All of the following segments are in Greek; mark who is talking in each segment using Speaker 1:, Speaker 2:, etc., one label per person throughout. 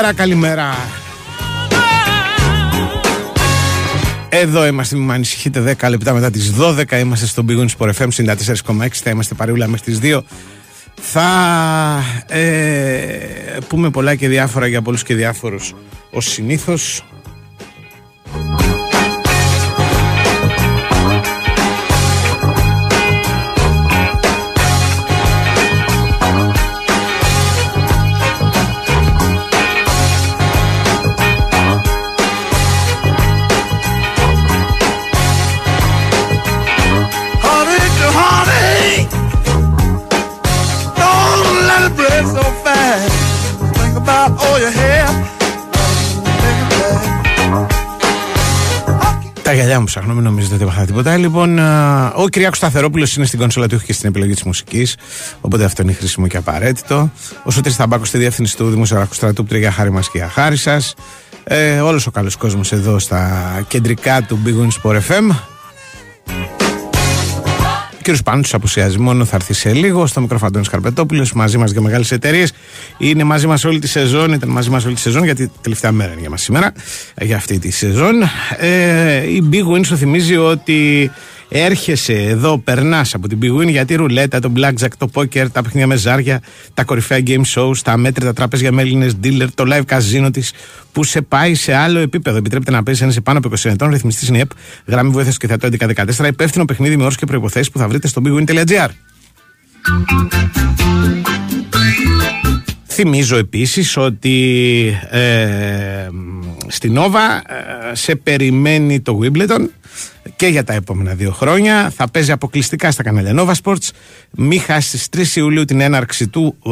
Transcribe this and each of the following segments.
Speaker 1: Καλημέρα, καλημέρα. Εδώ είμαστε, μην ανησυχείτε 10 λεπτά μετά τις 12 Είμαστε στον Big Sport FM 94,6 Θα είμαστε παρεούλα μέχρι τις 2 Θα ε, πούμε πολλά και διάφορα για πολλούς και διάφορους. Ως συνήθως ψάχνω, μην νομίζετε ότι είχα τίποτα. Λοιπόν, ο Κυριάκος Σταθερόπουλος είναι στην κονσόλα του και στην επιλογή της μουσικής. Οπότε αυτό είναι χρήσιμο και απαραίτητο. Ο Σωτήρης Ταμπάκο στη διεύθυνση του Δημοσιογραφικού Στρατού που για χάρη μας και για χάρη σας. Ε, Όλος ο καλός κόσμος εδώ στα κεντρικά του Big Wings Sport FM κύριος Πάνου απουσιάζει μόνο, θα έρθει σε λίγο. Στο μικρόφωνο Καρπετόπουλος μαζί μας για μεγάλες εταιρείες. Είναι μαζί μας όλη τη σεζόν, ήταν μαζί μας όλη τη σεζόν, γιατί τελευταία μέρα είναι για μας σήμερα, για αυτή τη σεζόν. Ε, η Big Win σου θυμίζει ότι έρχεσαι εδώ, περνάς από την Big Win γιατί η ρουλέτα, το blackjack, το poker, τα παιχνίδια με ζάρια, τα κορυφαία game shows, τα μέτρητα τράπεζα με Έλληνες dealer, το live casino της που σε πάει σε άλλο επίπεδο. Επιτρέπεται να παίζει ένα σε πάνω από 20 ετών, ρυθμιστής είναι ΕΠ, γραμμή βοήθειας και θεατό 1114, υπεύθυνο παιχνίδι με όρους και προποθέσει που θα βρείτε στο bigwin.gr. Θυμίζω επίσης ότι ε, στην Νόβα ε, σε περιμένει το Wimbledon και για τα επόμενα δύο χρόνια. Θα παίζει αποκλειστικά στα κανάλια Nova Sports. Μη χάσεις στις 3 Ιουλίου την έναρξη του ε,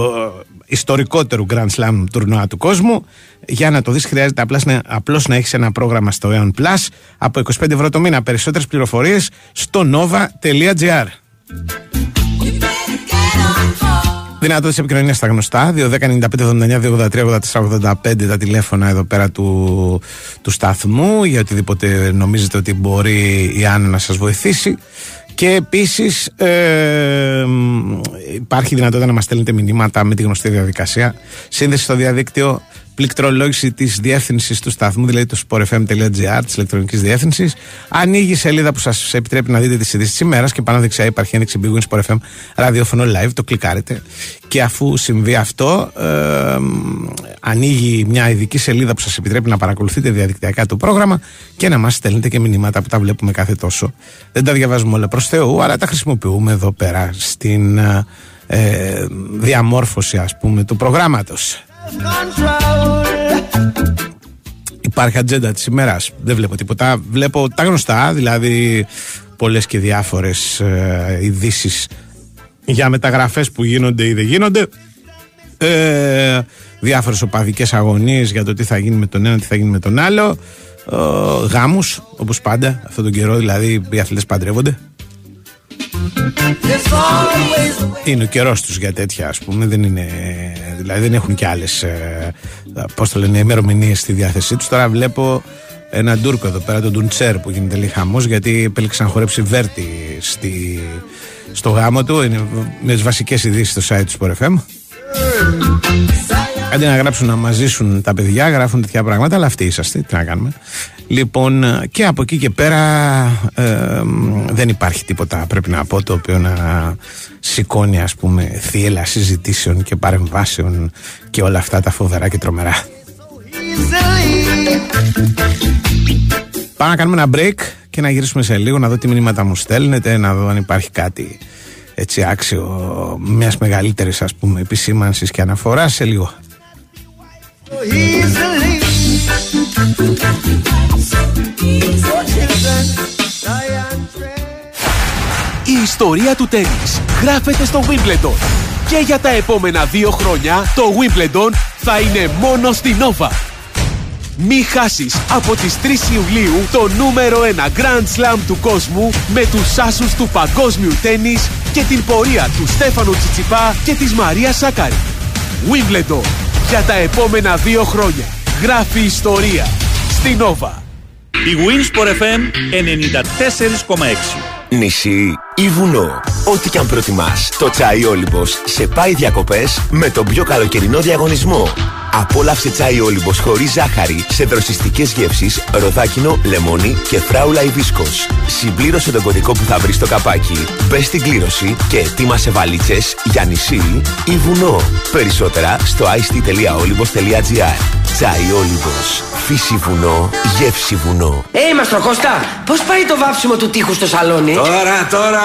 Speaker 1: ιστορικότερου Grand Slam τουρνουά του κόσμου. Για να το δεις χρειάζεται απλώς να, απλώς να έχεις ένα πρόγραμμα στο Eon Plus από 25 ευρώ το μήνα. Περισσότερες πληροφορίες στο nova.gr. Δυνατότητες επικοινωνίας στα γνωστά. 2.195.79.283.84.85 τα τηλέφωνα εδώ πέρα του, του σταθμού για οτιδήποτε νομίζετε ότι μπορεί η Άννα να σας βοηθήσει. Και επίσης ε, υπάρχει δυνατότητα να μας στέλνετε μηνύματα με τη γνωστή διαδικασία. Σύνδεση στο διαδίκτυο πληκτρολόγηση της διεύθυνσης του σταθμού, δηλαδή του sportfm.gr, της ηλεκτρονικής διεύθυνσης. Ανοίγει σελίδα που σας επιτρέπει να δείτε τις ειδήσεις της ημέρας και πάνω δεξιά υπάρχει ένδειξη Big Wings Sport FM ραδιόφωνο live. Το κλικάρετε. Και αφού συμβεί αυτό, ε, ανοίγει μια ειδική σελίδα που σας επιτρέπει να παρακολουθείτε διαδικτυακά το πρόγραμμα και να μας στέλνετε και μηνύματα που τα βλέπουμε κάθε τόσο. Δεν τα διαβάζουμε όλα προς Θεού, αλλά τα χρησιμοποιούμε εδώ πέρα στην ε, διαμόρφωση, ας πούμε, του προγράμματος. Υπάρχει ατζέντα της ημέρας. Δεν βλέπω τίποτα. Βλέπω τα γνωστά Δηλαδή πολλές και διάφορες ε, ειδήσεις Για μεταγραφές που γίνονται ή δεν γίνονται. Ε, Διάφορες οπαδικές αγωνίες Για το τι θα γίνει με τον ένα Τι θα γίνει με τον άλλο. Ε, Γάμους όπως πάντα Αυτόν τον καιρό δηλαδή οι αθλητές παντρεύονται Είναι ο καιρός τους για τέτοια, ας πούμε. Δεν είναι, δηλαδή δεν έχουν κι άλλες. Πώς το λένε, ημερομηνίες στη διάθεσή τους. Τώρα βλέπω ένα Τούρκο εδώ πέρα, τον Τουντσέρ που γίνεται λίγο χαμός γιατί επέλεξε να χορέψει Βέρτη στη, στο γάμο του. Είναι μες τι βασικές ειδήσεις στο site του Sport FM. Αντί να γράψουν να μας ζήσουν τα παιδιά, γράφουν τέτοια πράγματα, αλλά αυτοί είσαστε. Τι να κάνουμε. Λοιπόν, και από εκεί και πέρα ε, δεν υπάρχει τίποτα, πρέπει να πω, το οποίο να σηκώνει, ας πούμε, θύελα συζητήσεων και παρεμβάσεων και όλα αυτά τα φοβερά και τρομερά. Πάμε να κάνουμε ένα break και να γυρίσουμε σε λίγο να δω τι μηνύματα μου στέλνετε, να δω αν υπάρχει κάτι έτσι άξιο μιας μεγαλύτερης ας πούμε επισήμανσης και αναφοράς σε λίγο.
Speaker 2: Η ιστορία του τέννις γράφεται στο Wimbledon και για τα επόμενα δύο χρόνια το Wimbledon θα είναι μόνο στη Nova. Μη χάσεις από τις 3 Ιουλίου το νούμερο 1 Grand Slam του κόσμου με τους άσους του παγκόσμιου τέννις και την πορεία του Στέφανου Τσιτσιπά και της Μαρία Σάκαρη. Wimbledon για τα επόμενα δύο χρόνια. Γράφει ιστορία στη Nova.
Speaker 3: Η Winsport FM 94,6
Speaker 4: Νησί ή βουνό. Ό,τι και αν προτιμάς, το τσάι Όλυμπος σε πάει διακοπές με τον πιο καλοκαιρινό διαγωνισμό. Απόλαυσε τσάι Όλυμπος χωρίς ζάχαρη σε δροσιστικές γεύσεις, ροδάκινο, λεμόνι και φράουλα υβίσκος. Συμπλήρωσε τον κωδικό που θα βρεις στο καπάκι, μπες στην κλήρωση και ετοίμασε βαλίτσες για νησί ή βουνό. Περισσότερα στο ice.olibos.gr Τσάι Όλυμπος. Φύση βουνό, γεύση βουνό.
Speaker 5: Ε, hey, Μαστροκώστα, πώς πάει το βάψιμο του τείχους στο σαλόνι;
Speaker 6: Τώρα, τώρα,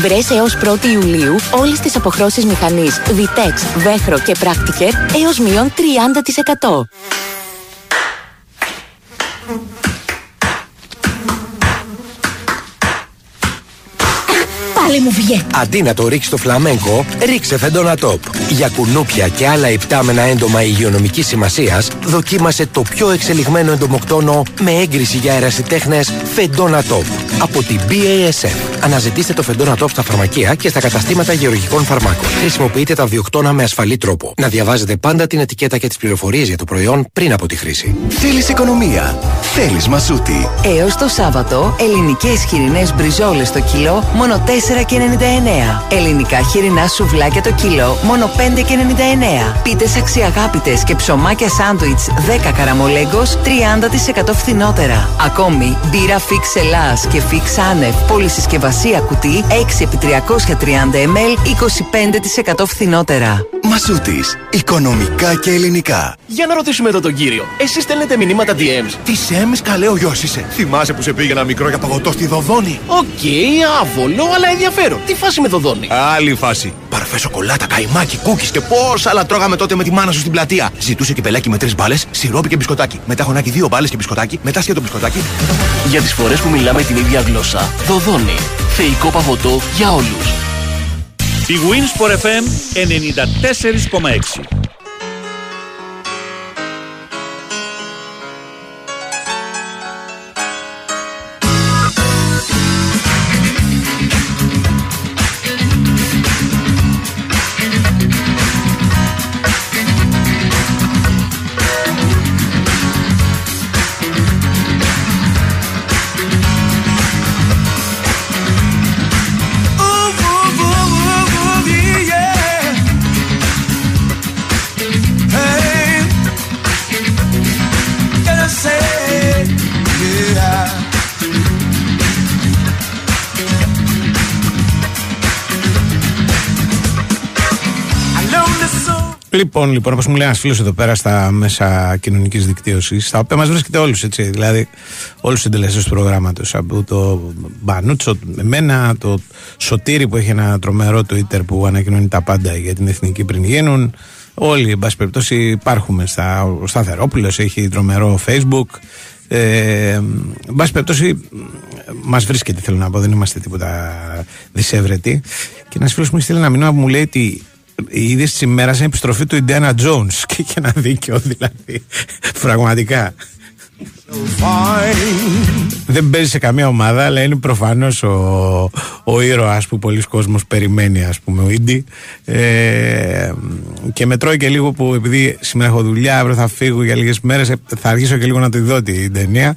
Speaker 7: Βρες έως 1η Ιουλίου όλες τις αποχρώσεις μηχανής Vitex, Vechro και Practiker έως μείον 30%.
Speaker 8: Πάλι μου βγαίνει.
Speaker 9: Αντί να το ρίξεις στο φλαμέγκο, ρίξε φεντόνα τόπ. Για κουνούπια και άλλα υπτάμενα έντομα υγειονομικής σημασίας, δοκίμασε το πιο εξελιγμένο εντομοκτόνο με έγκριση για αερασιτέχνε φεντόνα τόπ. Από την BASF. Αναζητήστε το φεντόνα τόπ στα φαρμακεία και στα καταστήματα γεωργικών φαρμάκων. Χρησιμοποιείτε τα βιοκτώνα με ασφαλή τρόπο. Να διαβάζετε πάντα την ετικέτα και τις πληροφορίες για το προϊόν πριν από τη χρήση.
Speaker 10: Θέλεις οικονομία; Θέλεις μασούτη.
Speaker 7: Έως το Σάββατο, ελληνικές χοιρινές μπριζόλες το κιλό μόνο 4,99. Ελληνικά χοιρινά σουβλάκια το κιλό μόνο 5,99. Πίτες αξιαγάπητες και ψωμάκια σάντουιτς 10 καραμολέγκος 30% φθηνότερα. Ακόμη, μπύρα Fix Ελλάς και Fix Άνευ πολυσυσκευασία κουτί 6x330 ml 25% φθηνότερα.
Speaker 10: Μασούτης. Οικονομικά και ελληνικά.
Speaker 11: Για να ρωτήσουμε εδώ τον κύριο. Εσείς στέλνετε μηνύματα DMs.
Speaker 12: Τι M's καλέ ο γιος είσαι. Θυμάσαι που σε πήγαινα μικρό για παγωτό στη Δοδόνη;
Speaker 11: Οκ, okay, άβολο, αλλά ενδιαφέρον. Τι φάση με Δοδόνη.
Speaker 12: Άλλη φάση. Παρφέ σοκολάτα, καϊμάκι, cookie και πόσα άλλα τρώγαμε τότε με τη μάνα σου στην πλατεία. Ζητούσε και κυπελλάκι με τρεις μπάλες, σιρόπι και μπισκοτάκι. Μετά χωνάκι δύο μπάλες και μπισκοτάκι, μετά σκέτο μπισκοτάκι.
Speaker 11: Για τις φορές που μιλάμε την ίδια γλώσσα. Δοδόνη. Θεϊκό παγωτό για όλους.
Speaker 3: Η Wins for FM 94,6
Speaker 1: Λοιπόν, λοιπόν, όπως μου λέει ένας φίλος εδώ πέρα στα μέσα κοινωνικής δικτύωσης, τα οποία μας βρίσκεται όλους, έτσι. Δηλαδή, όλους τους συντελεστές του προγράμματος. Από το Μπανούτσο, εμένα, το Σωτήρι που έχει ένα τρομερό Twitter που ανακοινώνει τα πάντα για την εθνική πριν γίνουν. Όλοι, εν πάση περιπτώσει, υπάρχουμε. Στα, ο Σταθερόπουλος έχει τρομερό Facebook. Ε, εν πάση περιπτώσει, μας βρίσκεται, θέλω να πω, δεν είμαστε τίποτα δυσέβρετοι. Και ένας φίλος μου στείλει ένα μήνυμα που μου λέει ότι η είδηση τη ημέρας είναι η επιστροφή του Ιντιάνα Jones. Και είχε ένα δίκιο, δηλαδή. Πραγματικά. Δεν παίζει σε καμία ομάδα, αλλά είναι προφανώς ο, ο ήρωας που πολλοί κόσμος περιμένει, ας πούμε, ο Ιντι. Ε, και με τρώει και λίγο που επειδή σήμερα έχω δουλειά, αύριο θα φύγω για λίγες μέρες, ε, θα αρχίσω και λίγο να τη δω την ταινία.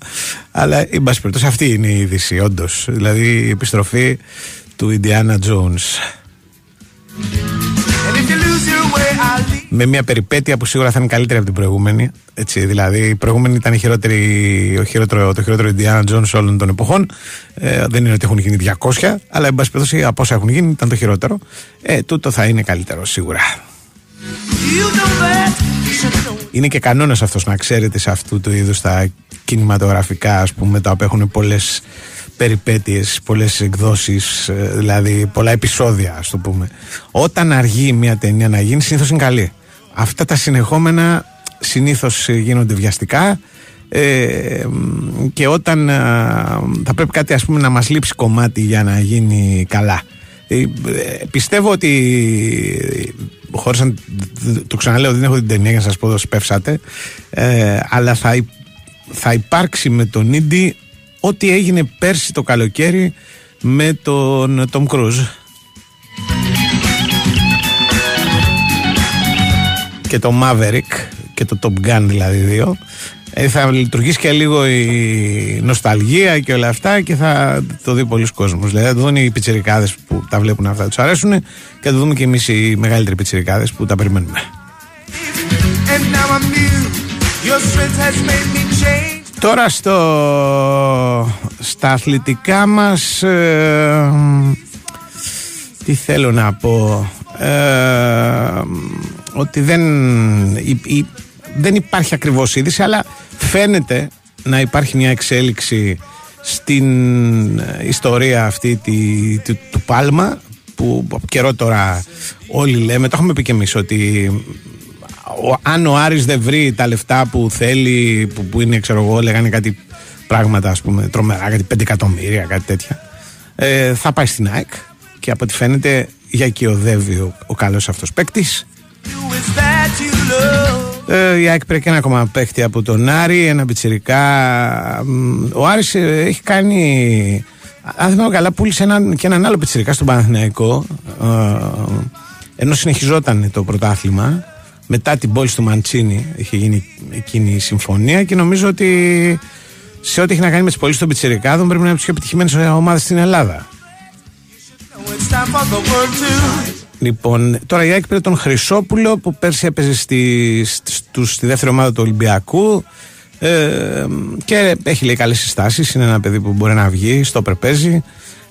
Speaker 1: Αλλά, εν πάση περιπτώσει, αυτή είναι η είδηση, όντως. Δηλαδή η επιστροφή του Ιντιάνα Jones. Με μια περιπέτεια που σίγουρα θα είναι καλύτερη από την προηγούμενη. Έτσι, δηλαδή, η προηγούμενη ήταν η χειρότερη, ο χειρότερο, το χειρότερο Indiana Jones όλων των εποχών. Ε, δεν είναι ότι έχουν γίνει 200, αλλά εν πάση περιπτώσει από όσα έχουν γίνει ήταν το χειρότερο. Ε, τούτο θα είναι καλύτερο σίγουρα. Είναι και κανόνας αυτός να ξέρετε σε αυτού του είδους τα κινηματογραφικά ας πούμε τα οποία έχουν πολλές περιπέτειες, πολλές εκδόσεις, ε, δηλαδή πολλά επεισόδια ας το πούμε. Όταν αργεί μια ταινία να γίνει συνήθως είναι καλή. Αυτά τα συνεχόμενα συνήθως γίνονται βιαστικά ε, και όταν ε, θα πρέπει κάτι ας πούμε να μας λείψει κομμάτι για να γίνει καλά. Ε, πιστεύω ότι χωρίς να το ξαναλέω δεν έχω την ταινία για να σας πω εδώ σπεύσατε αλλά θα, θα υπάρξει με τον Ίντι ό,τι έγινε πέρσι το καλοκαίρι με τον Τόμ Κρούζ. Και το Maverick και το Top Gun δηλαδή δύο. Ε, θα λειτουργήσει και λίγο η νοσταλγία και όλα αυτά και θα το δει πολλοί κόσμος. Δηλαδή θα το δουν οι πιτσιρικάδες που τα βλέπουν αυτά τους αρέσουν και θα το δούμε και εμείς οι μεγαλύτεροι πιτσιρικάδες που τα περιμένουμε. Τώρα στο, στα αθλητικά μας ε, τι θέλω να πω ε, ότι δεν, δεν υπάρχει ακριβώς είδηση αλλά φαίνεται να υπάρχει μια εξέλιξη στην ιστορία αυτή τη, του, του Πάλμα που από καιρό τώρα όλοι λέμε, το έχουμε πει και εμείς ότι αν ο Άρης δεν βρει τα λεφτά που θέλει, που, που είναι, ξέρω εγώ, λέγανε κάτι πράγματα, ας πούμε, τρομερά, κάτι 5 εκατομμύρια, κάτι τέτοια, ε, θα πάει στην ΑΕΚ και από ό,τι φαίνεται για εκεί οδεύει ο, ο καλός αυτός παίκτης. Ε, η ΑΕΚ πρέπει ένα ακόμα παίκτη από τον Άρη, ένα πιτσιρικά. Ο Άρης ε, έχει κάνει. Αν θυμάμαι καλά, πούλησε έναν, και έναν άλλο πιτσιρικά στον Παναθηναϊκό. Ε, ενώ συνεχιζόταν το πρωτάθλημα μετά την πόλη του Μαντσίνη είχε γίνει εκείνη η συμφωνία και νομίζω ότι σε ό,τι έχει να κάνει με τις πωλήσεις των Πιτσερικάδων πρέπει να είναι από τις πιο επιτυχημένες ομάδες στην Ελλάδα. Λοιπόν, τώρα η ΑΕΚ πήρε τον Χρυσόπουλο που πέρσι έπαιζε στη, στη δεύτερη ομάδα του Ολυμπιακού ε, και έχει λέει καλές συστάσεις, είναι ένα παιδί που μπορεί να βγει, στο περπέζει.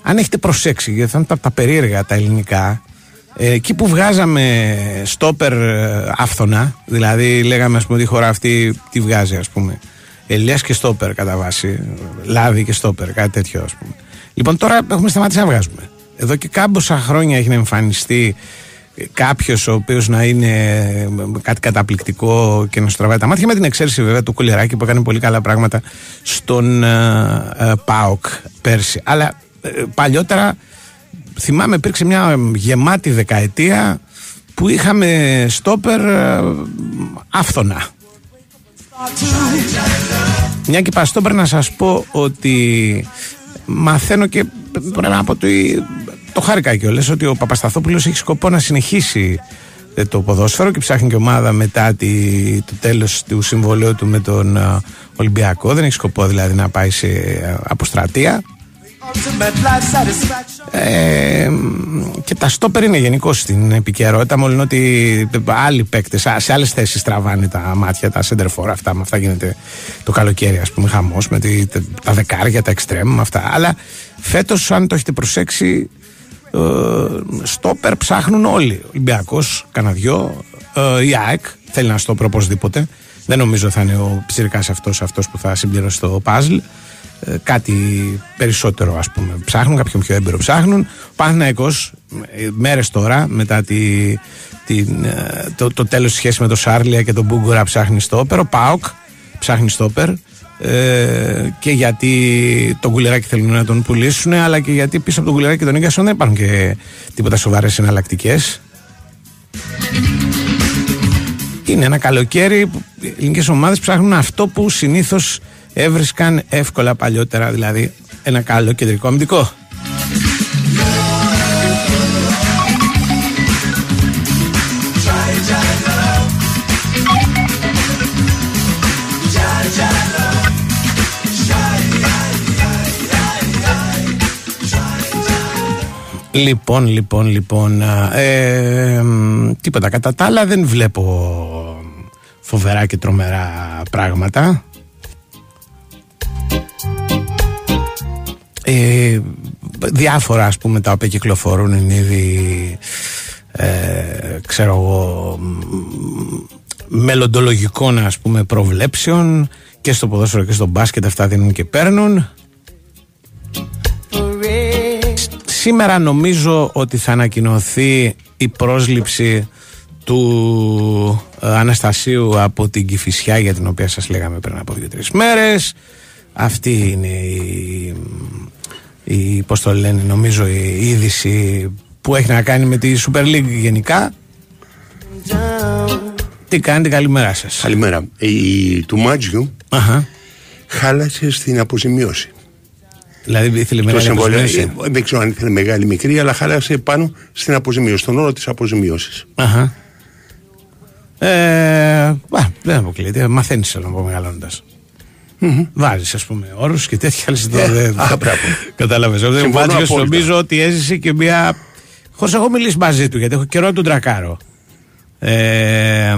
Speaker 1: Αν έχετε προσέξει, γιατί θα είναι τα, τα περίεργα τα ελληνικά, ε, εκεί που βγάζαμε στόπερ ε, άφθονα, δηλαδή λέγαμε ας πούμε τη χώρα αυτή τι βγάζει ας πούμε. Ελιάς και στόπερ κατά βάση, λάδι και στόπερ, κάτι τέτοιο ας πούμε. Λοιπόν τώρα έχουμε σταματήσει να βγάζουμε. Εδώ και κάμποσα χρόνια έχει να εμφανιστεί κάποιος ο οποίος να είναι ε, κάτι καταπληκτικό και να σου τραβάει τα μάτια με την εξαίρεση βέβαια του Κουλεράκη που έκανε πολύ καλά πράγματα στον uh, ΠΑΟΚ πέρσι. Αλλά παλιότερα θυμάμαι υπήρξε μια γεμάτη δεκαετία που είχαμε στόπερ ε, άφθονα. Μια και παστόπερ να σας πω ότι μαθαίνω και πρέπει να πω το, το χάρηκα κιόλας ότι ο Παπασταθόπουλος έχει σκοπό να συνεχίσει ε, το ποδόσφαιρο και ψάχνει και ομάδα μετά τη, το τέλος του συμβολέου του με τον ε, Ολυμπιακό δεν έχει σκοπό δηλαδή να πάει σε αποστρατεία ε, και τα στόπερ είναι γενικώ στην επικαιρότητα. Μόλι ότι άλλοι παίκτες σε άλλες θέσεις τραβάνε τα μάτια, τα center αυτά. Με αυτά γίνεται το καλοκαίρι, ας πούμε, χαμός με τη, τα δεκάρια, τα εξτρέμ, αυτά. Αλλά φέτος, αν το έχετε προσέξει, Ε, στόπερ ψάχνουν όλοι. Ολυμπιακός, κανένα δυο. Ε, η ΑΕΚ θέλει να στόπερ οπωσδήποτε. Δεν νομίζω θα είναι ο Πιτσυρικά αυτός αυτός που θα συμπληρώσει το παζλ. Ε, κάτι περισσότερο ας πούμε ψάχνουν, κάποιον πιο έμπειρο ψάχνουν. Ο Παναθηναϊκός ε, μέρες τώρα μετά τη, την, ε, το, το τέλος της σχέσης με τον Σάρλια και τον Μπούγκορα ψάχνει στόπερ. Ο Πάοκ ψάχνει στόπερ. Ε, και γιατί τον κουλεράκι θέλουν να τον πουλήσουν, αλλά και γιατί πίσω από τον κουλεράκι και τον Ίγκασον δεν υπάρχουν και τίποτα σοβαρές εναλλακτικές. Είναι ένα καλοκαίρι που οι ελληνικές ομάδες ψάχνουν αυτό που συνήθως έβρισκαν εύκολα παλιότερα, δηλαδή ένα καλό κεντρικό αμυντικό. Λοιπόν, λοιπόν, λοιπόν. Ε, τίποτα. Κατά τα άλλα δεν βλέπω φοβερά και τρομερά πράγματα. Ε, διάφορα ας πούμε τα οποία κυκλοφορούν είναι ήδη ε, ξέρω εγώ μελλοντολογικών ας πούμε προβλέψεων και στο ποδόσφαιρο και στο μπάσκετ αυτά δίνουν και παίρνουν. Σήμερα νομίζω ότι θα ανακοινωθεί η πρόσληψη του ε, Αναστασίου από την Κηφισιά για την οποία σας λέγαμε πριν από δύο-τρεις μέρες. Αυτή είναι η, η πώς το λένε νομίζω η είδηση που έχει να κάνει με τη Super League γενικά τι κάνετε καλημέρα σας
Speaker 13: Καλημέρα η, του Μάτζιου χάλασε στην αποζημίωση
Speaker 1: Δηλαδή ήθελε μεγάλη αποζημίωση.
Speaker 13: Ε, δεν ξέρω αν ήθελε μεγάλη μικρή, αλλά χάλασε πάνω στην αποζημίωση, στον όρο της αποζημίωσης.
Speaker 1: Αχα. Ε, δεν αποκλείεται. Μαθαίνεις να πω μεγαλώντα. Mm-hmm. Βάζεις, ας πούμε, όρους και τέτοια
Speaker 13: λεφτά.
Speaker 1: Κατάλαβε. Ο Μάτζιο νομίζω ότι έζησε και μια. Χωρίς έχω μιλήσει μαζί του, γιατί έχω καιρό τον τρακάρω. Ε,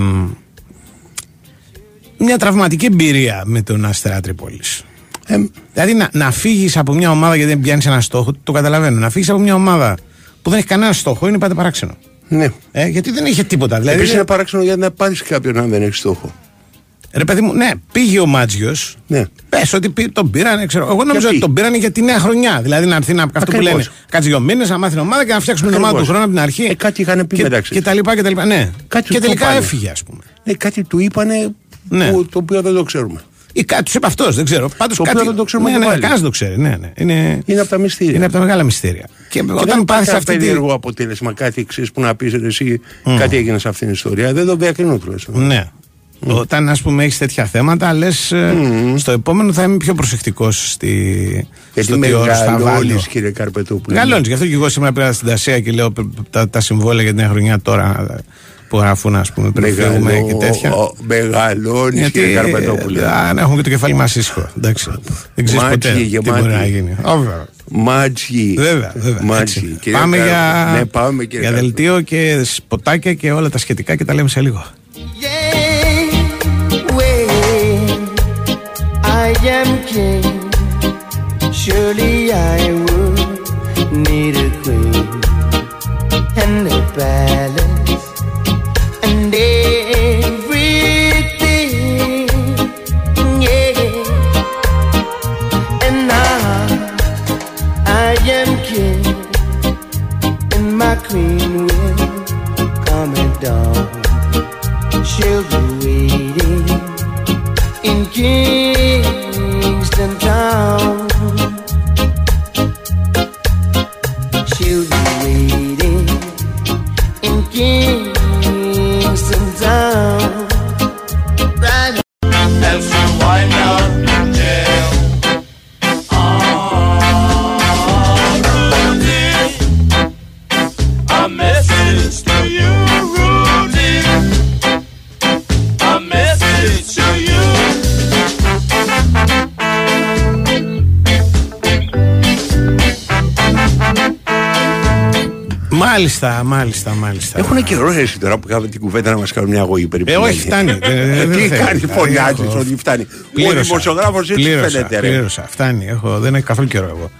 Speaker 1: μια τραυματική εμπειρία με τον Αστέρα Τρίπολης. Ε, δηλαδή να, να φύγεις από μια ομάδα γιατί δεν πιάνεις ένα στόχο, το καταλαβαίνω. Να φύγεις από μια ομάδα που δεν έχει κανένα στόχο είναι πάντα παράξενο.
Speaker 13: Ναι.
Speaker 1: Ε, γιατί δεν είχε τίποτα. Δηλαδή,
Speaker 13: Επίσης είναι παράξενο γιατί να πάρεις κάποιον αν δεν έχει στόχο.
Speaker 1: Ρε παιδί μου, ναι, πήγε ο Μάτζιος.
Speaker 13: Ναι.
Speaker 1: Πες ότι τον πήραν, ξέρω. Εγώ νόμιζα ότι τον πήραν για τη νέα χρονιά. Δηλαδή να έρθει να αυτό που λένε. Κάτσε δύο μήνες, να μάθει την ομάδα και να φτιάξουμε την ομάδα του χρόνου από την αρχή.
Speaker 13: Ε, κάτι είχαν πει
Speaker 1: και,
Speaker 13: μεταξύ.
Speaker 1: Και τα λοιπά και τα λοιπά. Ναι.
Speaker 13: Κάτι
Speaker 1: και τελικά έφυγε, ας πούμε.
Speaker 13: Ναι, κάτι του είπανε
Speaker 1: ναι.
Speaker 13: που, το οποίο δεν το ξέρουμε.
Speaker 1: Ή κάτι τους είπε αυτός, δεν ξέρω. Πάντως κάτι.
Speaker 13: δεν το ξέρουμε
Speaker 1: ναι, ναι,
Speaker 13: πάλι.
Speaker 1: κανένας δεν το ξέρει. Ναι, ναι. Είναι,
Speaker 13: είναι από τα μυστήρια.
Speaker 1: Είναι από τα μεγάλα μυστήρια. Και,
Speaker 13: και
Speaker 1: όταν πάθει αυτή
Speaker 13: τη. περίεργο αποτέλεσμα, κάτι ξέρεις που να πεις εσύ, mm. κάτι έγινε σε αυτήν την ιστορία. Δεν το διακρίνω τουλάχιστον.
Speaker 1: Ναι. Mm. Όταν ας πούμε έχεις τέτοια θέματα, λες mm. στο επόμενο θα είμαι πιο προσεκτικός στη.
Speaker 13: Γιατί στο μεγαλώνει, κύριε Καρπετόπουλο.
Speaker 1: Μεγαλώνει. Γι' αυτό και εγώ σήμερα πήρα στην Τασία και λέω τα, τα συμβόλαια για την νέα χρονιά τώρα που γράφουν, ας πούμε, πριν φύγουμε και τέτοια.
Speaker 13: Μεγαλώνεις, κύριε Καρπετόπουλο.
Speaker 1: Αν έχουμε και το κεφάλι μας ήσυχο. Εντάξει. Δεν ξέρεις ποτέ τι μπορεί να γίνει.
Speaker 13: Μάτζι.
Speaker 1: Βέβαια, βέβαια.
Speaker 13: Μάτζι.
Speaker 1: Πάμε για,
Speaker 13: ναι, πάμε,
Speaker 1: για δελτίο και σποτάκια και όλα τα σχετικά και τα λέμε σε λίγο. I am king. Surely I would need a queen and a palace and everything. Yeah. And now I am king, and my queen Μάλιστα, μάλιστα, μάλιστα.
Speaker 13: Έχουν καιρό εσύ τώρα που κάνουμε την κουβέντα να μας κάνουν μια αγωγή περίπου.
Speaker 1: Ε, όχι, φτάνει.
Speaker 13: Τι κάνει, φωνιάζει ότι φτάνει. Ο δημοσιογράφος έτσι φαίνεται.
Speaker 1: Πλήρωσα, φτάνει. Έχω, δεν έχει καθόλου καιρό εγώ.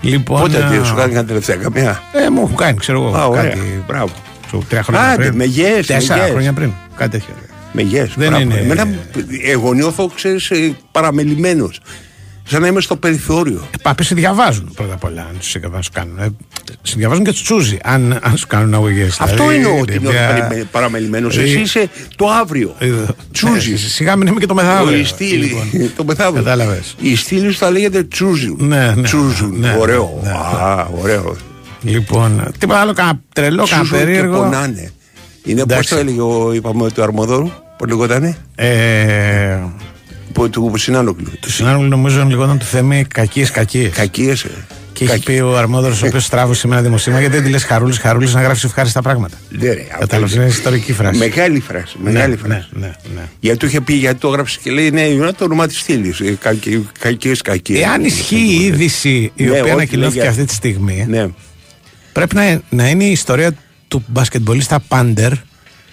Speaker 1: Λοιπόν,
Speaker 13: Πότε
Speaker 1: α,
Speaker 13: τι, σου κάνει κανένα τελευταία καμιά;
Speaker 1: Ε, μου έχουν κάνει, ξέρω εγώ.
Speaker 13: Α, ωραία.
Speaker 1: κάτι.
Speaker 13: Μπράβο.
Speaker 1: Ξέρω, Τρία χρόνια
Speaker 13: Άντε,
Speaker 1: πριν.
Speaker 13: με γες,
Speaker 1: Τέσσερα
Speaker 13: με γες.
Speaker 1: χρόνια πριν. Κάτι τέτοιο.
Speaker 13: Με γες,
Speaker 1: Δεν
Speaker 13: μπράβο.
Speaker 1: είναι-
Speaker 13: Εμένα, εγώ νιώθω, ξέρεις, ε, παραμελημένος. Σαν να είμαι στο περιθώριο.
Speaker 1: Ε, Πάπε σε διαβάζουν πρώτα απ' όλα. Αν σε, αν σου κάνουν. Ε, σε διαβάζουν και τους τσούζι. Αν, αν σου κάνουν αγωγές.
Speaker 13: Αυτό εννοώ ότι νιώθω παραμελ- παραμελημένος. Εσύ είσαι το αύριο. Τσούζι.
Speaker 1: Ε, Σιγά μην είμαι και το μεθαύριο.
Speaker 13: Η στήλη,
Speaker 1: Λοιπόν.
Speaker 13: το μεθαύριο.
Speaker 1: Κατάλαβες.
Speaker 13: Η στήλη σου θα λέγεται τσούζιου.
Speaker 1: Ναι, ναι.
Speaker 13: Τσούζιου.
Speaker 1: Ναι,
Speaker 13: ωραίο.
Speaker 1: ναι, ναι.
Speaker 13: Α, ωραίο.
Speaker 1: Λοιπόν, τίποτα άλλο, κανένα τρελό, κανένα
Speaker 13: Τσούζιου και
Speaker 1: περίεργο.
Speaker 13: πονάνε. Είναι πώς
Speaker 1: Εντάξει.
Speaker 13: το έλεγε ο, είπαμε, του Αρμοδόρου, πώ λεγότανε;
Speaker 1: Ε,
Speaker 13: Που- Του Συνάνογλου.
Speaker 1: του συνάδελφου νομίζω λιγόταν του Θέμη κακίες κακίες.
Speaker 13: Κακίες.
Speaker 1: Και έχει πει ο αρμόδορο, ο οποίος στράβωσε με ένα δημοσίευμα, γιατί δεν τη λες χαρούλη, χαρούλη να γράψεις ευχάριστα πράγματα.
Speaker 13: Ναι, ρε,
Speaker 1: Κατάλαβες, είναι ιστορική φράση.
Speaker 13: Μεγάλη φράση. Μεγάλη
Speaker 1: ναι,
Speaker 13: φράση.
Speaker 1: ναι, ναι, ναι.
Speaker 13: Γιατί του είχε πει, γιατί το έγραψε και λέει, ναι, είναι το όνομα της στήλη. Κακίες, κακίες.
Speaker 1: Εάν ισχύει η είδηση η
Speaker 13: Ναι,
Speaker 1: οποία
Speaker 13: ό,τι
Speaker 1: ανακοινώθηκε
Speaker 13: λέγε.
Speaker 1: αυτή τη στιγμή,
Speaker 13: Ναι,
Speaker 1: πρέπει να, να είναι η ιστορία του μπασκετμπολίστα Πάντερ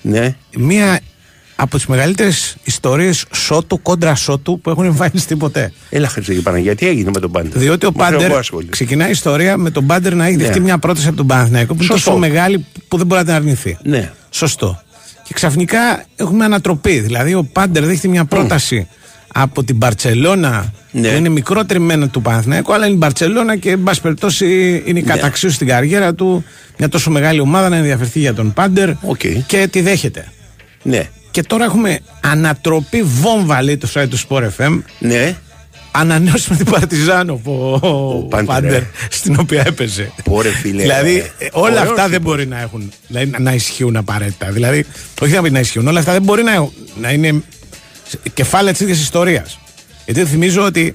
Speaker 13: ναι.
Speaker 1: μία από τις μεγαλύτερες ιστορίες σώτου κόντρα σώτου που έχουν εμφανιστεί ποτέ.
Speaker 13: Έλα, Χριστέ και Παναγία, τι έγινε με τον Πάντερ;
Speaker 1: Διότι ο
Speaker 13: Μας
Speaker 1: Πάντερ
Speaker 13: εγώ ασχολείται.
Speaker 1: ξεκινάει η ιστορία με τον Πάντερ να έχει
Speaker 13: Ναι.
Speaker 1: δεχτεί μια πρόταση από τον Παναθηναϊκό που είναι
Speaker 13: Σωστό.
Speaker 1: τόσο μεγάλη που δεν μπορεί να την αρνηθεί.
Speaker 13: Ναι.
Speaker 1: Σωστό. Και ξαφνικά έχουμε ανατροπή. Δηλαδή ο Πάντερ δέχεται μια πρόταση από την Μπαρσελόνα
Speaker 13: Ναι.
Speaker 1: που είναι μικρότερη μένα του Παναθηναϊκού, αλλά είναι η Μπαρσελόνα και εν πάση περιπτώσει είναι η
Speaker 13: Ναι.
Speaker 1: καταξίωση στην καριέρα του. Μια τόσο μεγάλη ομάδα να ενδιαφερθεί για τον Πάντερ
Speaker 13: Οκ.
Speaker 1: και τη δέχεται.
Speaker 13: Ναι.
Speaker 1: Και τώρα έχουμε ανατροπή βόμβα, λέει το site του Sport FM.
Speaker 13: Ναι.
Speaker 1: Ανανέωσε με την Παρτιζάνο ο, ο
Speaker 13: Πάντερ,
Speaker 1: Πάντερ,
Speaker 13: ε.
Speaker 1: στην οποία έπαιζε.
Speaker 13: Πω ρε, φίλε.
Speaker 1: Δηλαδή, ε, όλα
Speaker 13: Ωραίος
Speaker 1: αυτά δεν
Speaker 13: τύπος.
Speaker 1: μπορεί να έχουν δηλαδή, να- να ισχύουν απαραίτητα. Δηλαδή, όχι να πει να ισχύουν, όλα αυτά δεν μπορεί να, να είναι σε- κεφάλαια της ίδιας ιστορίας. Γιατί θυμίζω ότι.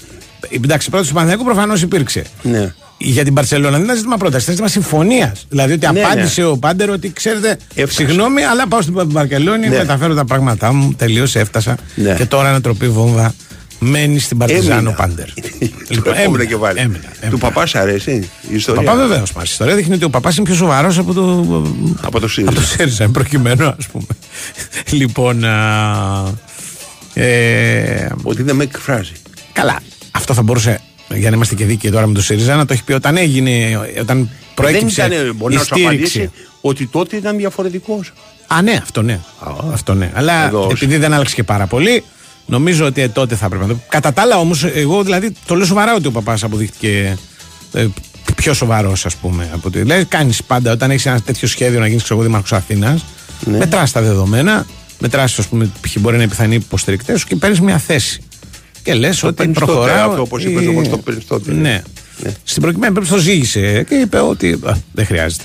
Speaker 1: Εντάξει, η πρόταση του Παναθηναϊκού προφανώς υπήρξε.
Speaker 13: Ναι.
Speaker 1: Για την Παρσελόνα δεν ήταν ζήτημα πρόταση, ήταν ζήτημα συμφωνίας. Δηλαδή ότι
Speaker 13: Ναι,
Speaker 1: απάντησε ο Πάντερ ότι ξέρετε,
Speaker 13: Έφτασε.
Speaker 1: συγγνώμη, αλλά πάω στην Μπαρκελόνη,
Speaker 13: Ναι.
Speaker 1: μεταφέρω τα πράγματά μου, τελείωσε, έφτασα.
Speaker 13: Ναι.
Speaker 1: Και τώρα ανατροπή βόμβα μένει στην Παρτιζάνο
Speaker 13: Έμεινα.
Speaker 1: Πάντερ.
Speaker 13: Το επόμενο και πάλι.
Speaker 1: έμεινα, έμεινα.
Speaker 13: Του παπάς σ' αρέσει η
Speaker 1: Ο
Speaker 13: ιστορία.
Speaker 1: παπάς βεβαίως μα. Η ιστορία δείχνει ότι ο παπάς είναι πιο σοβαρός από το.
Speaker 13: Από το ΣΥΡΙΖΑ.
Speaker 1: Από το ΣΥΡΙΖΑ, προκειμένου, ας πούμε. λοιπόν. α, ε,
Speaker 13: Ότι δεν με εκφράζει.
Speaker 1: καλά. Αυτό θα μπορούσε, για να είμαστε και δίκαιοι τώρα με το ΣΥΡΙΖΑ, να το έχει πει όταν έγινε, όταν προέκυψε
Speaker 13: δεν ήταν, μπορεί
Speaker 1: η
Speaker 13: να σου
Speaker 1: στήριξη.
Speaker 13: απαντήσει ότι τότε ήταν διαφορετικός.
Speaker 1: Α, ναι, αυτό ναι. αυτό ναι. Αλλά
Speaker 13: Εδώ όχι.
Speaker 1: επειδή δεν άλλαξε και πάρα πολύ, νομίζω ότι ε, τότε θα έπρεπε να το. Κατά τα άλλα όμως, εγώ δηλαδή το λέω σοβαρά ότι ο παπάς αποδείχτηκε ε, πιο σοβαρός, ας πούμε. Από ότι, δηλαδή, κάνεις πάντα όταν έχεις ένα τέτοιο σχέδιο να γίνεις Δήμαρχος Αθήνας,
Speaker 13: Ναι.
Speaker 1: μετράς τα δεδομένα, μετράς, ας πούμε, ποιοι μπορεί να είναι οι πιθανοί υποστηρικτές σου και παίρνεις μια θέση. Και λες ότι
Speaker 13: παίρνεις τότε,
Speaker 1: προχωράω.
Speaker 13: αυτό όπως είπες,
Speaker 1: ή-
Speaker 13: όπως το παίρνεις τότε.
Speaker 1: Ναι.
Speaker 13: Ναι.
Speaker 1: Στην προκειμένη περίπτωση το ζήγησε και είπε ότι «Α, δεν χρειάζεται.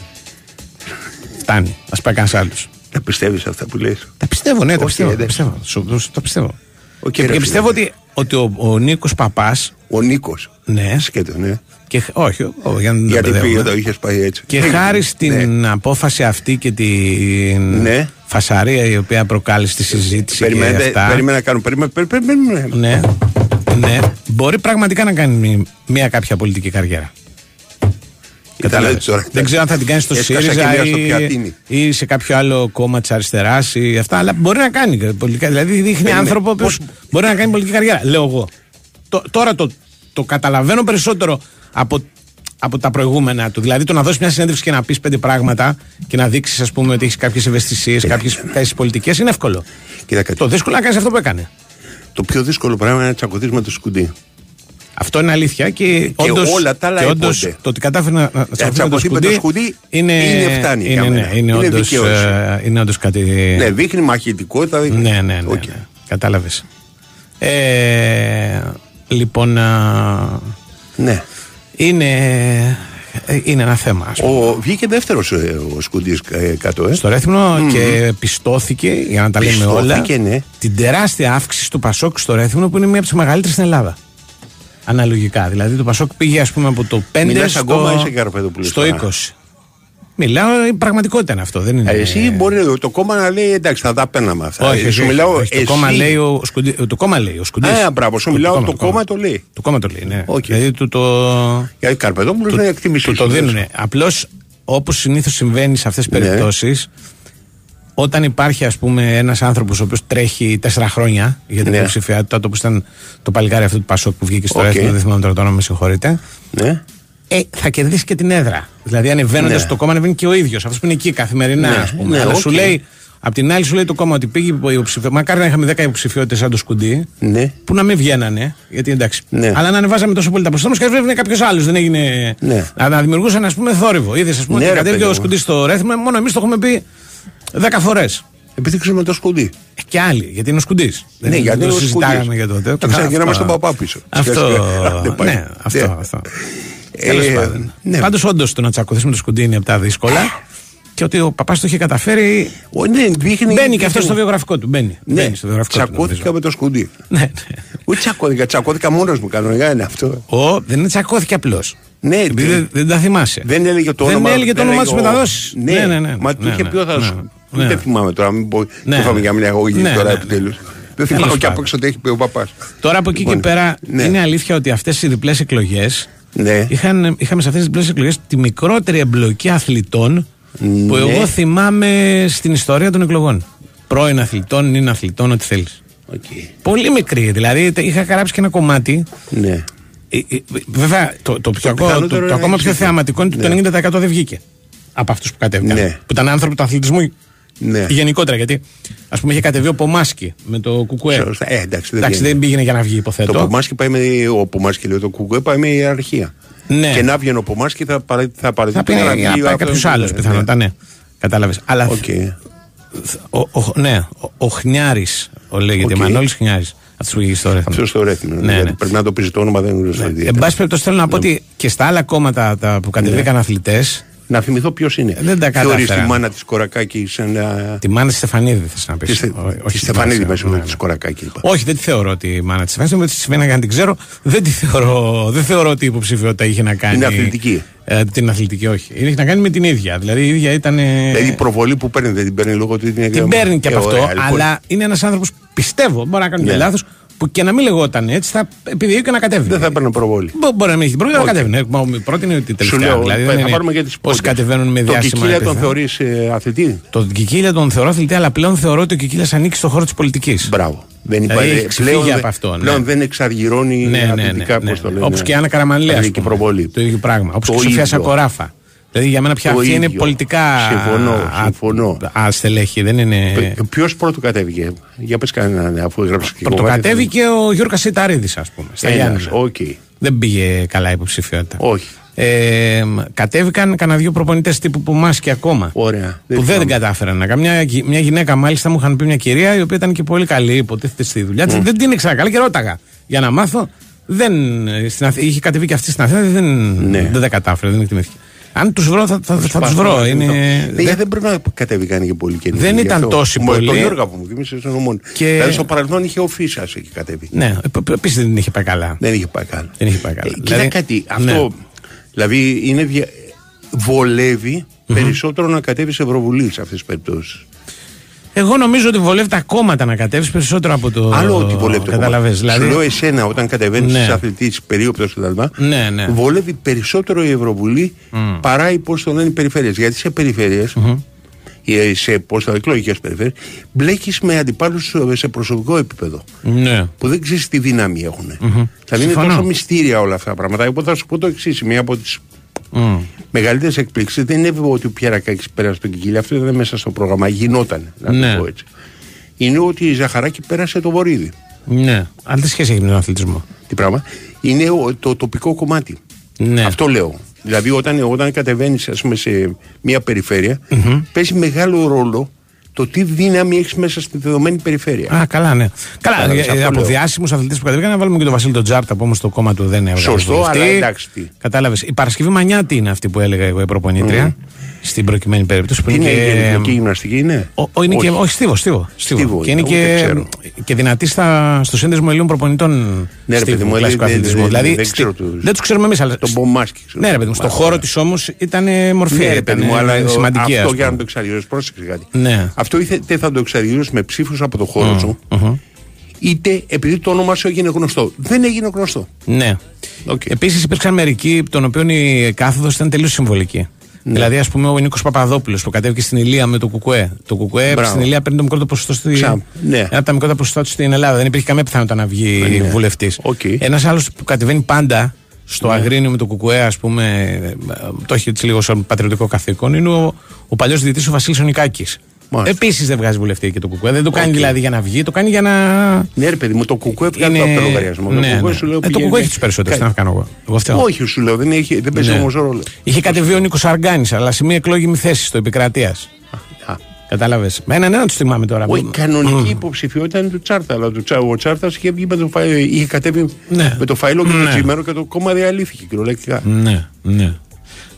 Speaker 1: Φτάνει. Α πάει κανένας άλλος.
Speaker 13: Τα πιστεύεις αυτά που λες;
Speaker 1: Τα πιστεύω, ναι, τα
Speaker 13: Όχι,
Speaker 1: πιστεύω.
Speaker 13: ε,
Speaker 1: Τα πιστεύω. Σου- σου- Τα πιστεύω.
Speaker 13: Οκ,
Speaker 1: και,
Speaker 13: ρε,
Speaker 1: και
Speaker 13: φίλε.
Speaker 1: πιστεύω ότι, ότι ο, ο Νίκος Παπάς.
Speaker 13: Ο Νίκος.
Speaker 1: Ναι.
Speaker 13: Σκέτο, ναι.
Speaker 1: Και, χ- όχι, ό, για να μην τα
Speaker 13: Γιατί
Speaker 1: μπερδεύουμε.
Speaker 13: πήγε το είχες πάει έτσι.
Speaker 1: Και
Speaker 13: Ε,
Speaker 1: χάρη στην
Speaker 13: ναι.
Speaker 1: απόφαση αυτή και την
Speaker 13: Ναι.
Speaker 1: φασαρία η οποία προκάλεσε τη συζήτηση και
Speaker 13: Περιμένετε,
Speaker 1: αυτά.
Speaker 13: περίμενα να κάνω. Περίμενε, περίμενε.
Speaker 1: Ναι, ναι, μπορεί πραγματικά να κάνει μη- μια κάποια πολιτική καριέρα. Κατάλαβες.
Speaker 13: τώρα.
Speaker 1: Δεν ξέρω αν θα την κάνεις στο
Speaker 13: Έσκασα και
Speaker 1: ΣΥΡΙΖΑ
Speaker 13: μία στο
Speaker 1: ή,
Speaker 13: πιατίνι.
Speaker 1: ή σε κάποιο άλλο κόμμα της αριστεράς ή αυτά, αλλά μπορεί να κάνει πολιτικά. Δηλαδή δείχνει
Speaker 13: Περίμενε.
Speaker 1: άνθρωπο που
Speaker 13: Πώς-
Speaker 1: μπορεί να κάνει πολιτική καριέρα. Λέω εγώ. Το- τώρα το, το καταλαβαίνω περισσότερο από, από τα προηγούμενα του. Δηλαδή το να δώσεις μια συνέντευξη και να πεις πέντε πράγματα και να δείξεις, ας πούμε, ότι έχεις κάποιες ευαισθησίες, κάποιες θέσεις πολιτικές είναι εύκολο.
Speaker 13: Κοίτα κάτι.
Speaker 1: Το δύσκολο είναι να κάνεις αυτό που έκανε.
Speaker 13: Το πιο δύσκολο πράγμα είναι να τσακωθείς με το Σκουντή.
Speaker 1: Αυτό είναι αλήθεια και, όντως,
Speaker 13: όλα τα άλλα
Speaker 1: και όντως
Speaker 13: έπονται.
Speaker 1: το ότι κατάφερε να, να τσακωθεί με το
Speaker 13: τσακωθεί με το
Speaker 1: Σκουντή
Speaker 13: Σκουντή
Speaker 1: είναι,
Speaker 13: είναι φτάνει για
Speaker 1: είναι,
Speaker 13: μένα.
Speaker 1: ναι, είναι,
Speaker 13: Είναι
Speaker 1: όντως,
Speaker 13: δικαίωση.
Speaker 1: ε, είναι όντως κάτι...
Speaker 13: Ναι, δείχνει μαχητικότητα. δείχνει.
Speaker 1: ναι, ναι, ναι,
Speaker 13: Οκ.
Speaker 1: ναι. Κατάλαβες. Ε, λοιπόν, α,
Speaker 13: Ναι.
Speaker 1: είναι, ε, είναι ένα θέμα. ας πούμε.
Speaker 13: Ο, βγήκε δεύτερος ο Σκουντής κάτω, ε.
Speaker 1: Στο Ρέθυμνο και πιστώθηκε, για να τα λέμε όλα,
Speaker 13: Πιστώθηκε, ναι.
Speaker 1: την τεράστια αύξηση του Πασόκ στο Ρέθυμνο που είναι μία από τις μεγαλύτερες στην Ελλάδα. Αναλογικά. Δηλαδή το Πασόκ πήγε ας πούμε από το 5
Speaker 13: Μιλάς
Speaker 1: στο,
Speaker 13: ακόμα ή σε Καρπέδοπουλο
Speaker 1: στο
Speaker 13: τώρα;
Speaker 1: 20. Μιλάω, η πραγματικότητα είναι αυτό. Δεν είναι...
Speaker 13: Ε, Εσύ μπορεί το κόμμα να λέει εντάξει, θα τα παίρναμε αυτά.
Speaker 1: Όχι,
Speaker 13: Ε,
Speaker 1: όχι,
Speaker 13: σου μιλάω
Speaker 1: όχι, το,
Speaker 13: εσύ.
Speaker 1: κόμμα λέει ο, Σκουντι- το κόμμα λέει ο Σκουντής.
Speaker 13: Α, μπράβο, σου μιλάω, το κόμμα το λέει.
Speaker 1: Το κόμμα το λέει, ναι.
Speaker 13: Οκ.
Speaker 1: Δηλαδή του το,
Speaker 13: Γιατί Καρπεδόπουλο είναι εκτίμησης.
Speaker 1: του το δίνουν. Απλώς όπως συνήθως συμβαίνει σε αυτές τις
Speaker 13: Ναι.
Speaker 1: περιπτώσεις, όταν υπάρχει ας πούμε ένας άνθρωπος ο οποίος τρέχει τέσσερα χρόνια για την
Speaker 13: Ναι.
Speaker 1: υποψηφιότητα, το που ήταν το παλικάρι αυτό του Πασόκ που βγήκε στο
Speaker 13: Οκ.
Speaker 1: okay. δεν θυμάμαι τώρα το όνομα, με συγχωρείτε.
Speaker 13: Ναι.
Speaker 1: ε, θα κερδίσει και την έδρα. Δηλαδή, ανεβαίνοντας
Speaker 13: Ναι.
Speaker 1: το κόμμα, ανεβαίνει και ο ίδιος. Αυτός που είναι εκεί καθημερινά,
Speaker 13: Ναι,
Speaker 1: ας πούμε.
Speaker 13: ναι,
Speaker 1: Αλλά
Speaker 13: οκ.
Speaker 1: σου λέει, απ' την άλλη, σου λέει το κόμμα ότι πήγε υποψηφιο. Μακάρι να είχαμε 10 υποψηφιότητες σαν το σκουντί,
Speaker 13: Ναι.
Speaker 1: που να μην βγαίνανε. Γιατί εντάξει.
Speaker 13: Ναι.
Speaker 1: Αλλά να ανεβάζαμε τόσο πολύ τα ποσοστά μα και έβρεπε κάποιος άλλος. Δεν έγινε.
Speaker 13: Ναι.
Speaker 1: Να, να δημιουργούσαν, ας πούμε, θόρυβο. Είδες, ας πούμε,
Speaker 13: Ναι,
Speaker 1: ότι
Speaker 13: ρε,
Speaker 1: κατέβηκε
Speaker 13: παιδί
Speaker 1: ο
Speaker 13: μου.
Speaker 1: σκουντί στο ρέθιμο, μόνο εμείς το έχουμε πει 10 φορές.
Speaker 13: Επειδή ξέρουμε το σκουντί.
Speaker 1: Και άλλοι, γιατί είναι ο σκουντής.
Speaker 13: Ναι, γιατί
Speaker 1: το
Speaker 13: είναι ο
Speaker 1: συζητάγαμε
Speaker 13: σκουντής.
Speaker 1: για τότε.
Speaker 13: Τα ξαναγυρνάμε
Speaker 1: Αυτό-
Speaker 13: στον παπά πίσω.
Speaker 1: Αυτό.
Speaker 13: Σιγά σιγά. Δεν πάει.
Speaker 1: Ναι, αυτό.
Speaker 13: Ναι.
Speaker 1: αυτό.
Speaker 13: Ε,
Speaker 1: Τέλος πάντων.
Speaker 13: ναι.
Speaker 1: Πάντως, όντως, το να τσακωθείς με το σκουντί είναι από τα δύσκολα. Και ότι ο παπάς το είχε καταφέρει.
Speaker 13: Ο, ναι, δείχνει-
Speaker 1: Μπαίνει και αυτό
Speaker 13: δείχνει-
Speaker 1: στο βιογραφικό του. Μπαίνει.
Speaker 13: Ναι,
Speaker 1: Μπαίνει στο βιογραφικό του.
Speaker 13: τσακώθηκα
Speaker 1: νομίζω.
Speaker 13: με το σκουντί.
Speaker 1: Ναι, ναι.
Speaker 13: Ούτε τσακώθηκα, τσακώθηκα μόνος μου κανονικά είναι αυτό.
Speaker 1: Ο, δεν είναι τσακώθηκε απλώς.
Speaker 13: Ναι,
Speaker 1: Επειδή δεν, δεν τα θυμάσαι.
Speaker 13: Δεν έλεγε το
Speaker 1: Δεν
Speaker 13: όνομα.
Speaker 1: έλεγε το
Speaker 13: δεν
Speaker 1: όνομα της
Speaker 13: έλεγε ο-
Speaker 1: μεταδόσης.
Speaker 13: Ναι,
Speaker 1: Ναι, ναι, ναι.
Speaker 13: Μα του
Speaker 1: Ναι,
Speaker 13: είχε
Speaker 1: ναι,
Speaker 13: πει ο θα
Speaker 1: ναι,
Speaker 13: σου.
Speaker 1: ναι.
Speaker 13: Δεν θυμάμαι τώρα, μην πω.
Speaker 1: Ναι,
Speaker 13: Δεν φάμε
Speaker 1: ναι.
Speaker 13: για μια αγωγή
Speaker 1: Ναι,
Speaker 13: τώρα
Speaker 1: ναι.
Speaker 13: επιτέλου. Δεν
Speaker 1: Τέλος
Speaker 13: θυμάμαι και
Speaker 1: πάντων.
Speaker 13: από έξω τι έχει πει ο παπάς.
Speaker 1: Τώρα από εκεί
Speaker 13: Λοιπόν,
Speaker 1: και πέρα
Speaker 13: ναι.
Speaker 1: είναι αλήθεια ότι αυτές οι διπλές εκλογές.
Speaker 13: Ναι.
Speaker 1: Είχαν, είχαμε σε αυτές τις διπλές εκλογές τη μικρότερη εμπλοκή αθλητών που
Speaker 13: Ναι.
Speaker 1: εγώ θυμάμαι στην ιστορία των εκλογών. Πρώην αθλητών, είναι αθλητών, ό,τι θέλεις.
Speaker 13: Οκ.
Speaker 1: Πολύ μικρή. Δηλαδή τε- είχα γράψει και ένα κομμάτι.
Speaker 13: Ναι.
Speaker 1: Ε, ε, Βέβαια, το, το, πιο, το,
Speaker 13: πιθανότερο
Speaker 1: το,
Speaker 13: είναι
Speaker 1: ακόμα
Speaker 13: να
Speaker 1: πιο
Speaker 13: έχεις
Speaker 1: θεαματικό είναι ότι
Speaker 13: Ναι.
Speaker 1: το 90% δεν βγήκε. Από αυτούς που κατέβηκαν.
Speaker 13: Ναι.
Speaker 1: Που ήταν άνθρωποι του αθλητισμού
Speaker 13: Ναι.
Speaker 1: γενικότερα. Γιατί, ας πούμε, είχε κατεβεί ο Πομάσκι με το ΚΚΕ.
Speaker 13: Σωστά. Ε, εντάξει, δεν
Speaker 1: εντάξει,
Speaker 13: βγαίνει.
Speaker 1: δεν πήγαινε για να βγει, υποθέτω.
Speaker 13: Το Πομάσκι πάει με. Ο Πομάσκι λέει το ΚΚΕ πάει με ιεραρχία.
Speaker 1: Ναι.
Speaker 13: Και να βγαίνει ο Πομάσκι θα παρα- θα παραιτηθεί.
Speaker 1: Θα πει
Speaker 13: να
Speaker 1: να
Speaker 13: βγει
Speaker 1: πάει
Speaker 13: αυτός
Speaker 1: κάποιος
Speaker 13: που-
Speaker 1: άλλος
Speaker 13: ναι.
Speaker 1: πιθανότατα, ναι. Κατάλαβες. Αλλά
Speaker 13: Οκ.
Speaker 1: ο, ο, ναι, ο, ο Χνιάρης, ο λέγεται,
Speaker 13: Οκ.
Speaker 1: Μανώλης Χνιάρης. Αυτό που είχε στο ρέθιμο.
Speaker 13: Αυτός στο ρέθιμο.
Speaker 1: Ναι,
Speaker 13: δηλαδή,
Speaker 1: ναι.
Speaker 13: Πρέπει να το πει το όνομα, δεν γνωρίζω
Speaker 1: Εν
Speaker 13: ιδιαίτερα.
Speaker 1: πάση περιπτώσει, θέλω να πω ότι και στα άλλα κόμματα τα που κατεβήκαν αθλητές,
Speaker 13: Να θυμηθώ ποιος είναι.
Speaker 1: Δεν τα
Speaker 13: Θεωρείς
Speaker 1: κατάφερα.
Speaker 13: τη μάνα της Κορακάκη σαν. α,
Speaker 1: τη μάνα της Στεφανίδη, θες να πεις.
Speaker 13: Της Στε- της Στεφανίδη μέσα της Κορακάκη. είπα.
Speaker 1: Όχι, δεν τη θεωρώ ότι η μάνα της Στεφανίδη. Δεν τη συμβαίνει να την ξέρω. Δεν τη θεωρώ, δεν θεωρώ ότι η υποψηφιότητα είχε να κάνει.
Speaker 13: Είναι αθλητική.
Speaker 1: Ε, την αθλητική, όχι. Είχε να κάνει με την ίδια. Δηλαδή η ίδια ήταν. ε,
Speaker 13: Δηλαδή η προβολή που παίρνει δεν την παίρνει λόγω ότι είναι
Speaker 1: την παίρνει και
Speaker 13: Ε,
Speaker 1: από αυτό.
Speaker 13: ωραία, λοιπόν.
Speaker 1: Αλλά είναι ένας άνθρωπος, πιστεύω, μπορεί να κάνω και
Speaker 13: Ναι.
Speaker 1: λάθος, που και να μην λεγόταν έτσι, θα επιδιώκει και να κατέβει.
Speaker 13: Δεν θα έπαιρνε προβολή.
Speaker 1: Μπο- Μπορεί να μην έχει την πρώτη, αλλά
Speaker 13: Όχι.
Speaker 1: κατέβει. Ναι, μα Η πρώτη είναι ότι
Speaker 13: Σου
Speaker 1: τελευταία.
Speaker 13: λέω,
Speaker 1: δηλαδή,
Speaker 13: θα
Speaker 1: δεν είναι
Speaker 13: πάρουμε για τις
Speaker 1: Όσοι
Speaker 13: πόντες.
Speaker 1: κατεβαίνουν με
Speaker 13: Το
Speaker 1: διάσημα.
Speaker 13: Κικίλια τον
Speaker 1: επίθετα.
Speaker 13: θεωρεί αθλητή;
Speaker 1: Τον Κικίλια τον θεωρώ αθλητή, αλλά πλέον θεωρώ ότι ο Κικίλιας ανήκει στον χώρο της πολιτικής.
Speaker 13: Μπράβο. Δεν
Speaker 1: Δηλαδή,
Speaker 13: υπάρχει.
Speaker 1: έχει ξεφύγει
Speaker 13: πλέον,
Speaker 1: από αυτό, ναι.
Speaker 13: πλέον δεν εξαργυρώνει
Speaker 1: Ναι, ναι, ναι.
Speaker 13: αθλητικά,
Speaker 1: ναι,
Speaker 13: πώς το λένε.
Speaker 1: Όπως και η Άννα Καραμανλέα.
Speaker 13: Αθλητική προβολή.
Speaker 1: Το ίδιο πράγμα. Όπως
Speaker 13: Το
Speaker 1: και η Σοφία
Speaker 13: ίδιο.
Speaker 1: Σακοράφα. Δηλαδή για μένα πια
Speaker 13: Το
Speaker 1: αυτή είναι
Speaker 13: ίδιο.
Speaker 1: πολιτικά.
Speaker 13: Συμφωνώ,
Speaker 1: α-
Speaker 13: συμφωνώ.
Speaker 1: Α, στελέχη, δεν είναι.
Speaker 13: Ποιος πρώτο κατέβηκε, για πες κανένα, ναι, αφού έγραψε και
Speaker 1: Πρωτοκατέβηκε ο Γιώργος Σιταρίδης, ας πούμε. Στα
Speaker 13: Ένας,
Speaker 1: Γιάννη.
Speaker 13: οκ.
Speaker 1: Δεν πήγε καλά η υποψηφιότητα.
Speaker 13: Όχι.
Speaker 1: Ε, κατέβηκαν κανένα δύο προπονητές τύπου που Μάσκι ακόμα.
Speaker 13: Ωραία.
Speaker 1: που δεν την κατάφεραν να κάνουν. Μια, γυ- μια γυναίκα, μάλιστα, μου είχαν πει μια κυρία η οποία ήταν και πολύ καλή, υποτίθεται στη δουλειά της. Δεν την ήξερα καλά και ρώταγα για να μάθω. Δεν, στην Αθ- είχε κατεβεί και αυτή στην Αθήνα, δεν,
Speaker 13: Ναι.
Speaker 1: δεν τα κατάφερε, δεν εκτιμήθηκε. Αν τους βρω, θα, θα, θα τους βρω. Είναι,
Speaker 13: Ναι,
Speaker 1: δεν-
Speaker 13: δεν πρέπει να κατέβηκαν και πολύ καινούργιοι.
Speaker 1: Δεν
Speaker 13: γι'
Speaker 1: ήταν
Speaker 13: αυτό.
Speaker 1: τόσοι
Speaker 13: Μου-
Speaker 1: πολλοί.
Speaker 13: Το Γιώργο που μου θυμίσαι στον ομόν.
Speaker 1: Και-
Speaker 13: Δηλαδή στο παρελθόν είχε ο Φίσα εκεί κατέβει.
Speaker 1: ναι, επίσης δεν την είχε πάει καλά.
Speaker 13: Δεν είχε πάει καλά.
Speaker 1: Δεν είχε πάει καλά.
Speaker 13: Ε, κοίτα
Speaker 1: Δηλαδή,
Speaker 13: κάτι,
Speaker 1: ναι.
Speaker 13: αυτό δηλαδή είναι δια... βολεύει περισσότερο να κατέβεις σε Ευρωβουλής σε αυτές τις περιπτώσεις.
Speaker 1: Εγώ νομίζω ότι βολεύει τα κόμματα να κατέβεις περισσότερο από το.
Speaker 13: Άλλο ότι βολεύει το κόμμα.
Speaker 1: Καταλαβες, δηλαδή.
Speaker 13: Σου λέω εσένα όταν κατεβαίνεις
Speaker 1: Ναι.
Speaker 13: ναι. αθλητής περίοπτος κτλ.
Speaker 1: Ναι, ναι.
Speaker 13: Βολεύει περισσότερο η Ευρωβουλή παρά οι πώς το λένε οι περιφέρειες. Γιατί σε περιφερειες ή σε πώς το εκλογικέ περιφέρειες, μπλέκεις με αντιπάλους σε προσωπικό επίπεδο.
Speaker 1: Ναι.
Speaker 13: Που δεν ξέρεις τι δύναμη έχουν. Δηλαδή είναι
Speaker 1: Συμφωνώ.
Speaker 13: τόσο μυστήρια όλα αυτά τα πράγματα. Εγώ θα σου πω το εξής: Μία από τις
Speaker 1: Μμ.
Speaker 13: μεγαλύτερες εκπλήξεις δεν είναι ότι ο Πιερακάκη πέρασε τον Κικίλια. Αυτό ήταν μέσα στο πρόγραμμα. Γινόταν, να
Speaker 1: Ναι.
Speaker 13: το πω έτσι. Είναι ότι η Ζαχαράκη πέρασε το Βορύδι.
Speaker 1: Ναι. Αλλά τι σχέση έχει με τον αθλητισμό;
Speaker 13: Τι πράγμα; Είναι ο- το τοπικό κομμάτι.
Speaker 1: Ναι.
Speaker 13: Αυτό λέω. Δηλαδή όταν, όταν κατεβαίνεις σε μια περιφερεια παίζει μεγάλο ρόλο το τι δύναμη έχεις μέσα στη δεδομένη περιφέρεια.
Speaker 1: Α, καλά, ναι. Καλά,
Speaker 13: Κατάλαβες,
Speaker 1: ε,
Speaker 13: αυτό
Speaker 1: από
Speaker 13: λέω.
Speaker 1: διάσημους αθλητές που κατέβηκαν να βάλουμε και τον Βασίλη τον Τζάρτα που όμω το κόμμα του δεν έβγαλε.
Speaker 13: Σωστό,
Speaker 1: βουλευτή.
Speaker 13: αλλά εντάξει τι.
Speaker 1: Κατάλαβες. Η Παρασκευή Μανιάτη είναι αυτή που έλεγα εγώ η προπονήτρια. Στην προκειμένη περίπτωση. Που
Speaker 13: Τι είναι η
Speaker 1: και-
Speaker 13: ελληνική γυμναστική είναι;
Speaker 1: Ο, ο, είναι και, όχι, στίβο, στίβο. στίβο.
Speaker 13: Στίβο
Speaker 1: και είναι
Speaker 13: είναι, ούτε
Speaker 1: και,
Speaker 13: ξέρω.
Speaker 1: και δυνατή στα, στο σύνδεσμο Ελλήνων προπονητών.
Speaker 13: Ναι, ρε
Speaker 1: στίβου,
Speaker 13: παιδί μου,
Speaker 1: κλασικού
Speaker 13: δεν- δεν-
Speaker 1: αθλητισμού.
Speaker 13: δεν-
Speaker 1: δηλαδή,
Speaker 13: δεν
Speaker 1: στη-
Speaker 13: ξέρω τους-
Speaker 1: δεν τους ξέρουμε εμείς, αλλά.
Speaker 13: Τον Μπομάσκι. ξέρω.
Speaker 1: Ναι, ρε παιδί μου, στο
Speaker 13: Μα,
Speaker 1: χώρο
Speaker 13: ωραία.
Speaker 1: της όμως ήταν μορφή.
Speaker 13: Ναι, ρε παιδί μου,
Speaker 1: ήταν,
Speaker 13: αλλά
Speaker 1: ε,
Speaker 13: ο-
Speaker 1: σημαντική.
Speaker 13: αυτό
Speaker 1: ας
Speaker 13: για να
Speaker 1: πούμε.
Speaker 13: το εξαργυρώσει, πρόσεξε κάτι.
Speaker 1: Ναι.
Speaker 13: Αυτό είτε θα το εξαργυρώσει με ψήφους από το χώρο σου,
Speaker 1: Μμμ.
Speaker 13: είτε επειδή το όνομα σου έγινε γνωστό. Δεν έγινε γνωστό.
Speaker 1: Ναι.
Speaker 13: Οκ.
Speaker 1: Επίσης υπήρξαν μερικοί, των οποίων η κάθοδος ήταν τελείως συμβολική.
Speaker 13: Ναι.
Speaker 1: Δηλαδή, ας πούμε, ο Νίκος Παπαδόπουλος που κατέβηκε στην Ηλία με το Κουκουέ. Το Κουκουέ
Speaker 13: Μπράβο.
Speaker 1: στην Ηλία παίρνει το μικρότερο ποσοστό στη...
Speaker 13: Ξα- ναι.
Speaker 1: Ένα από τα μικρότερα ποσοστά του στην Ελλάδα. Δεν υπήρχε καμία πιθανότητα να βγει
Speaker 13: Ναι.
Speaker 1: βουλευτής.
Speaker 13: Οκ.
Speaker 1: Ένας άλλος που κατεβαίνει πάντα στο Αγρίνιο με το ΚΚΕ, ας πούμε, ε, το έχει έτσι λίγο σαν πατριωτικό καθήκον, είναι ο, ο παλιός διαιτητής ο Βασίλης Ονικάκης. Επίσης δεν βγάζει βουλευτή και το ΚΚΕ. Δεν το κάνει
Speaker 13: Οκ.
Speaker 1: δηλαδή για να βγει, το κάνει για να.
Speaker 13: Ναι, ρε παιδί μου, το κουκουέ βγάζει
Speaker 1: Είναι-
Speaker 13: από το λογαριασμό.
Speaker 1: Ναι,
Speaker 13: το κουκουέ
Speaker 1: ναι.
Speaker 13: σου λέω
Speaker 1: Ε, το
Speaker 13: πηγαίνει-
Speaker 1: κουκουέ έχει τους περισσότερους. Τι
Speaker 13: Κα-
Speaker 1: να κάνω εγώ. εγώ φταίω.
Speaker 13: Όχι, σου λέω, δεν, έχει, δεν παίζει
Speaker 1: Ναι.
Speaker 13: όμως ρόλο.
Speaker 1: Είχε κατεβεί ο Νίκος Αργάνης, αλλά σε μια εκλόγιμη θέση στο επικρατείας. Κατάλαβες. Με έναν έναν τους θυμάμαι τώρα.
Speaker 13: Όχι,
Speaker 1: που-
Speaker 13: κανονική
Speaker 1: Μμ.
Speaker 13: υποψηφιότητα είναι του Τσάρτα. Αλλά του Τσα- ο Τσάρτας είχε βγει με το φα- είχε κατέβει
Speaker 1: Ναι.
Speaker 13: με το φαΐλο και
Speaker 1: Ναι.
Speaker 13: το τσιμένο και το κόμμα διαλύθηκε κυριολεκτικά.
Speaker 1: Ναι, ναι.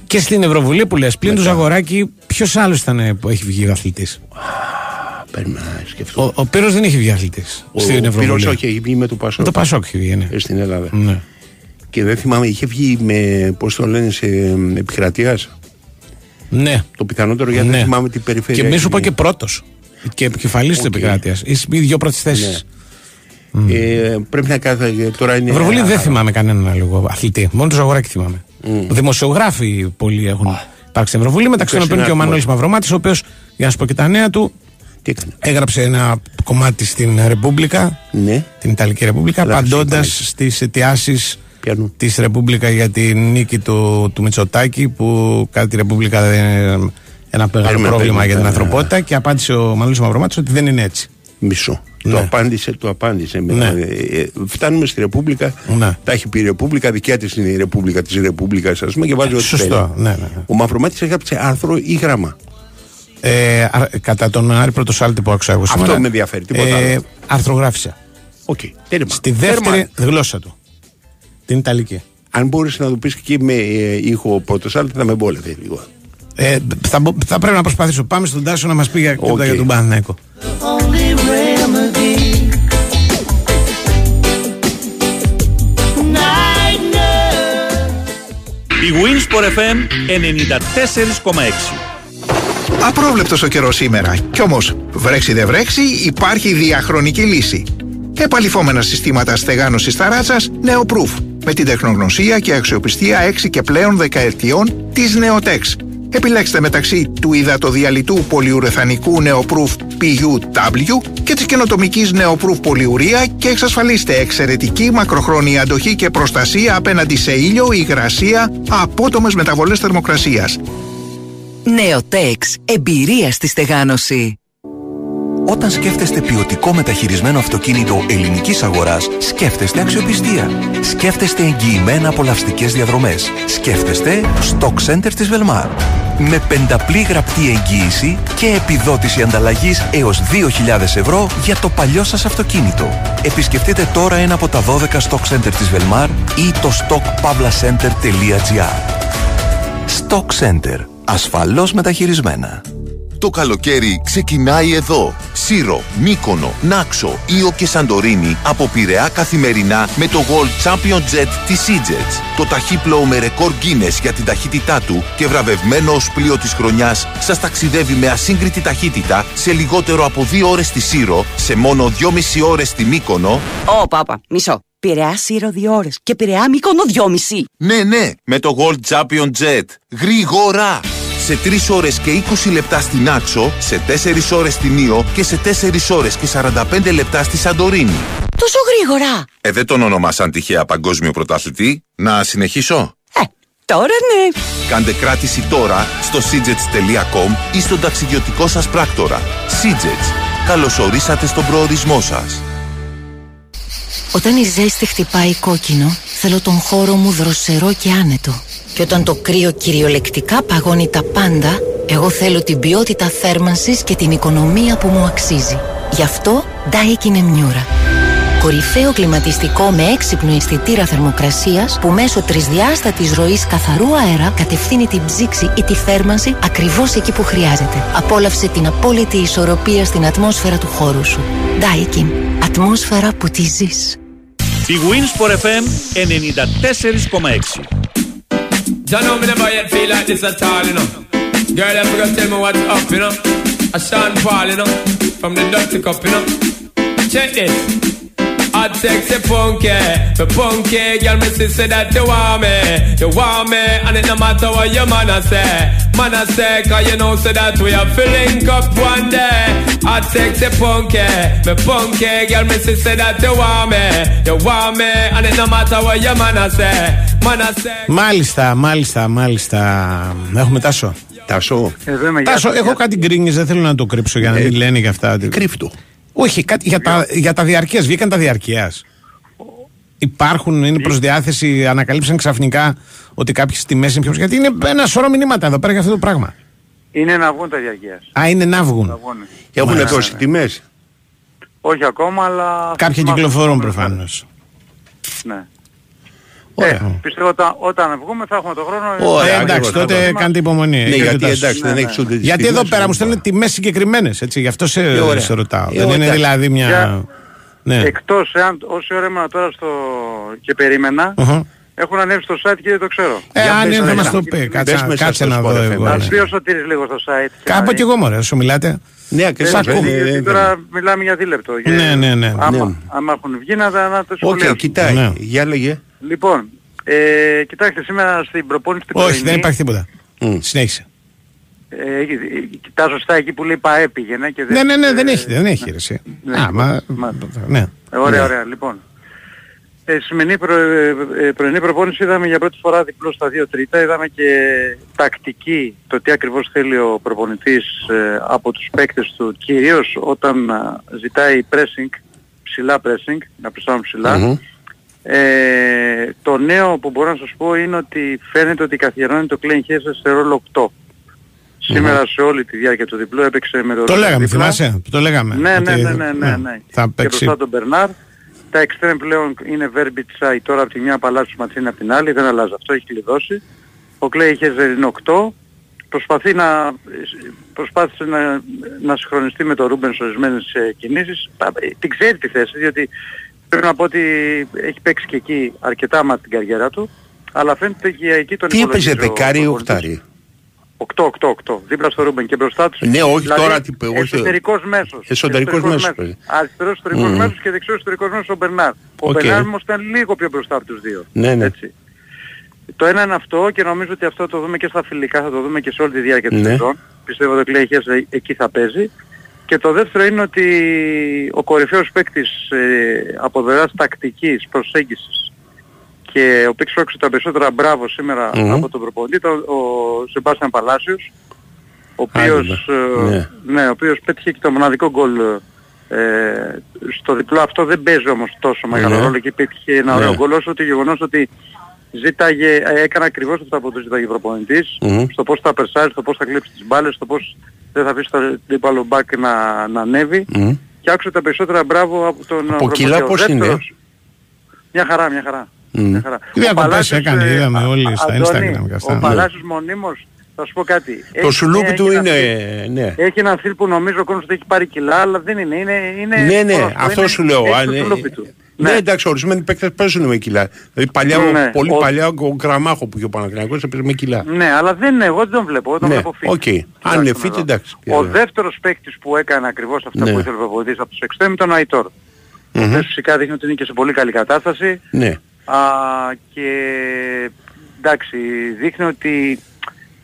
Speaker 1: Και στην Ευρωβουλή που λες, πλην του Ζαγοράκη, ποιος άλλος ήταν ε, που έχει βγει αθλητής;
Speaker 13: Πρέπει να σκεφτώ.
Speaker 1: Ο, ο Πύρος δεν έχει βγει αθλητής
Speaker 13: Ο
Speaker 1: στην Ευρωβουλή.
Speaker 13: Πύρος όχι, έχει βγει με το Πασόκ.
Speaker 1: Με το Πασόκ έχει βγει, ναι.
Speaker 13: Ε, Στην Ελλάδα.
Speaker 1: Ναι.
Speaker 13: Και δεν θυμάμαι, είχε βγει με, πώς το λένε, σε επικρατείας;
Speaker 1: Ναι.
Speaker 13: Το πιθανότερο γιατί
Speaker 1: Ναι.
Speaker 13: δεν θυμάμαι την περιφέρεια.
Speaker 1: Και μη σου πω
Speaker 13: έχει
Speaker 1: και πρώτος. Και επικεφαλής της
Speaker 13: Οκ.
Speaker 1: επικράτειας. Ή οι δύο πρώτες θέσεις.
Speaker 13: βγει. Ε, πρέπει να κάθε. Τώρα είναι.
Speaker 1: Ευρωβουλή δεν
Speaker 13: άχαρο.
Speaker 1: θυμάμαι κανέναν άλλο αθλητή. Μόνο του Ζαγοράκη θυμάμαι. Δημοσιογράφοι πολλοί έχουν υπάρξει στην Ευρωβουλή, μεταξύ των
Speaker 13: Πες
Speaker 1: οποίων
Speaker 13: ένα
Speaker 1: και ο
Speaker 13: αριθμό.
Speaker 1: Μανώλης Μαυρομάτης, ο οποίος, για να σου πω και τα νέα του,
Speaker 13: Τι έκανε;
Speaker 1: έγραψε ένα κομμάτι στην Ρεπούμπλικα,
Speaker 13: Ναι.
Speaker 1: την Ιταλική Ρεπούμπλικα,
Speaker 13: Γράψε
Speaker 1: απαντώντας
Speaker 13: πάλι.
Speaker 1: στις αιτιάσεις
Speaker 13: Πιανού.
Speaker 1: της Ρεπούμπλικα για την νίκη του, του Μητσοτάκη, που κατά τη Ρεπούμπλικα δεν είναι ένα μεγάλο
Speaker 13: Περίμενε,
Speaker 1: πρόβλημα
Speaker 13: περίμενε,
Speaker 1: για την
Speaker 13: ναι.
Speaker 1: ανθρωπότητα και απάντησε ο Μανώλης Μαυρομάτης ότι δεν είναι έτσι.
Speaker 13: Μισό. Το
Speaker 1: Ναι.
Speaker 13: απάντησε, το απάντησε.
Speaker 1: Ναι.
Speaker 13: μετά. Ε, ε, φτάνουμε στη Ρεπούμπλικα.
Speaker 1: Ναι.
Speaker 13: Τα έχει πει η Ρεπούμπλικα, δικιά της είναι η Ρεπούμπλικα της Ρεπούμπλικας, ας πούμε, και βάζει ό,τι
Speaker 1: Σωστό.
Speaker 13: θέλει.
Speaker 1: Ναι, ναι, ναι.
Speaker 13: Ο Μαυρομάτης έγραψε άρθρο ή γράμμα.
Speaker 1: Ε, α- κατά τον Άρη Πρωτοσάλτη που άκουσα εγώ
Speaker 13: Αυτό
Speaker 1: σήμερα,
Speaker 13: με ενδιαφέρει, τίποτα άλλο.
Speaker 1: Αρθρογράφησε.
Speaker 13: Οκ. Τέρμα.
Speaker 1: Στη δεύτερη
Speaker 13: Τέρμα.
Speaker 1: γλώσσα του. Την Ιταλική.
Speaker 13: Αν μπορείς να το πεις και με ε, ήχο Πρωτοψάλτη, θα με βόλευε λίγο.
Speaker 1: Ε, θα, μπο- θα πρέπει να προσπαθήσω. Πάμε στον Τάσο να μας πει για,
Speaker 13: Οκ.
Speaker 1: για τον Παναθηναϊκό.
Speaker 3: Η Winsport FM 94,6.
Speaker 14: Απρόβλεπτος ο καιρός σήμερα. Κι όμως, βρέξει δεν βρέξει, υπάρχει διαχρονική λύση. Επαλυφόμενα συστήματα στεγάνωσης ταράτσας Neoproof. Με την τεχνογνωσία και αξιοπιστία 6 και πλέον δεκαετιών της Neotex. Επιλέξτε μεταξύ του υδατοδιαλυτού πολυουρεθανικού Neoproof PUW και της καινοτομικής Neoproof πολυουρία και εξασφαλίστε εξαιρετική μακροχρόνια αντοχή και προστασία απέναντι σε ήλιο, υγρασία, απότομες μεταβολές θερμοκρασίας.
Speaker 15: Νεοτέξ. Εμπειρία στη στεγάνωση.
Speaker 10: Όταν σκέφτεστε ποιοτικό μεταχειρισμένο αυτοκίνητο ελληνικής αγοράς, σκέφτεστε αξιοπιστία. Σκέφτεστε εγγυημένα απολαυστικές διαδρομές. Σκέφτεστε Stock Center της Velmar. Με πενταπλή γραπτή εγγύηση και επιδότηση ανταλλαγής έως 2.000 ευρώ για το παλιό σας αυτοκίνητο. Επισκεφτείτε τώρα ένα από τα 12 Stock Center της Velmar ή το stockpavlacenter.gr Stock Center. Ασφαλώς μεταχειρισμένα.
Speaker 16: Το καλοκαίρι ξεκινάει εδώ. Σύρο, Μύκονο, Νάξο, Ήο και Σαντορίνη από Πειραιά καθημερινά με το World Champion Jet της EasyJet. Το ταχύπλοο με ρεκόρ Guinness για την ταχύτητά του και βραβευμένο ως πλοίο της χρονιάς σας ταξιδεύει με ασύγκριτη ταχύτητα σε λιγότερο από 2 ώρες στη Σύρο, σε μόνο 2,5 ώρες στη Μύκονο.
Speaker 17: Ω, πάπα, μισό. Πειραιά Σύρο δύο ώρες και Πειραιά Μύκονο δυόμιση.
Speaker 16: Ναι, ναι, με το World Champion Jet. Γρήγορα! Σε 3 ώρες και 20 λεπτά στην Άξο, σε 4 ώρες στην Ήο και σε 4 ώρες και 45 λεπτά στη Σαντορίνη.
Speaker 17: Τόσο γρήγορα.
Speaker 16: Ε, δεν τον ονομάσαν τυχαία παγκόσμιο πρωταθλητή. Να συνεχίσω;
Speaker 17: Τώρα ναι.
Speaker 16: Κάντε κράτηση τώρα στο cjets.com ή στον ταξιδιωτικό σας πράκτορα. Cjets. Καλωσορίσατε στον προορισμό σας.
Speaker 7: Όταν η ζέστη χτυπάει κόκκινο, θέλω τον χώρο μου δροσερό και άνετο. Και όταν το κρύο κυριολεκτικά παγώνει τα πάντα, εγώ θέλω την ποιότητα θέρμανσης και την οικονομία που μου αξίζει. Γι' αυτό Daikin Emmiura. Κορυφαίο κλιματιστικό με έξυπνο αισθητήρα θερμοκρασίας που μέσω τρισδιάστατης ροής καθαρού αέρα κατευθύνει την ψήξη ή τη θέρμανση ακριβώς εκεί που χρειάζεται. Απόλαυσε την απόλυτη ισορροπία στην ατμόσφαιρα του χώρου σου. Daikin. Ατμόσφαιρα που τη ζεις.
Speaker 3: Η Winsport FM 94,6.
Speaker 18: John, know me never yet feel like this at all, you know. Girl, you forgot tell me what's up, you know. A Sean Paul, you know. From the dirty cup, you know. Check this. Hot sexy punky, the punky girl me see say that you want me, you want me, and it no matter what your man a say, man a say, cause you know say that we are filling up one day. Hot sexy punky, me punky girl me see say that you want me, you want me, and it no matter what your man a say, man a say.
Speaker 1: Μάλιστα, μάλιστα, μάλιστα. Έχουμε τάσο.
Speaker 13: Τάσο.
Speaker 19: Εδώ είμαι,
Speaker 1: Τάσο,
Speaker 19: γεια σας,
Speaker 1: έχω
Speaker 19: γεια
Speaker 1: κάτι γκρίνιε, δεν θέλω να το κρύψω για να μην λένε για αυτά.
Speaker 13: Κρύφτο.
Speaker 1: Όχι, κάτι, για, τα, για τα διαρκείας. Βγήκαν τα διαρκείας. Υπάρχουν, είναι προ διάθεση, ανακαλύψαν ξαφνικά ότι κάποιες τιμές είναι πιο Γιατί είναι ένα σωρό μηνύματα εδώ πέρα για αυτό το πράγμα.
Speaker 19: Είναι να βγουν τα διαρκείας.
Speaker 1: Α, είναι να βγουν.
Speaker 19: Να βγουν.
Speaker 13: Έχουν
Speaker 1: Ναι,
Speaker 13: δώσει
Speaker 19: ναι.
Speaker 13: τιμές;
Speaker 19: Όχι ακόμα, αλλά...
Speaker 1: Κάποια
Speaker 19: θυμάμαι
Speaker 1: κυκλοφορούν
Speaker 19: τις επόμενες
Speaker 1: προφανώς.
Speaker 19: μέρες. Ναι. Ε, πιστεύω όταν, όταν βγούμε θα έχουμε το χρόνο.
Speaker 13: Ωραία,
Speaker 1: Ε, εντάξει,
Speaker 13: ακριβώς,
Speaker 1: τότε
Speaker 13: ακριβώς.
Speaker 1: κάντε υπομονή.
Speaker 13: Ναι,
Speaker 1: Έχετε
Speaker 13: γιατί
Speaker 1: τάσο.
Speaker 13: εντάξει, δεν
Speaker 19: Ναι,
Speaker 13: έχεις
Speaker 19: ναι.
Speaker 13: ούτε τις
Speaker 1: Γιατί εδώ
Speaker 13: τιμές,
Speaker 1: πέρα
Speaker 13: ούτε
Speaker 1: μου στέλνουν τιμές συγκεκριμένες, έτσι. Γι' αυτό σε,
Speaker 13: Ε, ωραία.
Speaker 1: σε ρωτάω.
Speaker 13: Ε,
Speaker 1: δεν είναι
Speaker 13: εντάξει.
Speaker 1: δηλαδή μια.
Speaker 19: Για-
Speaker 1: Ναι.
Speaker 19: Εκτός εάν όση ώρα ήμουν τώρα στο... και περίμενα,
Speaker 1: Αχα.
Speaker 19: έχουν ανέβει στο site και δεν το ξέρω.
Speaker 1: Ε,
Speaker 13: Για
Speaker 1: αν
Speaker 13: πες
Speaker 1: είναι θα
Speaker 13: μέσα.
Speaker 1: μα το πει.
Speaker 13: Μπες
Speaker 1: Κάτσε,
Speaker 13: μέσα
Speaker 1: κάτσε
Speaker 13: στο
Speaker 1: να
Speaker 13: Sport
Speaker 1: δω
Speaker 13: FM.
Speaker 1: εγώ.
Speaker 19: Ας
Speaker 1: ναι.
Speaker 19: πεις ο Σωτήρης λίγο στο site. και
Speaker 1: Κάπου
Speaker 19: να
Speaker 1: κι εγώ μωρέ, σου μιλάτε.
Speaker 13: Ναι, ακριβώς.
Speaker 1: Σ' ακούω.
Speaker 13: δεν-
Speaker 19: Γιατί
Speaker 13: δεν-
Speaker 19: τώρα μιλάμε για δίλεπτο. και
Speaker 1: Ναι, ναι, ναι.
Speaker 19: Άμα,
Speaker 13: Ναι.
Speaker 19: άμα έχουν βγει να, τα- να το
Speaker 13: Οκ,
Speaker 19: σχολιάσουν.
Speaker 13: κοιτάει.
Speaker 1: Ναι.
Speaker 13: Για λέγε.
Speaker 19: Λοιπόν, ε, κοιτάξτε σήμερα στην προπόνηση την
Speaker 1: Όχι,
Speaker 19: πρωινή,
Speaker 1: δεν υπάρχει τίποτα.
Speaker 13: Μμ.
Speaker 1: Συνέχισε.
Speaker 19: Ε, ε, κοιτάζω σωστά εκεί που λέει ΠΑΕ πήγαινε και
Speaker 1: Ναι, ναι, ναι,
Speaker 19: ε,
Speaker 1: δεν έχει, δεν έχει ρε, εσύ.
Speaker 19: ναι,
Speaker 1: Α, μα.
Speaker 19: μα-
Speaker 1: Ναι.
Speaker 19: Ε, Ωραία,
Speaker 1: Ναι.
Speaker 19: ωραία. Λοιπόν, ε, σημερινή προ, ε, ε, πρωινή προπόνηση είδαμε για πρώτη φορά διπλό στα 2 τρίτα. Είδαμε και τακτική, το τι ακριβώς θέλει ο προπονητής ε, από τους παίκτες του, κυρίως όταν α, ζητάει pressing, ψηλά pressing, να πρεσάρουν ψηλά.
Speaker 13: Μμμ.
Speaker 19: Ε, το νέο που μπορώ να σας πω είναι ότι φαίνεται ότι καθιερώνει το Klein Hesse σε ρόλο 8. Σήμερα σε όλη τη διάρκεια του διπλού έπαιξε με το
Speaker 1: Το λέγαμε,
Speaker 19: δίπλα.
Speaker 1: θυμάσαι; Το λέγαμε.
Speaker 19: Ναι, ναι,
Speaker 1: ότι-
Speaker 19: ναι, ναι, ναι, ναι.
Speaker 1: Θα
Speaker 19: Και
Speaker 1: παίξει.
Speaker 19: μπροστά τον Μπερνάρ. Τα εξτρέμ πλέον είναι Βέρμπιτσάι τώρα από τη μια Παλάσιος Ματσίνη από την άλλη, δεν αλλάζει αυτό, έχει κλειδώσει. Ο Κλέιν Χέσλερ είναι 8. Προσπαθεί να, προσπάθησε να, να συγχρονιστεί με τον Ρούμπεν σε ορισμένες ε, κινήσεις. Α, ε, Την ξέρει τη θέση, διότι πρέπει να πω ότι έχει παίξει και εκεί αρκετά στην καριέρα του. Αλλά φαίνεται και εκεί τον
Speaker 13: Τι έπαιζε,
Speaker 19: υπολογίζει ο
Speaker 13: δεκάρι ή
Speaker 19: προπονητής.
Speaker 13: οχτάρι;
Speaker 19: 8-8-8, δίπλα στο Ρούμπεν και μπροστά τους.
Speaker 13: Ναι, όχι
Speaker 19: δηλαδή,
Speaker 13: τώρα, τι- όχι-
Speaker 19: Εσωτερικός μέσος.
Speaker 13: Εσωτερικός μέσος, παιδί.
Speaker 19: Αριστερός εσωτερικός
Speaker 13: Μμμ.
Speaker 19: μέσος και δεξιός εσωτερικός μέσος ο Μπερνάρ. Ο
Speaker 13: Οκ.
Speaker 19: Μπερνάρ όμως ήταν λίγο πιο μπροστά από τους δύο.
Speaker 13: Ναι, ναι.
Speaker 19: Έτσι. Το ένα είναι αυτό και νομίζω ότι αυτό το δούμε και στα φιλικά, θα το δούμε και σε όλη τη διάρκεια της
Speaker 13: Ναι.
Speaker 19: σεζόν. Πιστεύω ότι ο Clay Hess εκεί θα παίζει. Και το δεύτερο είναι ότι ο κορυφαίος παίκτης ε, από δεράς τακτικής προσέγγισης και ο οποίος έξω τα περισσότερα μπράβο σήμερα
Speaker 13: Μμμ.
Speaker 19: από τον προπονητή, ήταν ο Σεμπάστιαν Παλάσιος, ο οποίος,
Speaker 13: Άντε,
Speaker 19: ε,
Speaker 13: ναι.
Speaker 19: ναι, ο οποίος πέτυχε και το μοναδικό γκολ ε, στο διπλό αυτό δεν παίζει όμως τόσο μεγάλο
Speaker 13: Ναι.
Speaker 19: ρόλο και πέτυχε ένα ωραίο
Speaker 13: Ναι.
Speaker 19: γκολ όσο το γεγονός ότι ζήταγε, ε, έκανε ακριβώς αυτά που του ζήταγε ο προπονητής
Speaker 13: Μμμ.
Speaker 19: στο πώς θα περσάρει, στο πώς θα κλείψει τις μπάλες, στο πώς δεν θα αφήσει το αντίπαλο μπακ να, να ανέβει
Speaker 13: Μμ.
Speaker 19: και άκουσε τα περισσότερα μπράβο από τον
Speaker 13: Από κιλά
Speaker 19: προπονητή. Ο
Speaker 13: πώς είναι;
Speaker 19: δεύτερος- Μια χαρά, μια χαρά.
Speaker 13: Μμ.
Speaker 19: Μια χαρά.
Speaker 1: Τι διακοπές
Speaker 19: Παλάσιος,
Speaker 1: έκανε,
Speaker 19: ε,
Speaker 1: είδαμε
Speaker 19: α-
Speaker 1: όλοι στα
Speaker 19: Αντώνη,
Speaker 1: Instagram και αυτά.
Speaker 19: Ο
Speaker 1: Ναι.
Speaker 19: Παλάσιος μονίμως, θα σου πω κάτι.
Speaker 13: Το
Speaker 19: Έχει-
Speaker 13: σουλούπι
Speaker 19: έχει
Speaker 13: του
Speaker 19: ένα
Speaker 13: είναι,
Speaker 19: στυλ-
Speaker 13: ναι.
Speaker 19: Έχει ένα στυλ που νομίζω ο κόσμος ότι έχει πάρει κιλά, αλλά δεν είναι. είναι, είναι
Speaker 13: Ναι, ναι,
Speaker 19: πώς,
Speaker 13: αυτό
Speaker 19: είναι-
Speaker 13: σου λέω.
Speaker 19: έχει
Speaker 13: αν
Speaker 19: το
Speaker 13: είναι-
Speaker 19: σουλούπι του.
Speaker 13: Ναι, εντάξει, ορισμένοι παίκτες παίζουν με κιλά. Δηλαδή παλιά, ο-
Speaker 19: Ναι,
Speaker 13: πολύ
Speaker 19: ο-
Speaker 13: παλιά ο Γραμμάχο που είχε ο Παναθηναϊκός έπαιζε με κιλά.
Speaker 19: Ναι, αλλά δεν είναι, εγώ δεν τον βλέπω, εγώ τον
Speaker 13: Ναι,
Speaker 19: βλέπω fit.
Speaker 13: OK. Αν είναι
Speaker 19: Τουλάχιστον
Speaker 13: fit,
Speaker 19: εδώ.
Speaker 13: εντάξει.
Speaker 19: Ο δεύτερος παίκτης που έκανε ακριβώς αυτά
Speaker 13: Ναι.
Speaker 19: που ήθελε ο προπονητής από τους εξτρέμ ήταν ο Αϊτόρ. Ο
Speaker 13: Μμμ.
Speaker 19: οποίος φυσικά δείχνει ότι είναι και σε πολύ καλή κατάσταση.
Speaker 13: Ναι.
Speaker 19: Α, και εντάξει, δείχνει ότι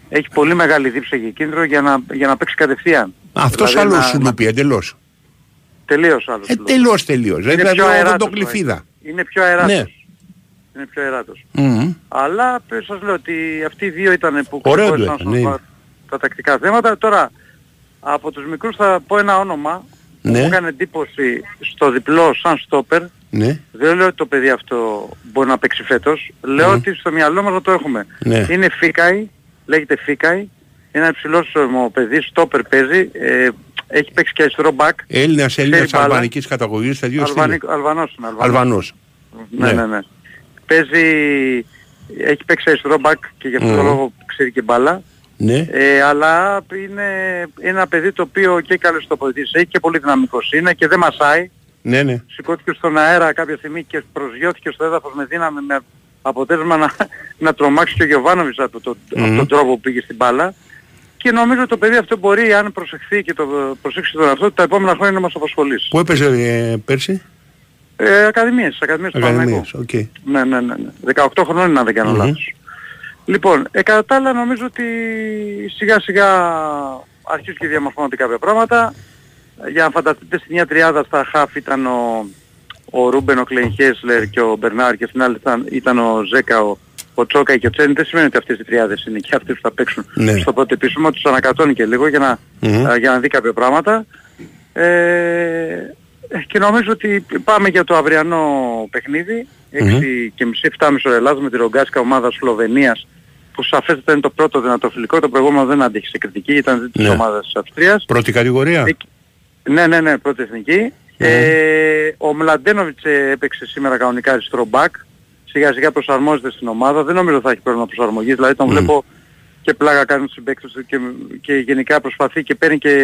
Speaker 19: έχει πολύ μεγάλη δίψα και κίνητρο για να, για να παίξει κατευθείαν.
Speaker 13: Αυτός
Speaker 19: Δηλαδή
Speaker 13: άλλος
Speaker 19: να-
Speaker 13: σουλούπι, εντελώς.
Speaker 19: Τελείως άλλος.
Speaker 13: Ε, τελώς, τελείως.
Speaker 19: Είναι
Speaker 13: Δηλαδή
Speaker 19: πιο
Speaker 13: εγώ δεν
Speaker 19: αεράτος
Speaker 13: το
Speaker 19: ο
Speaker 13: κλειφίδα.
Speaker 19: Αϊτόρ. Είναι πιο αεράτος.
Speaker 13: Ναι.
Speaker 19: Είναι πιο αεράτος.
Speaker 13: Μμμ.
Speaker 19: Αλλά ε, σας λέω ότι αυτοί οι δύο ήταν που
Speaker 13: Ωραίο
Speaker 19: ξεχώρισαν
Speaker 13: του
Speaker 19: όσον
Speaker 13: ήταν, ναι.
Speaker 19: αφορά τα τακτικά θέματα. Τώρα, από τους μικρούς θα πω ένα όνομα που
Speaker 13: Ναι.
Speaker 19: μου έκανε εντύπωση στο διπλό σαν στόπερ.
Speaker 13: Ναι.
Speaker 19: Δεν λέω ότι το παιδί αυτό μπορεί να παίξει φέτος. Λέω
Speaker 13: Μμ.
Speaker 19: ότι στο μυαλό μας να το έχουμε.
Speaker 13: Ναι.
Speaker 19: Είναι Φίκαη, λέγεται Φίκαη. Είναι ένα υψηλός ε, παιδί, στόπερ παίζει. Ε, έχει παίξει και αριστερό μπακ.
Speaker 13: Έλληνας, Έλληνας
Speaker 19: μπάλα.
Speaker 13: αλβανικής καταγωγής, στα δύο στυλ.
Speaker 19: Αλβανικ- Αλβανός είναι. Αλβανός.
Speaker 13: Αλβανός.
Speaker 19: Ναι,
Speaker 13: Ναι.
Speaker 19: ναι, ναι. Παίζει, έχει παίξει αριστερό μπακ και γι' αυτό το
Speaker 13: Μμμ.
Speaker 19: λόγο ξέρει και μπάλα.
Speaker 13: Ναι.
Speaker 19: Ε, αλλά είναι ένα παιδί το οποίο και καλές τοποθετήσεις έχει και πολύ δυναμικός είναι και δεν μασάει.
Speaker 13: Ναι, ναι.
Speaker 19: Σηκώθηκε στον αέρα κάποια στιγμή και προσγειώθηκε στο έδαφος με δύναμη με αποτέλεσμα να, να τρομάξει και ο Γιωβάνοβιτς από, το, από
Speaker 13: Μμμ.
Speaker 19: τον τρόπο που πήγε στην μπάλα. Και νομίζω το παιδί αυτό μπορεί, αν προσεχθεί και το προσέξει τον αυτό, τα επόμενα χρόνια να μας απασχολήσει.
Speaker 13: Πού έπαιζε ε, πέρσι;
Speaker 19: Ε, ακαδημίες, ακαδημίες του Παναθηναϊκού.
Speaker 13: Ακαδημίες, οκ.
Speaker 19: Ναι, ναι, ναι, ναι. 18 χρόνων είναι αν δεν κάνω
Speaker 13: Μμμ.
Speaker 19: λάθος. Λοιπόν, ε, κατά τα άλλα νομίζω ότι σιγά σιγά αρχίζουν και διαμορφώνονται κάποια πράγματα. Ε, Για να φανταστείτε στην μια τριάδα στα χαφ ήταν ο, ο Ρούμπεν, ο Κλέιν Χέσλερ και ο Μπερνάρ και στην άλλη ήταν, ήταν ο Ζέκα, ο, ο Τσόκα και ο Τσένι. Δεν σημαίνει ότι αυτές οι τριάδες είναι και αυτοί που θα παίξουν
Speaker 13: Ναι.
Speaker 19: στο πρώτο επίσημο. Τους ανακατώνει και λίγο για να,
Speaker 13: Μμμ.
Speaker 19: ε, για να δει κάποια πράγματα. Ε, και νομίζω ότι πάμε για το αυριανό παιχνίδι, 6
Speaker 13: Μμμ.
Speaker 19: και μισή 7,5 ώρα Ελλάδας με τη Ρογκάσκα ομάδα Σλοβενίας που σαφέστατα είναι το πρώτο δυνατό φιλικό, το προηγούμενο δεν άντεχε σε κριτική, ήταν της
Speaker 13: Ναι.
Speaker 19: ομάδας της Αυστρίας.
Speaker 13: Πρώτη κατηγορία.
Speaker 19: Ναι, ναι, ναι, πρώτη εθνική. Ε, ο Μλαντένοβιτς ε, έπαιξε σήμερα κανονικά αριστερό μπακ. Σιγά σιγά προσαρμόζεται στην ομάδα. Δεν νομίζω θα έχει πρόβλημα προσαρμογής. Δηλαδή τον βλέπω και πλάκα κάνει στους συμπαίκτες του και, και γενικά προσπαθεί και παίρνει και,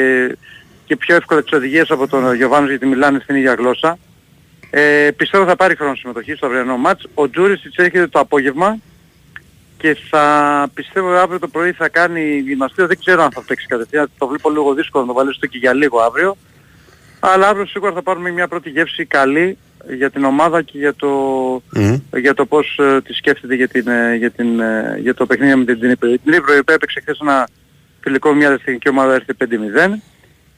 Speaker 19: και πιο εύκολα τις οδηγίες από τον Γιωβάνος γιατί μιλάνε στην ίδια γλώσσα. Ε, πιστεύω θα πάρει χρόνο συμμετοχή στο αυριανό μάτς. Ο Τζούρισιτς έρχεται το απόγευμα και θα πιστεύω αύριο το πρωί θα κάνει γυμναστήριο. Δεν ξέρω αν θα παίξει κατευθείαν. Το βλέπω λίγο δύσκολο να το βάλει στο και για λίγο αύριο. Αλλά αύριο σίγουρα θα πάρουμε μια πρώτη γεύση καλή για την ομάδα και για το, για το πώς ε, τη σκέφτεται για, την, ε, για, την, ε, για το παιχνίδι με την Τνίπρο. Η Τνίπρο η οποία έπαιξε χθες ένα φιλικό με μια δευτερική ομάδα έρθει 5-0.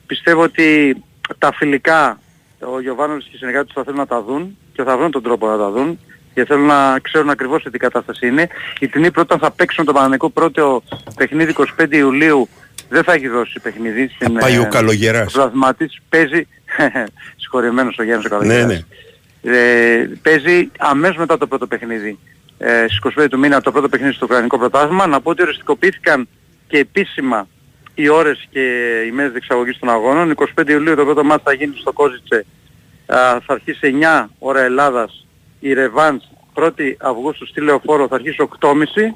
Speaker 19: Πιστεύω ότι τα φιλικά ο Γιωβάνος και οι συνεργάτες του θα θέλουν να τα δουν και θα βρουν τον τρόπο να τα δουν και θέλουν να ξέρουν ακριβώς σε τι κατάσταση είναι. Η Τνίπρο όταν θα παίξουν το Παναγενικό πρώτο παιχνίδι 25 Ιουλίου δεν θα έχει δώσει παιχνίδι. Στην,
Speaker 13: πάει ο
Speaker 19: ε,
Speaker 13: Καλογεράς.
Speaker 19: στο βαθμά της. Παίζει, συγχωρεμένος ο Γιάννης ο
Speaker 13: Ναι,
Speaker 19: Καλογεράς.
Speaker 13: ναι.
Speaker 19: Ε, παίζει αμέσως μετά το πρώτο παιχνίδι. Ε, στις 25 του μήνα το πρώτο παιχνίδι στο Ουκρανικό Πρωτάθλημα. Να πω ότι οριστικοποιήθηκαν και επίσημα οι ώρες και οι μέρες διεξαγωγής των αγώνων. 25 Ιουλίου το πρώτο ματς θα γίνει στο Κόζιτσε. Α, θα αρχίσει 9 ώρα Ελλάδας η ρεβάνς 1η Αυγούστου στη Λεωφόρο θα αρχίσει 8.30.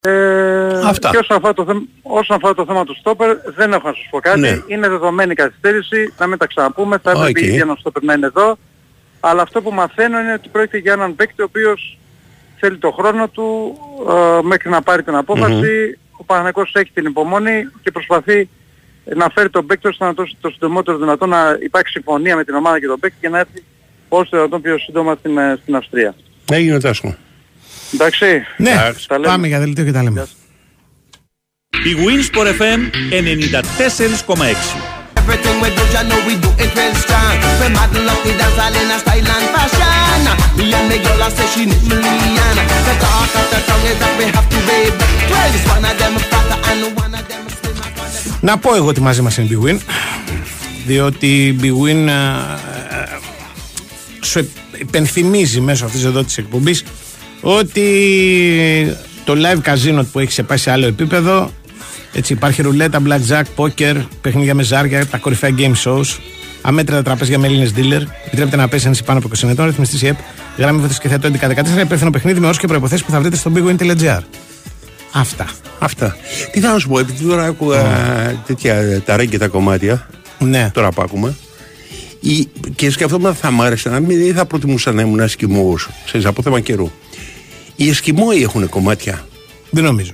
Speaker 19: Ε,
Speaker 13: Αυτά.
Speaker 19: Και όσον αφορά, το θέμα, όσον αφορά το θέμα του στόπερ δεν έχω να σας πω κάτι.
Speaker 13: Ναι.
Speaker 19: Είναι δεδομένη καθυστέρηση, να μην τα ξαναπούμε. Θα έπρεπε
Speaker 13: Οκ.
Speaker 19: ήδη ένα στόπερ να είναι εδώ. Αλλά αυτό που μαθαίνω είναι ότι πρόκειται για έναν παίκτη ο οποίος θέλει το χρόνο του ε, μέχρι να πάρει την απόφαση. Ο Παναγικός έχει την υπομονή και προσπαθεί να φέρει τον παίκτη ώστε να το, το συντομότερο δυνατό να υπάρξει συμφωνία με την ομάδα και τον παίκτη και να έρθει όσο το δυνατόν πιο σύντομα στην, ε, στην Αυστρία.
Speaker 13: Έγινε ο Τάσκο.
Speaker 19: Εντάξει.
Speaker 1: Ναι,
Speaker 19: Τα λέμε.
Speaker 1: πάμε για δελτίο και τα λέμε.
Speaker 3: Η Winsport FM 94,6
Speaker 20: Everything we do, you know we do it real strong. We model up the dance all in a style and fashion. Me and the girl, I say she need million. The talk of the tongue is that we have to wave. Well, this one of them fatter and one of them slimmer.
Speaker 1: Να πω εγώ ότι μαζί μας είναι η Big Win διότι η Big Win ε, ε, σου υπενθυμίζει μέσω αυτής εδώ της εκπομπής ότι το live casino που έχει σε πάει σε άλλο επίπεδο έτσι υπάρχει ρουλέτα, blackjack, poker, παιχνίδια με ζάρια, τα κορυφαία game shows αμέτρητα τραπέζια με Έλληνες dealer επιτρέπεται να πέσει αν πάνω από 20 ετών ρυθμιστής η ΕΠ γραμμή βοηθής και θέτω 1114 υπεύθυνο παιχνίδι με όρους και προϋποθέσεις που θα βρείτε στο bigwin.gr Αυτά.
Speaker 13: Αυτά. Τι θα σου πω, επειδή τώρα άκουγα τέτοια ε, τα ρέγγε τα κομμάτια.
Speaker 1: Ναι.
Speaker 13: Τώρα που ακούμε. Η, και σκεφτόμουν θα μ' άρεσε να μην δεν θα προτιμούσα να ήμουν ασκημό. Ξέρεις, από θέμα καιρού. Οι Εσκιμόοι έχουν κομμάτια;
Speaker 1: Δεν νομίζω.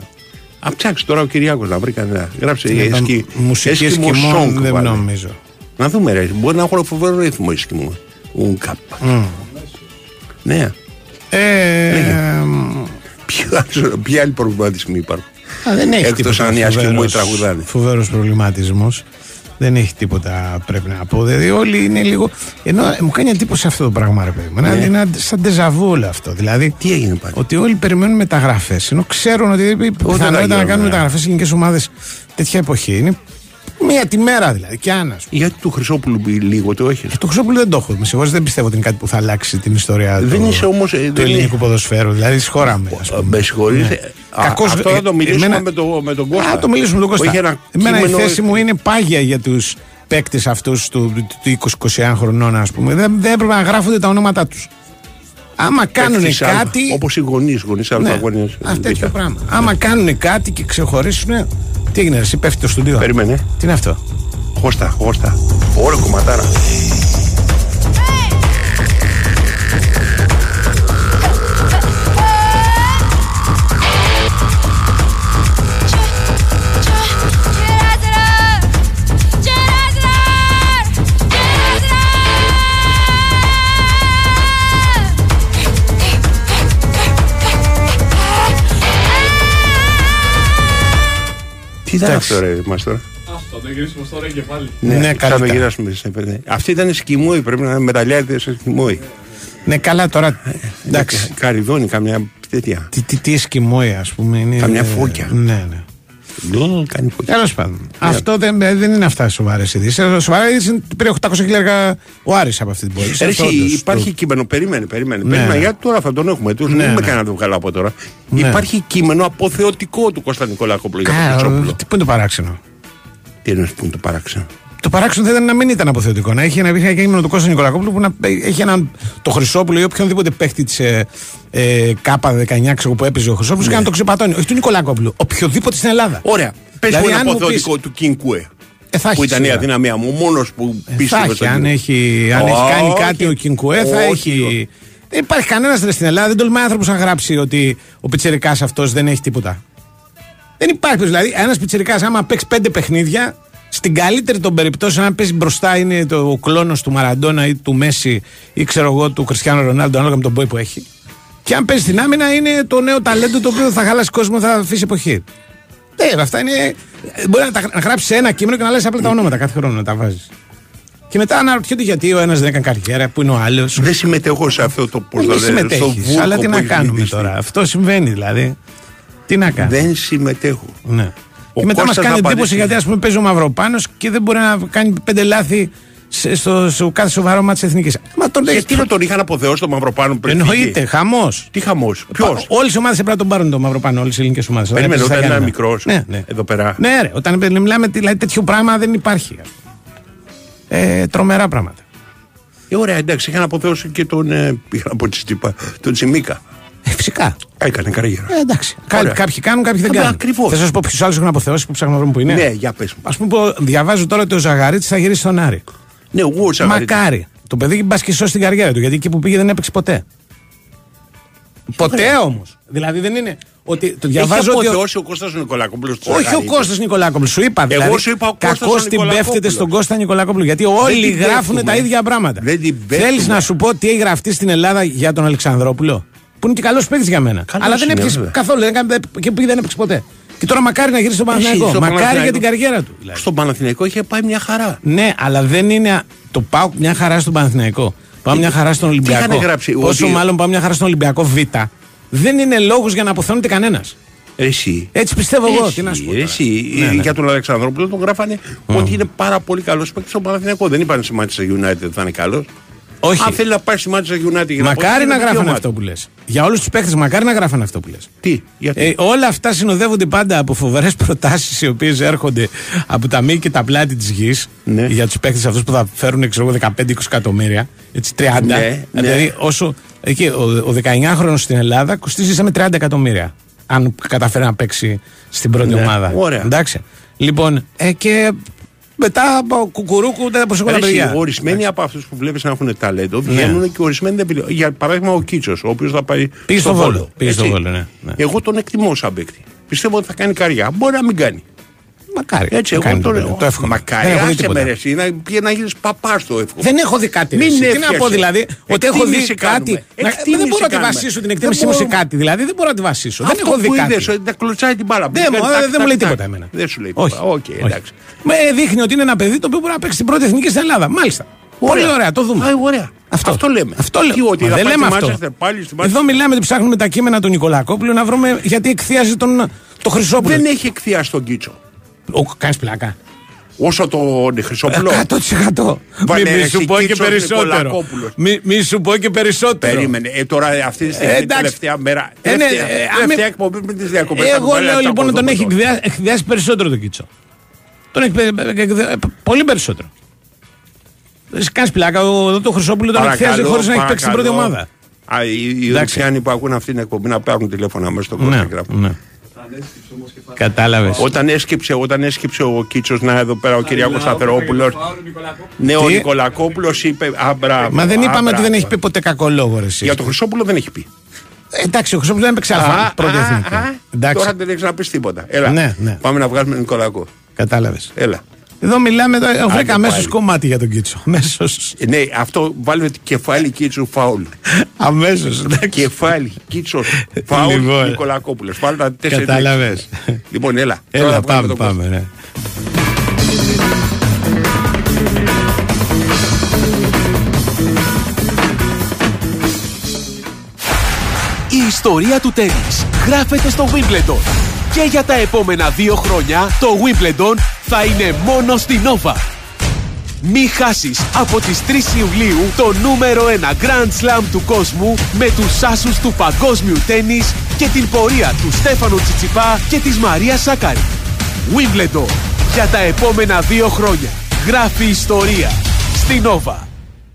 Speaker 13: Α ψάξει τώρα ο Κυριάκος να βρει κανένα. Γράψε
Speaker 1: Ναι,
Speaker 13: η
Speaker 1: τα
Speaker 13: εσκι...
Speaker 1: μουσική
Speaker 13: Eskimo
Speaker 1: Εσκιμών
Speaker 13: song
Speaker 1: δεν
Speaker 13: βάλε.
Speaker 1: νομίζω.
Speaker 13: Να δούμε ρε. Μπορεί να έχουν φοβερό ρύθμο οι Εσκιμόοι. Ουγκαπ.
Speaker 1: Μμ.
Speaker 13: Ναι.
Speaker 1: Ε,
Speaker 13: Ποιο άλλο- Ποιοι άλλοι προβληματισμοί υπάρχουν;
Speaker 1: Α, δεν έχει
Speaker 13: Εκτός
Speaker 1: τίποτα
Speaker 13: αν οι Ασκιμόοι
Speaker 1: φοβερός-
Speaker 13: τραγουδάνε.
Speaker 1: Φοβερός προβληματισμός. Δεν έχει τίποτα πρέπει να πω. Δηλαδή όλοι είναι λίγο. Ενώ ε, μου κάνει εντύπωση αυτό το πράγμα, ρε παιδί μου.
Speaker 13: Ναι.
Speaker 1: Είναι ένα σαν ντεζαβού όλο αυτό. Δηλαδή.
Speaker 13: Τι έγινε πάλι;
Speaker 1: Ότι όλοι περιμένουν μεταγραφές. Ενώ ξέρουν ότι η πιθανότητα να
Speaker 13: γίνουν,
Speaker 1: κάνουν
Speaker 13: ναι.
Speaker 1: μεταγραφές σε ελληνικέ ομάδες τέτοια εποχή είναι μία τη μέρα δηλαδή. Και άνα.
Speaker 13: Γιατί του Χρυσόπουλου λίγο το έχεις;
Speaker 1: Το Χρυσόπουλο δεν το έχω. Με συγχωρείτε, δεν πιστεύω ότι είναι κάτι που θα αλλάξει την ιστορία
Speaker 13: Δεν
Speaker 1: του,
Speaker 13: είσαι όμως, ε,
Speaker 1: του
Speaker 13: δεν
Speaker 1: ελληνικού
Speaker 13: είναι-
Speaker 1: ποδοσφαίρου. Δηλαδή, σχόραμε. ας πούμε.
Speaker 13: Με συγχωρείτε.
Speaker 1: Ναι.
Speaker 13: Α,
Speaker 1: Κακώς,
Speaker 13: αυτό
Speaker 1: ε,
Speaker 13: θα το μιλήσουμε
Speaker 1: εμένα-
Speaker 13: με, το, με τον Κώστα.
Speaker 1: Α, το μιλήσουμε με τον Κώστα.
Speaker 13: Όχι ένα
Speaker 1: Εμένα η
Speaker 13: κείμενο-
Speaker 1: θέση μου είναι πάγια για τους παίκτες αυτούς του, του 20-21 χρονών, ας πούμε. Δεν, δεν έπρεπε να γράφονται τα ονόματά τους. Άμα κάνουν
Speaker 13: Παίκτης Α,
Speaker 1: κάτι.
Speaker 13: Όπως οι γονείς, γονείς
Speaker 1: Ναι,
Speaker 13: αλφαγωνίες.
Speaker 1: αυτό τέτοιο πράγμα. Άμα κάνουν κάτι και ξεχωρίσουν. Τι έγινε, εσύ πέφτει το στούντιο.
Speaker 13: Περίμενε.
Speaker 1: Τι είναι αυτό;
Speaker 13: Χώστα, χώστα. Ωραία κομματάρα. Τι ήταν
Speaker 1: Εντάξει.
Speaker 13: αυτό, ρε, μας τώρα.
Speaker 18: Αυτό, το γυρίσουμε τώρα και πάλι.
Speaker 13: Ναι,
Speaker 1: Ναι,
Speaker 13: θα το
Speaker 1: καλύτερα.
Speaker 13: γυράσουμε σε παιδί. Αυτή ήταν σκημόη, πρέπει να είναι μεταλλιάριδε σε σκημόη.
Speaker 1: Ναι, καλά τώρα. Εντάξει.
Speaker 13: Καριδόνι, καμιά τέτοια.
Speaker 1: Τι, τι, τι εσκιμόη, ας πούμε. Είναι,
Speaker 13: Καμιά φώκια.
Speaker 1: Ναι, ναι.
Speaker 13: Κάνει φώκια.
Speaker 1: Τέλος πάντων. Αυτό δεν, δεν είναι αυτά σοβαρές ειδήσεις. Σοβαρά ειδήσει είναι ότι πήρε 800 χιλιάρικα ο Άρης από αυτή την πόλη.
Speaker 13: Ρε, εσύ,
Speaker 1: Αυτό όντως,
Speaker 13: υπάρχει
Speaker 1: το-
Speaker 13: κείμενο, περίμενε, περίμενε.
Speaker 1: Ναι,
Speaker 13: περίμενε
Speaker 1: ναι.
Speaker 13: γιατί τώρα θα τον έχουμε. Τους
Speaker 1: Ναι,
Speaker 13: δεν με
Speaker 1: ναι.
Speaker 13: κάνει να το βγάλω από τώρα.
Speaker 1: Ναι.
Speaker 13: Υπάρχει κείμενο αποθεωτικό του Κώστα Νικολάκοπλου για
Speaker 1: Κα-
Speaker 13: τον Χρυσόπουλο.
Speaker 1: Τι πού είναι το παράξενο;
Speaker 13: Τι εννοείς που είναι το παράξενο;
Speaker 1: Το παράξενο θα ήταν να μην ήταν αποθεωτικό. Να έχει ένα ένα κείμενο του Κώστα Νικολακόπουλου που να έχει έναν το Χρυσόπουλο ή οποιονδήποτε παίχτη της ε, ε, ΚΑΠΑ 19 ξέρω, που έπαιζε ο Χρυσόπουλος και να το ξεπατώνει. Όχι του Νικολακόπουλου. Οποιοδήποτε στην Ελλάδα.
Speaker 13: Ναι. Ωραία. Πες
Speaker 1: Δηλαδή,
Speaker 13: μου ένα
Speaker 1: αν μου
Speaker 13: αποθεωτικό του Κινκούε.
Speaker 1: Ε, θα
Speaker 13: που
Speaker 1: έχεις
Speaker 13: ήταν η
Speaker 1: σίγουρα.
Speaker 13: αδυναμία μου. Μόνος που
Speaker 1: Ε,
Speaker 13: πίστευε
Speaker 1: θα έχει,
Speaker 13: στον
Speaker 1: αν
Speaker 13: κύριο.
Speaker 1: έχει, αν έχει κάνει
Speaker 13: Όχι.
Speaker 1: κάτι ο Κινκουέ, θα
Speaker 13: Όχι.
Speaker 1: έχει. Δεν υπάρχει κανένας στην Ελλάδα, δεν τολμάει άνθρωπος να γράψει ότι ο πιτσερικά αυτός δεν έχει τίποτα. Δεν υπάρχει. Δηλαδή, ένας πιτσερικά, άμα παίξει πέντε παιχνίδια, στην καλύτερη των περιπτώσεων, αν παίζει μπροστά είναι το, ο κλόνος του Μαραντόνα ή του Μέση ή ξέρω εγώ του Κριστιανού Ρονάλντο, ανάλογα με τον πόη που έχει. Και αν παίζει στην άμυνα, είναι το νέο ταλέντο το οποίο θα χαλάσει κόσμο, θα αφήσει εποχή. Ε, αυτά είναι. Μπορεί να, τα, να γράψεις ένα κείμενο και να λες απλά τα ονόματα κάθε χρόνο να τα βάζεις. Και μετά αναρωτιέται γιατί ο ένας δεν έκανε καριέρα, που είναι ο άλλος.
Speaker 13: Δεν συμμετέχω σε αυτό το πώς
Speaker 1: Δεν
Speaker 13: το λένε. στο
Speaker 1: συμμετέχεις.
Speaker 13: βούρκο
Speaker 1: Αλλά τι
Speaker 13: που
Speaker 1: να
Speaker 13: έχει
Speaker 1: κάνουμε
Speaker 13: βυθιστεί.
Speaker 1: τώρα. Αυτό συμβαίνει δηλαδή. Τι να κάνουμε.
Speaker 13: Δεν συμμετέχω.
Speaker 1: Ναι.
Speaker 13: Ο
Speaker 1: και μετά μας
Speaker 13: Κώστας
Speaker 1: κάνει
Speaker 13: να
Speaker 1: εντύπωση
Speaker 13: απαντήσει.
Speaker 1: γιατί ας πούμε παίζει ο Μαυροπάνο και δεν μπορεί να κάνει πέντε λάθη σε- στο, στο κάθε σοβαρό μάτι της εθνικής. Μα τον λέει.
Speaker 13: Γιατί να τον είχαν αποθεώσει τον Μαυροπάνο πριν.
Speaker 1: Εννοείται,
Speaker 13: φύγει.
Speaker 1: χαμός.
Speaker 13: Τι χαμός; Ποιος;
Speaker 1: Όλες οι ομάδες έπρεπε να τον πάρουν τον Μαυροπάνο, όλες οι ελληνικές ομάδες.
Speaker 13: Περίμενε όταν ήταν μικρός.
Speaker 1: Ναι, ναι.
Speaker 13: Εδώ πέρα.
Speaker 1: Ναι, ρε, όταν μιλάμε δηλαδή, τέτοιο πράγμα δεν υπάρχει. ας πούμε. Ε, τρομερά πράγματα.
Speaker 13: Ε, ωραία, εντάξει, είχαν αποθεώσει και τον. Ε, είχαν από τη Τσίπα, τον Τσιμίκα.
Speaker 1: Ε, φυσικά.
Speaker 13: Έκανε καριέρα.
Speaker 1: Ε, εντάξει. Κά-
Speaker 13: Ωραία.
Speaker 1: κάποιοι κάνουν, κάποιοι δεν
Speaker 13: Καλά,
Speaker 1: κάνουν.
Speaker 13: ακριβώς.
Speaker 1: Θα σας πω ποιους άλλους έχουν αποθεώσει που ψάχνω να βρούμε που είναι.
Speaker 13: Ναι, για πες μου.
Speaker 1: Α πούμε, πω, διαβάζω τώρα ότι ο Ζαγαρίτης θα γυρίσει στον Άρη.
Speaker 13: Ναι, εγώ ο Ζαγαρίτης.
Speaker 1: Μακάρι. Το παιδί μπα και σώσει την καριέρα του γιατί εκεί που πήγε δεν έπαιξε ποτέ. Ποτέ όμως. Δηλαδή δεν είναι ότι το διαβάζω
Speaker 13: Έχει
Speaker 1: ότι. ο-
Speaker 13: αποθεώσει ο Κώστας Νικολακόπουλος τους
Speaker 1: Όχι ο
Speaker 13: Ζαγαρίτη.
Speaker 1: Κώστας Νικολάκοπουλου. Σου είπα.
Speaker 13: Εγώ
Speaker 1: δηλαδή,
Speaker 13: σου είπα ο Κώστας ο
Speaker 1: κακώς την
Speaker 13: Νικολακόπουλος.
Speaker 1: πέφτεται στον Κώστα Νικολάκοπουλο. Γιατί όλοι
Speaker 13: την
Speaker 1: γράφουν
Speaker 13: πέφτουμε.
Speaker 1: τα ίδια πράγματα.
Speaker 13: Δεν την πέφτουμε.
Speaker 1: Θέλει να σου πω τι έχει γραφτεί στην Ελλάδα για τον Αλεξανδρόπουλο; Που είναι και καλός παίκτης για μένα.
Speaker 13: Καλός
Speaker 1: Αλλά δεν
Speaker 13: είναι,
Speaker 1: έπαιξε
Speaker 13: βέβαια.
Speaker 1: καθόλου. Δεν έκανε- Και που δεν έπαιξε ποτέ. Και τώρα μακάρι να γυρίσει στον
Speaker 13: Εσύ,
Speaker 1: Παναθηναϊκό.
Speaker 13: στο
Speaker 1: Μακάρι για
Speaker 13: Παναθηναϊκό.
Speaker 1: την καριέρα του. δηλαδή.
Speaker 13: Στον Παναθηναϊκό είχε πάει μια χαρά.
Speaker 1: Ναι, αλλά δεν είναι. Το πάω μια χαρά στον Παναθηναϊκό. Πάω μια χαρά στον Ολυμπιακό.
Speaker 13: είχαν γράψει,
Speaker 1: Πόσο
Speaker 13: ότι-
Speaker 1: μάλλον πάω μια χαρά στον Ολυμπιακό Β. Δεν είναι λόγος για να αποθεώνεται κανένας.
Speaker 13: Εσύ.
Speaker 1: Έτσι πιστεύω εγώ.
Speaker 13: Εσύ,
Speaker 1: Τι να σου πω. τώρα.
Speaker 13: εσύ.
Speaker 1: Ναι, ναι.
Speaker 13: Για τον Αλεξανδρόπουλο τον γράφανε ότι είναι πάρα πολύ καλός παίκτης στον Παναθηναϊκό. Δεν είπαν στη Manchester United θα είναι καλός.
Speaker 1: Όχι.
Speaker 13: Αν θέλει να πάει στη Manchester United για να
Speaker 1: Μακάρι
Speaker 13: αποκτήσει,
Speaker 1: να
Speaker 13: είναι
Speaker 1: γράφανε
Speaker 13: δικαίωμα
Speaker 1: αυτό
Speaker 13: του.
Speaker 1: που λες. Για όλους τους παίχτε, μακάρι να γράφανε αυτό που λες.
Speaker 13: Τι, γιατί;
Speaker 1: Ε, όλα αυτά συνοδεύονται πάντα από φοβερές προτάσεις οι οποίες έρχονται από τα μήκη και τα πλάτη της γης
Speaker 13: Ναι.
Speaker 1: για τους παίχτε αυτούς που θα φέρουν ξέρω, εγώ, 15-20 εκατομμύρια. Έτσι 30.
Speaker 13: Ναι, ναι.
Speaker 1: Δηλαδή, όσο. Εκεί, ο, ο 19χρονο στην Ελλάδα κοστίζει σαν με 30 εκατομμύρια. Αν καταφέρει να παίξει στην πρώτη
Speaker 13: Ναι,
Speaker 1: ομάδα.
Speaker 13: ωραία.
Speaker 1: Εντάξει. Λοιπόν, ε, και μετά από κουκουρούκου δεν θα προσέχω τα
Speaker 13: Ρε, εσύ,
Speaker 1: παιδιά.
Speaker 13: Ορισμένοι από αυτούς που βλέπεις να έχουν ταλέντο βγαίνουν και ορισμένοι δεν πηγαίνουν. Για παράδειγμα, ο Κίτσος, ο οποίος θα πάει.
Speaker 1: Πήγε στο Βόλο.
Speaker 13: Βόλο.
Speaker 1: Πήγε στο
Speaker 13: Έτσι.
Speaker 1: Βόλο, ναι, ναι.
Speaker 13: Εγώ τον εκτιμώ σαν παίκτη. Πιστεύω ότι θα κάνει καριά. Μπορεί να μην κάνει.
Speaker 1: Μακάρι.
Speaker 13: Έτσι,
Speaker 1: Το
Speaker 13: εγώ
Speaker 1: κάνει
Speaker 13: τον
Speaker 1: το παιδί, το εύχομαι.
Speaker 13: Μακάρι,
Speaker 1: Δεν έχω δει
Speaker 13: άσε
Speaker 1: τίποτα.
Speaker 13: με ρε, εσύ, να, πήγε να γίνεις παπάς το εύχομαι.
Speaker 1: Δεν έχω δει κάτι.
Speaker 13: Μην
Speaker 1: ρε, εσύ. Τι να
Speaker 13: έφτιαξε.
Speaker 1: πω δηλαδή, ότι έχω δει
Speaker 13: Εκτίμηση
Speaker 1: κάτι.
Speaker 13: κάνουμε;
Speaker 1: Να-
Speaker 13: Εκτίμηση
Speaker 1: δεν μπορώ να τη
Speaker 13: κάνουμε;
Speaker 1: βασίσω την
Speaker 13: Δεν
Speaker 1: εκτίμησή μου σε
Speaker 13: μπορούμε.
Speaker 1: κάτι. Δηλαδή δεν μπορώ να τη βασίσω. Δεν
Speaker 13: Αυτό
Speaker 1: έχω δει
Speaker 13: που
Speaker 1: κάτι.
Speaker 13: είδες, ότι τα κλωτσάει την μπάλα.
Speaker 1: Δεν
Speaker 13: Κάνει
Speaker 1: μου-
Speaker 13: τάκ,
Speaker 1: δεν
Speaker 13: τάκ,
Speaker 1: μου λέει
Speaker 13: τάκ.
Speaker 1: τίποτα εμένα.
Speaker 13: Δεν σου λέει
Speaker 1: Όχι.
Speaker 13: τίποτα. Οκ,
Speaker 1: Όχι.
Speaker 13: εντάξει.
Speaker 1: Με δείχνει ότι είναι ένα παιδί το οποίο μπορεί να παίξει την πρώτη εθνική στην Ελλάδα. Μάλιστα. Πολύ ωραία, το δούμε.
Speaker 13: Α, ωραία.
Speaker 1: Αυτό.
Speaker 13: Αυτό λέμε.
Speaker 1: Αυτό
Speaker 13: Τι,
Speaker 1: λέμε.
Speaker 13: ότι
Speaker 1: Μα
Speaker 13: θα
Speaker 1: δεν
Speaker 13: πάει
Speaker 1: λέμε
Speaker 13: στη
Speaker 1: αυτό.
Speaker 13: Manchester πάλι στη Manchester.
Speaker 1: Εδώ μιλάμε ότι ψάχνουμε τα κείμενα του Νικολακόπουλου να βρούμε γιατί εκθίαζε τον το Χρυσόπουλο.
Speaker 13: Δεν έχει εκθιάσει τον Κίτσο.
Speaker 1: Κάνεις πλάκα.
Speaker 13: Όσο τον Χρυσόπουλο.
Speaker 1: 100%.
Speaker 13: Βάλε
Speaker 1: Μη, μη
Speaker 13: εσύ
Speaker 1: σου πω και
Speaker 13: Κίτσος
Speaker 1: περισσότερο.
Speaker 13: Νικολακόπουλος.
Speaker 1: Μη, μη σου πω και περισσότερο.
Speaker 13: Περίμενε. Ε, τώρα αυτή τη στιγμή
Speaker 1: Ε,
Speaker 13: είναι
Speaker 1: εντάξει.
Speaker 13: τελευταία μέρα.
Speaker 1: Ε, ναι,
Speaker 13: Τελευταία,
Speaker 1: ε, αν
Speaker 13: τελευταία
Speaker 1: με-
Speaker 13: εκπομπή με τις διακοπές.
Speaker 1: Εγώ λέω λοιπόν να τον έχει εκδιά- εκδιάσει περισσότερο τον Κίτσο. Τον έχει πε- πε- εκδιά- πολύ περισσότερο. Εσύ κάνεις πλάκα, ο, ο, το Χρυσόπουλο τον εκθιάζει χωρίς να έχει παίξει στην πρώτη ομάδα.
Speaker 13: Α, οι οι
Speaker 1: Εντάξει.
Speaker 13: Ρουφιάνοι που ακούν αυτή την εκπομπή να πάρουν τηλέφωνα μέσα στο
Speaker 1: Ναι,
Speaker 13: Κώστα
Speaker 1: ναι. Κατάλαβες.
Speaker 13: Όταν έσκυψε, όταν έσκυψε ο Κίτσος να εδώ πέρα ο Κυριάκος Σταθερόπουλο. Ναι, ο
Speaker 1: Τι;
Speaker 13: Νικολακόπουλος είπε. Α, μπράβο,
Speaker 1: Μα δεν
Speaker 13: α,
Speaker 1: είπαμε ότι
Speaker 13: μπράβο.
Speaker 1: δεν έχει πει ποτέ κακό λόγο, ρε, εσύ.
Speaker 13: Για τον Χρυσόπουλο δεν έχει πει.
Speaker 1: Ε, Εντάξει, ο Χρυσόπουλος δεν έπαιξε
Speaker 13: Α,
Speaker 1: αλφα πρώτη
Speaker 13: α,
Speaker 1: εθνική.
Speaker 13: α,
Speaker 1: Εντάξει,
Speaker 13: Τώρα δεν έχει να πει τίποτα. Έλα.
Speaker 1: Ναι, ναι.
Speaker 13: Πάμε να βγάλουμε τον Νικολακό.
Speaker 1: κατάλαβες.
Speaker 13: Έλα.
Speaker 1: Εδώ μιλάμε, εδώ, έχω
Speaker 13: Άντε
Speaker 1: βρήκα αμέσως
Speaker 13: πάλι.
Speaker 1: κομμάτι για τον Κίτσο. Αμέσως.
Speaker 13: Ναι, αυτό βάλουμε το κεφάλι Κίτσου φάουλ.
Speaker 1: Αμέσως.
Speaker 13: Κεφάλι Κίτσο φάουλ
Speaker 1: Λοιπόν.
Speaker 13: Νικολακόπουλος. Βάλουμε τα τέσσερα.
Speaker 1: Κατάλαβες.
Speaker 13: Λοιπόν, έλα.
Speaker 1: Έλα,
Speaker 13: Τώρα βγάλουμε
Speaker 1: πάμε,
Speaker 13: τον κόσμο.
Speaker 1: πάμε. Ναι.
Speaker 2: Η ιστορία του τέννις γράφεται στο Wimbledon. Και για τα επόμενα δύο χρόνια το Wimbledon θα είναι μόνο στην Nova. Μη χάσεις από τις 3 Ιουλίου το νούμερο 1 Grand Slam του κόσμου με τους άσους του παγκόσμιου τέννις και την πορεία του Στέφανου Τσιτσιπά και της Μαρίας Σάκαρη. Wimbledon. Για τα επόμενα δύο χρόνια. Γράφει ιστορία. Στην Nova.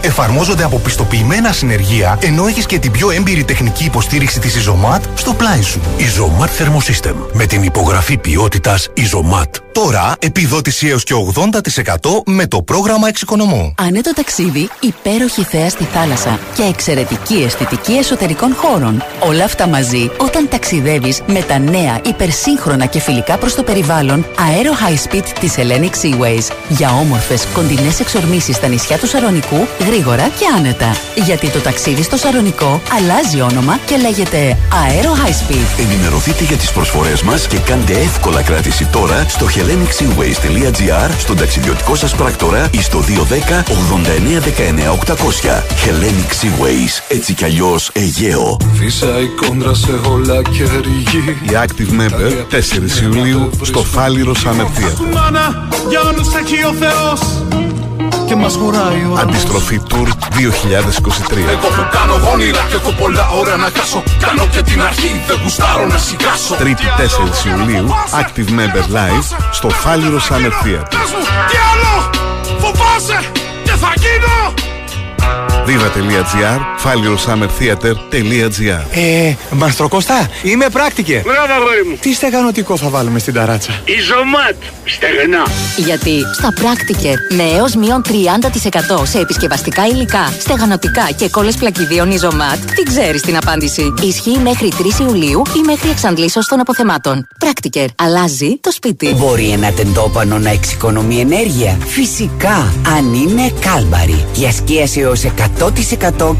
Speaker 21: Εφαρμόζονται από πιστοποιημένα συνεργεία, ενώ έχεις και την πιο έμπειρη τεχνική υποστήριξη της Isomat στο πλάι σου. Isomat Thermosystem. Με την υπογραφή ποιότητας Isomat. Τώρα επιδότηση έως και 80% με το πρόγραμμα Εξοικονομώ.
Speaker 22: Άνετο ταξίδι, υπέροχη θέα στη θάλασσα και εξαιρετική αισθητική εσωτερικών χώρων. Όλα αυτά μαζί όταν ταξιδεύεις με τα νέα υπερσύγχρονα και φιλικά προς το περιβάλλον Aero High Speed της Hellenic Seaways. Για όμορφες κοντινές εξορμήσεις στα νησιά του Σαρονικού γρήγορα και άνετα. Γιατί το ταξίδι στο Σαρονικό αλλάζει όνομα και λέγεται Aero High Speed.
Speaker 23: Ενημερωθείτε για τις προσφορές μας και κάντε εύκολα κράτηση τώρα στο hellenicseaways.gr, στον ταξιδιωτικό σας πράκτορα ή στο 210 89 19 800. Hellenic Seaways, έτσι κι αλλιώς Αιγαίο.
Speaker 6: Φύσα η κόντρα σε όλα και ρηγή
Speaker 24: Η Active Member 4 Ιουλίου στο Φάληρο Ανευθεία.
Speaker 6: Μάνα, για όλους έχει ο Θεός Και μας χωράει ο
Speaker 24: Αντιστροφή Tour 2023.
Speaker 6: Εγώ που κάνω όνειρα και έχω πολλά ώρα να χάσω Κάνω και την αρχή, δεν γουστάρω να σιγάσω
Speaker 24: Τρίτη 4 Ιουλίου Active Member Live στο Φάληρο Ανευθεία.
Speaker 6: Πες μου, τι άλλο, φοβάσαι και θα γίνω
Speaker 24: Viva.gr φάληροσummertheater.gr
Speaker 25: Ε, Μαστροκώστα, είμαι πράκτικε.
Speaker 26: Μπράβο, αγόρι μου.
Speaker 25: Τι στεγανοτικό θα βάλουμε στην ταράτσα;
Speaker 26: Ιζωμάτ. Στεγνά.
Speaker 22: Γιατί στα Practiker με έως μείον 30% σε επισκευαστικά υλικά, στεγανοτικά και κόλλες πλακιδίων Isomat, τι ξέρεις την απάντηση. Ισχύει μέχρι 3 Ιουλίου ή μέχρι εξαντλήσεως των αποθεμάτων. Practiker. Αλλάζει το σπίτι.
Speaker 27: Μπορεί ένα τεντόπανο να εξοικονομεί ενέργεια. Φυσικά, αν είναι κάλμπαρη. Για σκίαση έως 100%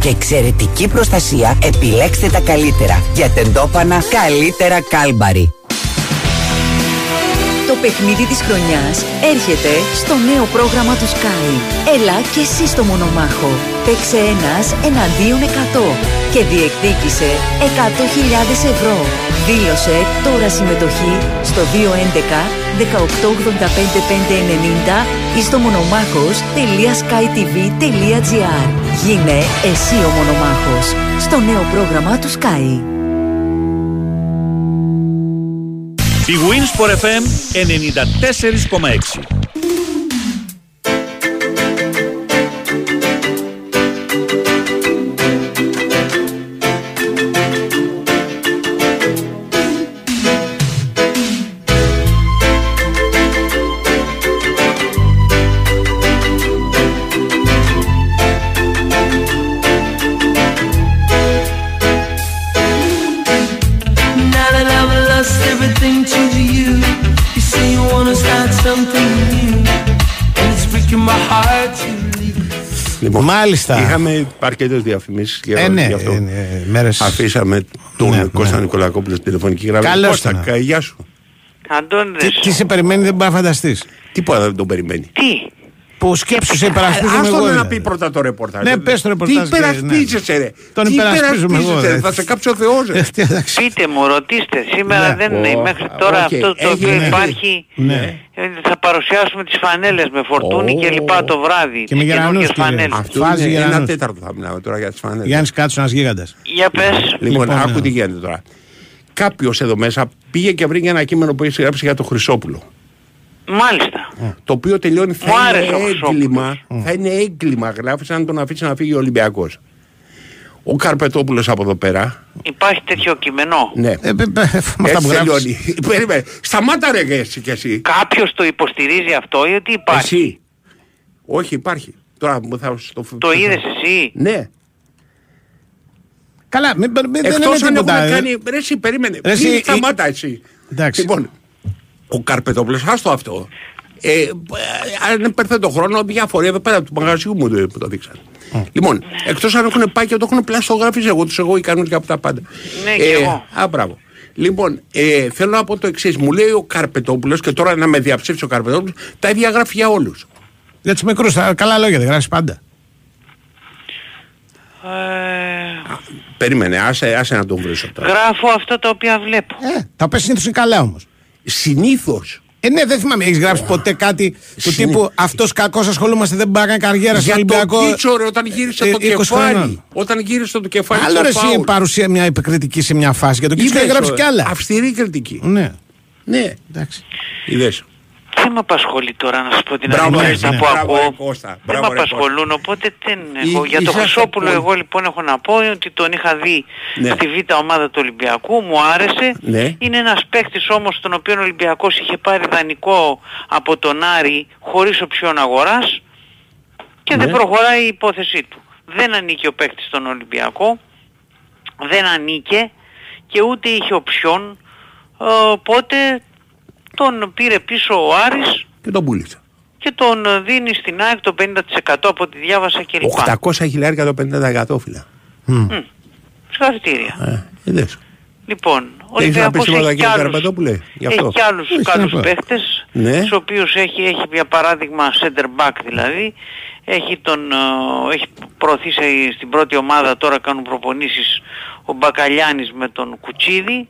Speaker 27: και εξαιρετική προστασία, επιλέξτε τα καλύτερα. Για τεντόπανα, καλύτερα κάλμπαρη.
Speaker 22: Το παιχνίδι της χρονιάς έρχεται στο νέο πρόγραμμα του Sky. Έλα και εσύ στο μονομάχο. Παίξε ένας εναντίον 100 και διεκδίκησε 100.000 ευρώ. Δήλωσε τώρα συμμετοχή στο 211 1885590 ή στο μονομάχος.skytv.gr Γίνε εσύ ο μονομάχος στο νέο πρόγραμμα του Sky.
Speaker 3: Η Winsport FM 94,6.
Speaker 1: Μάλιστα.
Speaker 13: Είχαμε αρκετές διαφημίσεις και
Speaker 1: Ε, ναι,
Speaker 13: γι' αυτό
Speaker 1: ε, ναι, μέρες-
Speaker 13: αφήσαμε τον
Speaker 1: Ναι,
Speaker 13: Κώστα
Speaker 1: ναι.
Speaker 13: Νικολακόπουλο στη τηλεφωνική γραμμή.
Speaker 1: Καλώς
Speaker 13: Κώστα,
Speaker 1: τον.
Speaker 13: κα- γεια σου.
Speaker 19: Αντώνη,
Speaker 1: Τι, τι σε περιμένει, δεν μπορεί να φανταστείς.
Speaker 13: Τίποτα δεν τον περιμένει.
Speaker 19: Τι;
Speaker 1: Που σκέψου σε υπερασπίζομαι
Speaker 13: Άστον
Speaker 1: εγώ.
Speaker 13: να
Speaker 1: δηλαδή.
Speaker 13: πει πρώτα το ρεπορτάζ.
Speaker 1: Ναι, πες το ρεπορτάζ
Speaker 13: Τι
Speaker 1: και-
Speaker 13: υπερασπίζεσαι,
Speaker 1: ναι.
Speaker 13: ρε.
Speaker 1: Τον
Speaker 13: Τι
Speaker 1: υπερασπίζομαι εγώ,
Speaker 13: υπερασπίζεσαι,
Speaker 1: ρε.
Speaker 13: Θα σε κάψει ο Θεός, ρε.
Speaker 19: Πείτε μου, ρωτήστε. Σήμερα
Speaker 13: Ναι.
Speaker 19: δεν
Speaker 13: Ω,
Speaker 19: είναι μέχρι τώρα
Speaker 13: οκ.
Speaker 19: αυτό το οποίο
Speaker 13: Έγινε.
Speaker 19: υπάρχει.
Speaker 1: Ναι.
Speaker 19: ε, Θα παρουσιάσουμε τις φανέλες με φορτούνι
Speaker 13: Ω.
Speaker 19: και λοιπά το βράδυ.
Speaker 1: Και με
Speaker 19: τις
Speaker 1: γερανούς,
Speaker 19: καινούργιες
Speaker 1: κύριε.
Speaker 19: φανέλες.
Speaker 13: Αυτό
Speaker 1: Φάζει
Speaker 13: είναι ένα
Speaker 1: Γερανούς.
Speaker 13: τέταρτο θα μιλάμε τώρα για τις φανέλες.
Speaker 1: Γιάννης Κάτσο, ένας γίγαντας.
Speaker 19: Για πες.
Speaker 13: Λοιπόν,
Speaker 1: Λοιπόν,
Speaker 13: άκου
Speaker 1: ναι.
Speaker 13: τι γίνεται τώρα. Κάποιος εδώ μέσα πήγε και βρήκε ένα κείμενο που έχει γράψει για το Χρυσόπουλο.
Speaker 28: Μάλιστα.
Speaker 13: Το οποίο τελειώνει θα
Speaker 28: Μου άρεσε ο
Speaker 13: είναι
Speaker 28: Χρυσόπουλος.
Speaker 13: έγκλημα. Θα είναι έγκλημα, γράφεις, αν τον αφήσεις να φύγει ο Ολυμπιακός. Ο Καρπετόπουλος από εδώ πέρα.
Speaker 28: Υπάρχει τέτοιο κείμενο;
Speaker 13: Ναι.
Speaker 1: Ε, με αυτά που
Speaker 13: Έτσι
Speaker 1: γράφεις.
Speaker 13: τελειώνει. Περίμενε. Σταμάτα ρε και εσύ και εσύ.
Speaker 28: Κάποιος το υποστηρίζει αυτό ή ότι υπάρχει;
Speaker 13: Εσύ. Όχι, υπάρχει. Τώρα μου θα στο
Speaker 28: Το είδες εσύ;
Speaker 13: Ναι.
Speaker 1: Καλά, μην, μην, δεν
Speaker 13: Εκτός
Speaker 1: είναι
Speaker 13: αν
Speaker 1: τίποτα.
Speaker 13: έχουν
Speaker 1: ε.
Speaker 13: κάνει... Ρε εσύ, περίμενε.
Speaker 1: Ρε, εσύ,
Speaker 13: Μην
Speaker 1: η-
Speaker 13: σταμάτα εσύ.
Speaker 1: Εντάξει.
Speaker 13: Λοιπόν, ο Καρπετόπουλος, άστο αυτό. Ε, ε, αν περθε το χρόνο, διάφοροι εδώ πέρα του μαγαζιού μου το, μου το δείξαν. Λοιπόν, εκτός αν έχουν πάει και το έχουν πλαστογραφήσει, εγώ τους εγώ ικανούς για από τα πάντα.
Speaker 28: Ναι, και εγώ.
Speaker 13: Α, μπράβο. Λοιπόν, ε, θέλω να πω το εξής. Μου λέει ο Καρπετόπουλος και τώρα να με διαψεύσει ο Καρπετόπουλος, τα ίδια γράφει για όλους.
Speaker 1: Για τους μικρούς, καλά λόγια δεν γράφεις πάντα.
Speaker 28: Ε,
Speaker 13: Περίμενε, άσε, άσε να τον βρίσω τώρα.
Speaker 28: γράφω αυτά τα οποία βλέπω.
Speaker 1: Ε, τα πες συνήθως είναι καλά όμως.
Speaker 13: Συνήθως.
Speaker 1: Ε, ναι, δεν θυμάμαι, έχεις γράψει ποτέ κάτι του
Speaker 13: Συνήθως.
Speaker 1: τύπου Αυτός κακός ασχολούμαστε, δεν μπορεί να κάνει καριέρα στο
Speaker 13: Για τον
Speaker 1: Ολυμπιακό.
Speaker 13: Κίτσο, ρε, όταν γύρισε
Speaker 1: ε,
Speaker 13: το
Speaker 1: 20
Speaker 13: κεφάλι.
Speaker 1: χρονών.
Speaker 13: Όταν γύρισε το κεφάλι
Speaker 1: Άλλο
Speaker 13: στο
Speaker 1: ρε, εσύ
Speaker 13: φάουλ.
Speaker 1: παρουσία μια επικριτική σε μια φάση. Για τον Κίτσο έχει
Speaker 13: Είδες,
Speaker 1: γράψει
Speaker 13: ο-
Speaker 1: κι άλλα.
Speaker 13: Αυστηρή κριτική.
Speaker 1: Ναι.
Speaker 13: Ναι.
Speaker 1: Εντάξει.
Speaker 13: Είδες.
Speaker 28: Δεν με απασχολεί τώρα να σου πω την
Speaker 13: Μπράβο,
Speaker 28: αλήθεια
Speaker 13: ρε,
Speaker 28: αυτά
Speaker 13: ναι.
Speaker 28: που
Speaker 13: Μπράβο, ρε,
Speaker 28: ακούω.
Speaker 13: Κώστα.
Speaker 28: Δεν
Speaker 13: Μπράβο,
Speaker 28: με
Speaker 13: ρε,
Speaker 28: απασχολούν, οπότε δεν
Speaker 13: Εί-
Speaker 28: έχω. Για το
Speaker 13: είσαστε
Speaker 28: Χρυσόπουλο
Speaker 13: πολύ-
Speaker 28: εγώ λοιπόν έχω να πω ότι τον είχα δει
Speaker 13: Ναι.
Speaker 28: στη β' ομάδα του Ολυμπιακού, μου άρεσε.
Speaker 13: Ναι.
Speaker 28: Είναι ένας παίκτης όμως τον οποίο ο Ολυμπιακός είχε πάρει δανεικό από τον Άρη χωρίς οψιόν αγοράς και
Speaker 13: Ναι.
Speaker 28: δεν προχωράει η υπόθεσή του. Δεν ανήκε ο παίκτης στον Ολυμπιακό, δεν ανήκε και ούτε είχε οψιόν, ε, οπότε τον πήρε πίσω ο Άρης
Speaker 13: Και τον πούλησε.
Speaker 28: και τον ε, δίνει στην ΑΕΚ το 50% από ό,τι διάβασα κλπ.
Speaker 13: 800 χιλιάρια το 50% φίλα.
Speaker 28: Συγχαρητήρια.
Speaker 13: Ε, είδες.
Speaker 28: Λοιπόν, ο
Speaker 13: Έχεις να πεις
Speaker 28: Ολυμπιακός
Speaker 13: τίποτα
Speaker 28: έχει κι
Speaker 13: κύριε
Speaker 28: άλλους,
Speaker 13: Καρπετόπουλε, γι' αυτό.
Speaker 28: έχει κι άλλους
Speaker 13: Έχεις
Speaker 28: καλούς
Speaker 13: να πω.
Speaker 28: παίχτες,
Speaker 13: Ναι.
Speaker 28: στους οποίους έχει, έχει για παράδειγμα center back δηλαδή, έχει, τον, ε, έχει προωθήσει στην πρώτη ομάδα, τώρα κάνουν προπονήσεις ο Μπακαλιάνης με τον Κουτσίδη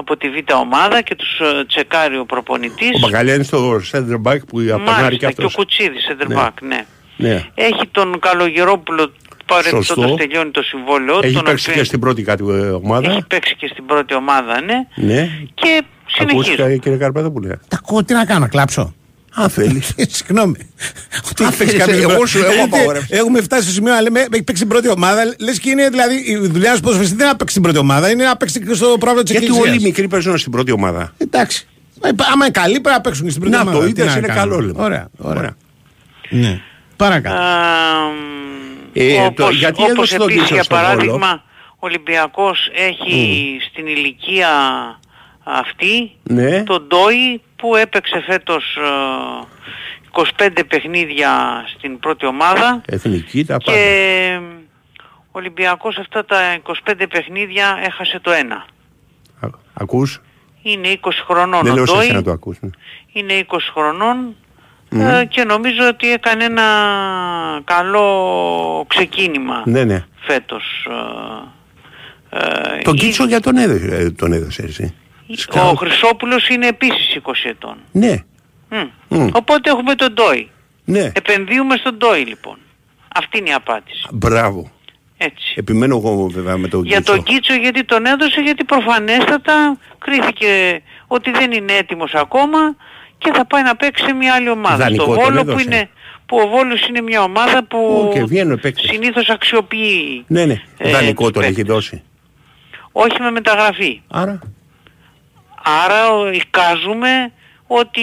Speaker 28: από τη β' ομάδα και τους ε, τσεκάρει ο προπονητής.
Speaker 13: Ο Μπακαλιάνης στο center back που απανάρει και
Speaker 28: Μάλιστα, και ο
Speaker 13: αυτός.
Speaker 28: Κουτσίδης center
Speaker 13: Ναι.
Speaker 28: back, ναι.
Speaker 13: Ναι.
Speaker 28: Έχει τον Καλογερόπουλο παρεμπιπτόντως
Speaker 13: Σωστό.
Speaker 28: τελειώνει το συμβόλαιό του.
Speaker 13: Έχει
Speaker 28: τον
Speaker 13: παίξει
Speaker 28: οποίο-
Speaker 13: και στην πρώτη κάτι ε, ομάδα.
Speaker 28: Έχει παίξει και στην πρώτη ομάδα, ναι.
Speaker 13: Ναι.
Speaker 28: Και συνεχίζει.
Speaker 13: Ακούστηκα κύριε Καρπετόπουλε.
Speaker 1: Τα ακούω, τι να κάνω, να κλάψω;
Speaker 13: Αν θέλεις.
Speaker 1: Συγγνώμη. Ότι
Speaker 13: Αν
Speaker 1: έχεις παίξει
Speaker 13: θέλεις,
Speaker 1: κάποιος-
Speaker 13: εγώ σου έχω
Speaker 1: Δηλαδή,
Speaker 13: απαγορεύσει.
Speaker 1: Έχουμε φτάσει στο σημείο να λέμε έχει παίξει στην πρώτη ομάδα. Λες και είναι δηλαδή η δουλειά σου ποδοσφαιριστή δεν είναι να παίξει στην πρώτη ομάδα, είναι να παίξει και στο πρόβλημα της
Speaker 13: Γιατί
Speaker 1: εκκλησίας.
Speaker 13: όλοι οι μικροί παίζουν στην πρώτη ομάδα.
Speaker 1: Εντάξει. Ε, Άμα είναι καλοί πρέπει να παίξουν και στην πρώτη
Speaker 13: Να
Speaker 1: ομάδα.
Speaker 13: το
Speaker 1: Τι
Speaker 13: είδες,
Speaker 1: να
Speaker 13: είναι
Speaker 1: κάνουμε.
Speaker 13: καλό, λέμε.
Speaker 1: Ωραία, ωραία. Ναι. Παρακάτω.
Speaker 13: Ε,
Speaker 28: όπως,
Speaker 13: το- γιατί
Speaker 28: όπως
Speaker 13: έδωσε τον
Speaker 28: επίσης
Speaker 13: Κίτσο
Speaker 28: για
Speaker 13: στον Βόλο.
Speaker 28: παράδειγμα ο Ολυμπιακός έχει στην ηλικία αυτή
Speaker 13: Ναι.
Speaker 28: τον Ντόι που έπαιξε φέτος ε, 25 παιχνίδια στην πρώτη ομάδα
Speaker 13: Εθνική τα πάντα.
Speaker 28: και ο Ολυμπιακός αυτά τα 25 παιχνίδια έχασε το ένα.
Speaker 13: Ακούς;
Speaker 28: Είναι 20 χρονών
Speaker 13: Δεν
Speaker 28: ο
Speaker 13: λέω σε
Speaker 28: Ντόι,
Speaker 13: εσένα να το ακούς. ναι.
Speaker 28: είναι 20 χρονών
Speaker 13: Μμμ.
Speaker 28: ε, και νομίζω ότι έκανε ένα καλό ξεκίνημα
Speaker 13: Ναι, ναι.
Speaker 28: φέτος. ε, ε,
Speaker 13: Τον
Speaker 28: ή-
Speaker 13: Κίτσο για τον έδωσε, ε, τον έδωσε εσύ.
Speaker 28: Ο Χρυσόπουλος είναι επίσης 20 ετών.
Speaker 13: Ναι.
Speaker 28: Μμ.
Speaker 13: Μμ.
Speaker 28: Οπότε έχουμε τον Ντόι.
Speaker 13: Ναι.
Speaker 28: Επενδύουμε στον Ντόι λοιπόν. Αυτή είναι η απάντηση.
Speaker 13: Μπράβο.
Speaker 28: Έτσι.
Speaker 13: Επιμένω εγώ βέβαια με τον
Speaker 28: Για
Speaker 13: Κίτσο.
Speaker 28: τον Κίτσο γιατί τον έδωσε γιατί προφανέστατα κρίθηκε ότι δεν είναι έτοιμος ακόμα και θα πάει να παίξει σε μια άλλη ομάδα.
Speaker 13: Δανεικό
Speaker 28: Στο
Speaker 13: τον
Speaker 28: Βόλο που,
Speaker 13: έδωσε.
Speaker 28: είναι, που ο Βόλος είναι μια ομάδα που
Speaker 13: Οκ, βγαίνουν παίκτες.
Speaker 28: συνήθως αξιοποιεί.
Speaker 13: Ναι, ναι.
Speaker 28: ε,
Speaker 13: Δανεικό
Speaker 28: τους
Speaker 13: τον έχει
Speaker 28: παίκτες.
Speaker 13: δώσει.
Speaker 28: Όχι με μεταγραφή.
Speaker 13: Άρα.
Speaker 28: Άρα ο- εικάζουμε ότι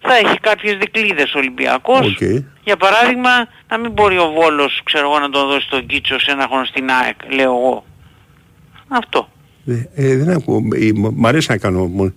Speaker 28: θα έχει κάποιες δικλείδες ο Ολυμπιακός.
Speaker 13: Οκ.
Speaker 28: Για παράδειγμα, να μην μπορεί ο Βόλος, ξέρω εγώ, να τον δώσει τον Κίτσο σε ένα χρόνο στην ΑΕΚ, λέω εγώ. Αυτό.
Speaker 13: Ε, ε, δεν ακούω. Ε, μ- Μ' αρέσει να κάνω. μου-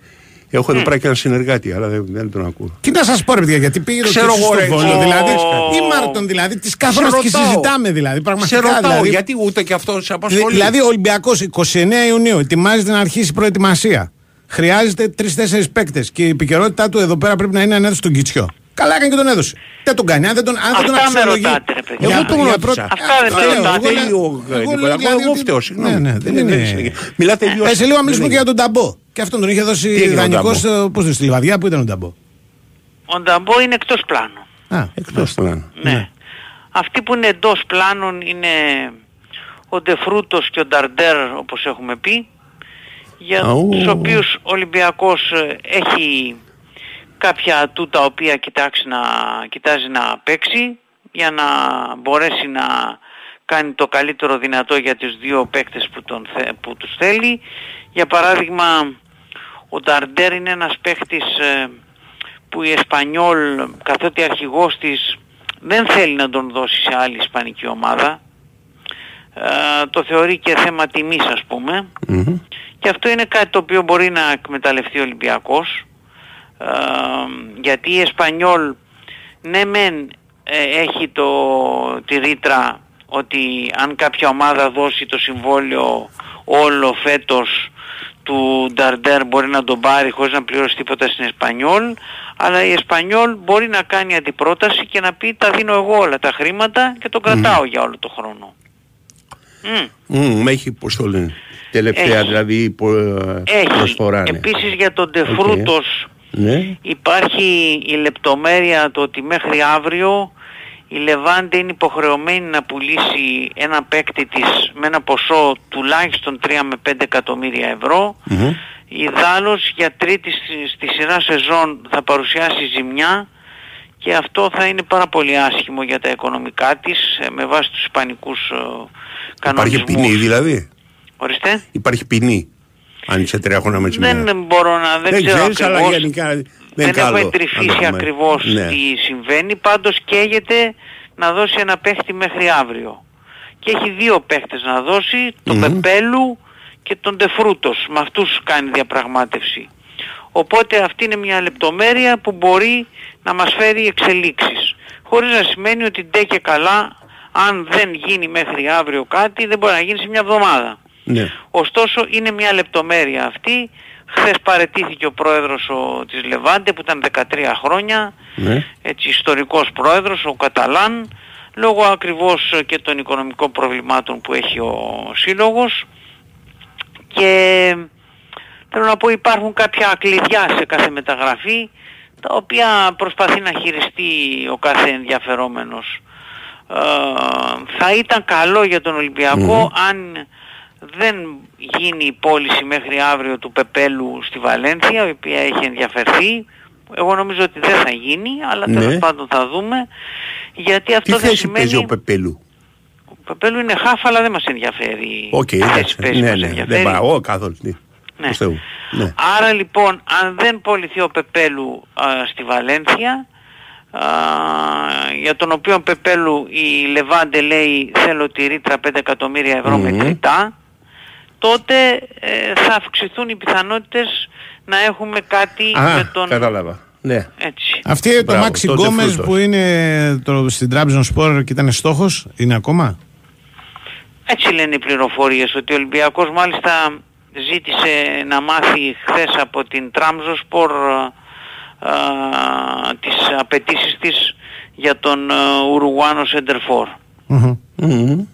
Speaker 13: Έχω
Speaker 28: Ναι.
Speaker 13: εδώ πέρα και ένα συνεργάτη, αλλά δεν, δεν τον ακούω.
Speaker 1: Τι να σας πω, ρε παιδιά, γιατί πήγε το
Speaker 13: Ξέρω
Speaker 1: Κίτσο
Speaker 13: εγώ,
Speaker 1: στο
Speaker 13: ρε,
Speaker 1: Βόλο.
Speaker 13: ο-
Speaker 1: Δηλαδή,
Speaker 13: ο-
Speaker 1: ή Μάρτον δηλαδή, τις
Speaker 13: Σε
Speaker 1: καθόμαστε και
Speaker 13: ρωτάω.
Speaker 1: συζητάμε δηλαδή.
Speaker 13: Σε
Speaker 1: Πραγματικά
Speaker 13: ρωτάω,
Speaker 1: δηλαδή.
Speaker 13: γιατί ούτε και αυτό σε
Speaker 1: Δη-
Speaker 13: απασχολεί.
Speaker 1: Δηλαδή, ο Ολυμπιακός 29 Ιουνίου ετοιμάζεται να αρχίσει η προετοιμασία. Χρειάζεται τρει-τέσσερι παίκτες και η επικαιρότητά του εδώ πέρα πρέπει να είναι να έδωσε τον Κίτσιο. Καλά έκανε και τον έδωσε. Δεν τον κάνει. Αν δεν τον, αν δεν τον
Speaker 28: Αυτά με
Speaker 1: αξιολογεί.
Speaker 28: ρωτάτε, ρε παιδί.
Speaker 1: Για-
Speaker 13: Εγώ τον
Speaker 1: για
Speaker 13: ρώτησα.
Speaker 1: πρώτη-
Speaker 28: Αυτά δεν με
Speaker 1: λέω,
Speaker 28: ρωτάτε.
Speaker 1: εγώ
Speaker 13: Θέλει
Speaker 1: λέω-
Speaker 13: ο
Speaker 1: εγώ λέω
Speaker 13: Νικολακό,
Speaker 1: δηλαδή
Speaker 13: εγώ
Speaker 1: ότι-
Speaker 13: φταίω, συγγνώμη.
Speaker 1: Ναι, ναι, δεν
Speaker 13: Δεν
Speaker 1: είναι.
Speaker 13: είναι- Μιλάτε δυο
Speaker 1: Ε, σε λίγο να μιλήσουμε
Speaker 13: δεν
Speaker 1: και για τον Ταμπό. Και αυτόν τον είχε δώσει
Speaker 13: έγινε ο
Speaker 1: δανεικό.
Speaker 13: Ταμπό;
Speaker 1: Πώς το στη Λιβαδιά που ήταν ο Ταμπό.
Speaker 28: Ο Νταμπό είναι εκτός πλάνου.
Speaker 1: Α,
Speaker 13: Εκτός πλάνου.
Speaker 28: Ναι. Αυτοί που είναι εντός πλάνων είναι ο Ντεφρούτος και ο Νταρντέρ όπως έχουμε πει για
Speaker 13: Αου.
Speaker 28: τους οποίους ο Ολυμπιακός ε, έχει κάποια ατού τα οποία κοιτάξει να, κοιτάζει να παίξει για να μπορέσει να κάνει το καλύτερο δυνατό για τους δύο παίκτες που, τον, θε- που τους θέλει. Για παράδειγμα, ο Νταρντέρ είναι ένας παίκτης ε, που η Εσπανιόλ, καθότι αρχηγός της, δεν θέλει να τον δώσει σε άλλη ισπανική ομάδα. Ε, το θεωρεί και θέμα τιμής ας πούμε. Και αυτό είναι κάτι το οποίο μπορεί να εκμεταλλευτεί ο Ολυμπιακός. Ε, γιατί η Εσπανιόλ ναι μεν ε, έχει το, τη ρήτρα ότι αν κάποια ομάδα δώσει το συμβόλαιο όλο φέτος του Νταρντέρ μπορεί να τον πάρει χωρίς να πληρώσει τίποτα στην Εσπανιόλ αλλά η Εσπανιόλ μπορεί να κάνει αντιπρόταση και να πει τα δίνω εγώ όλα τα χρήματα και τον κρατάω για όλο το χρόνο. Μμ.
Speaker 13: Μμμ, έχει, πώς το λένε, τελευταία
Speaker 28: Έχει.
Speaker 13: δηλαδή πο-
Speaker 28: Έχει.
Speaker 13: προσφορά. ναι.
Speaker 28: Επίσης για τον Τεφρούτος
Speaker 13: Ναι.
Speaker 28: υπάρχει η λεπτομέρεια το ότι μέχρι αύριο η Λεβάντε είναι υποχρεωμένη να πουλήσει ένα παίκτη της με ένα ποσό τουλάχιστον 3 με 5 εκατομμύρια ευρώ. Η Δάλος για τρίτη στη, στη σειρά σεζόν θα παρουσιάσει ζημιά και αυτό θα είναι πάρα πολύ άσχημο για τα οικονομικά της ε, με βάση τους ισπανικούς ε,
Speaker 13: Υπάρχει
Speaker 28: κανονισμούς.
Speaker 13: ποινή δηλαδή;
Speaker 28: Ορίστε.
Speaker 13: Υπάρχει ποινή. Αν είσαι τρία χρόνια με ζημιά.
Speaker 28: Δεν μπορώ να, δεν,
Speaker 13: Δεν
Speaker 28: ξέρω
Speaker 13: ξέρεις, αλλά
Speaker 28: ακριβώς.
Speaker 13: γενικά δεν
Speaker 28: δεν
Speaker 13: είναι καλό
Speaker 28: έχω
Speaker 13: να
Speaker 28: εντρυφήσει
Speaker 13: το πούμε.
Speaker 28: ακριβώς
Speaker 13: Ναι.
Speaker 28: τι συμβαίνει. Πάντως καίγεται να δώσει ένα παίχτη μέχρι αύριο. Και έχει δύο παίχτες να δώσει, τον
Speaker 13: Μμμ.
Speaker 28: Πεπέλου και τον Τεφρούτος. Με αυτούς κάνει διαπραγμάτευση. Οπότε αυτή είναι μια λεπτομέρεια που μπορεί να μας φέρει εξελίξεις. Χωρίς να σημαίνει ότι ντε και καλά αν δεν γίνει μέχρι αύριο κάτι δεν μπορεί να γίνει σε μια εβδομάδα.
Speaker 13: Ναι.
Speaker 28: Ωστόσο είναι μια λεπτομέρεια αυτή. Χθες παρετήθηκε ο πρόεδρος ο, της Λεβάντε που ήταν 13 χρόνια,
Speaker 13: Ναι.
Speaker 28: έτσι ιστορικός πρόεδρος, ο Καταλάν, λόγω ακριβώς ε, και των οικονομικών προβλημάτων που έχει ο σύλλογος και θέλω να πω υπάρχουν κάποια κλειδιά σε κάθε μεταγραφή τα οποία προσπαθεί να χειριστεί ο κάθε ενδιαφερόμενος. Ε, θα ήταν καλό για τον Ολυμπιακό αν δεν γίνει η πώληση μέχρι αύριο του Πεπέλου στη Βαλένθια, η οποία έχει ενδιαφερθεί. Εγώ νομίζω ότι δεν θα γίνει, αλλά
Speaker 13: Ναι.
Speaker 28: τέλος πάντων θα δούμε. Γιατί
Speaker 13: Τι
Speaker 28: αυτό δεν
Speaker 13: θέση
Speaker 28: σημαίνει...
Speaker 13: παίζει ο Πεπέλου;
Speaker 28: Ο Πεπέλου είναι χάφ, αλλά δεν μας ενδιαφέρει.
Speaker 13: Οκ,
Speaker 28: τι θέση
Speaker 13: εντάξει.
Speaker 28: παίζει,
Speaker 13: Ναι,
Speaker 28: μας
Speaker 13: ναι.
Speaker 28: ενδιαφέρει.
Speaker 13: Δεν πάω καθόλου. Ναι.
Speaker 28: Ναι.
Speaker 13: Προς Θεού. Ναι.
Speaker 28: Άρα λοιπόν, αν δεν πωληθεί ο Πεπέλου α, στη Βαλένθια, α, για τον οποίο Πεπέλου η Λεβάντε λέει θέλω τη ρήτρα 5 εκατομμύρια ευρώ
Speaker 13: Μμμ.
Speaker 28: μετρητά, τότε ε, θα αυξηθούν οι πιθανότητες να έχουμε κάτι
Speaker 13: Α,
Speaker 28: με τον...
Speaker 13: κατάλαβα. Ναι.
Speaker 28: Έτσι.
Speaker 1: Αυτή το
Speaker 13: Μπράβο,
Speaker 1: Μάξι
Speaker 13: τότε
Speaker 1: Γκόμες
Speaker 13: φρούτος.
Speaker 1: που είναι το, στην Τραμπζονσπόρ και ήταν στόχος, είναι ακόμα;
Speaker 28: Έτσι λένε οι πληροφορίες, ότι ο Ολυμπιακός μάλιστα ζήτησε να μάθει χθες από την Τραμπζονσπόρ α, τις απαιτήσεις της για τον α, Ουρουγουάνο σέντερ φορ.
Speaker 13: Μμμ.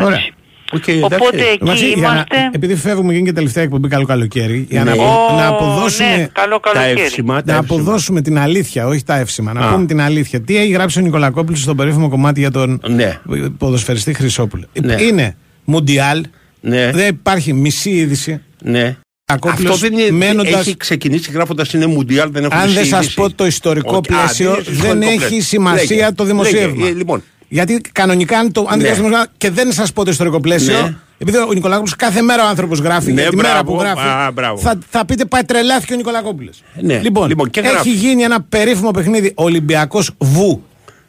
Speaker 1: Ωραία.
Speaker 13: Οκ,
Speaker 28: Οπότε
Speaker 13: εντάξει.
Speaker 28: εκεί
Speaker 1: Βασίλη, για να-
Speaker 28: είμαστε...
Speaker 1: επειδή φεύγουμε και είναι και τελευταία εκπομπή καλό καλοκαίρι, για να,
Speaker 13: Ναι.
Speaker 1: απο- να
Speaker 28: Ω,
Speaker 1: αποδώσουμε,
Speaker 28: ναι, καλό
Speaker 13: Τα
Speaker 28: καλοκαίρι.
Speaker 13: εύσημα, τα
Speaker 1: να
Speaker 13: εύσημα.
Speaker 1: αποδώσουμε την αλήθεια, όχι τα εύσημα, να
Speaker 13: Α.
Speaker 1: πούμε την αλήθεια. Τι έχει γράψει ο Νικολακόπουλος στο περίφημο κομμάτι για τον
Speaker 13: Ναι.
Speaker 1: ποδοσφαιριστή Χρυσόπουλο;
Speaker 13: Ναι.
Speaker 1: Είναι Μουντιάλ,
Speaker 13: Ναι.
Speaker 1: δεν υπάρχει μισή είδηση.
Speaker 13: Ναι.
Speaker 1: Νικολακόπουλος
Speaker 13: Αυτό δεν είναι,
Speaker 1: μένοντας-
Speaker 13: έχει ξεκινήσει γράφοντας είναι Μουντιάλ, δεν έχω
Speaker 1: Αν δεν
Speaker 13: είδηση.
Speaker 1: σας πω το ιστορικό
Speaker 13: Ότι- α,
Speaker 1: πλαίσιο,
Speaker 13: είναι στο
Speaker 1: δεν
Speaker 13: ιστορικό
Speaker 1: έχει
Speaker 13: πλαίσιο.
Speaker 1: σημασία
Speaker 13: Λέγε,
Speaker 1: το δημοσίευμα.
Speaker 13: λέγε, ε, λοιπόν,
Speaker 1: Γιατί κανονικά, αν, το, αν
Speaker 13: Ναι.
Speaker 1: δεν γράψουμε και δεν σας πω το ιστορικό πλαίσιο,
Speaker 13: Ναι.
Speaker 1: επειδή ο Νικολακόπουλο κάθε μέρα ο άνθρωπος γράφει,
Speaker 13: Ναι,
Speaker 1: για τη μέρα
Speaker 13: μπράβο,
Speaker 1: που γράφει,
Speaker 13: α, μπράβο.
Speaker 1: θα, θα πείτε πάει τρελάθηκε ο Νικολακόπουλο.
Speaker 13: Ναι.
Speaker 1: Λοιπόν,
Speaker 13: Λοιπόν, και
Speaker 1: έχει
Speaker 13: γράφει.
Speaker 1: γίνει ένα περίφημο παιχνίδι Ολυμπιακός Βου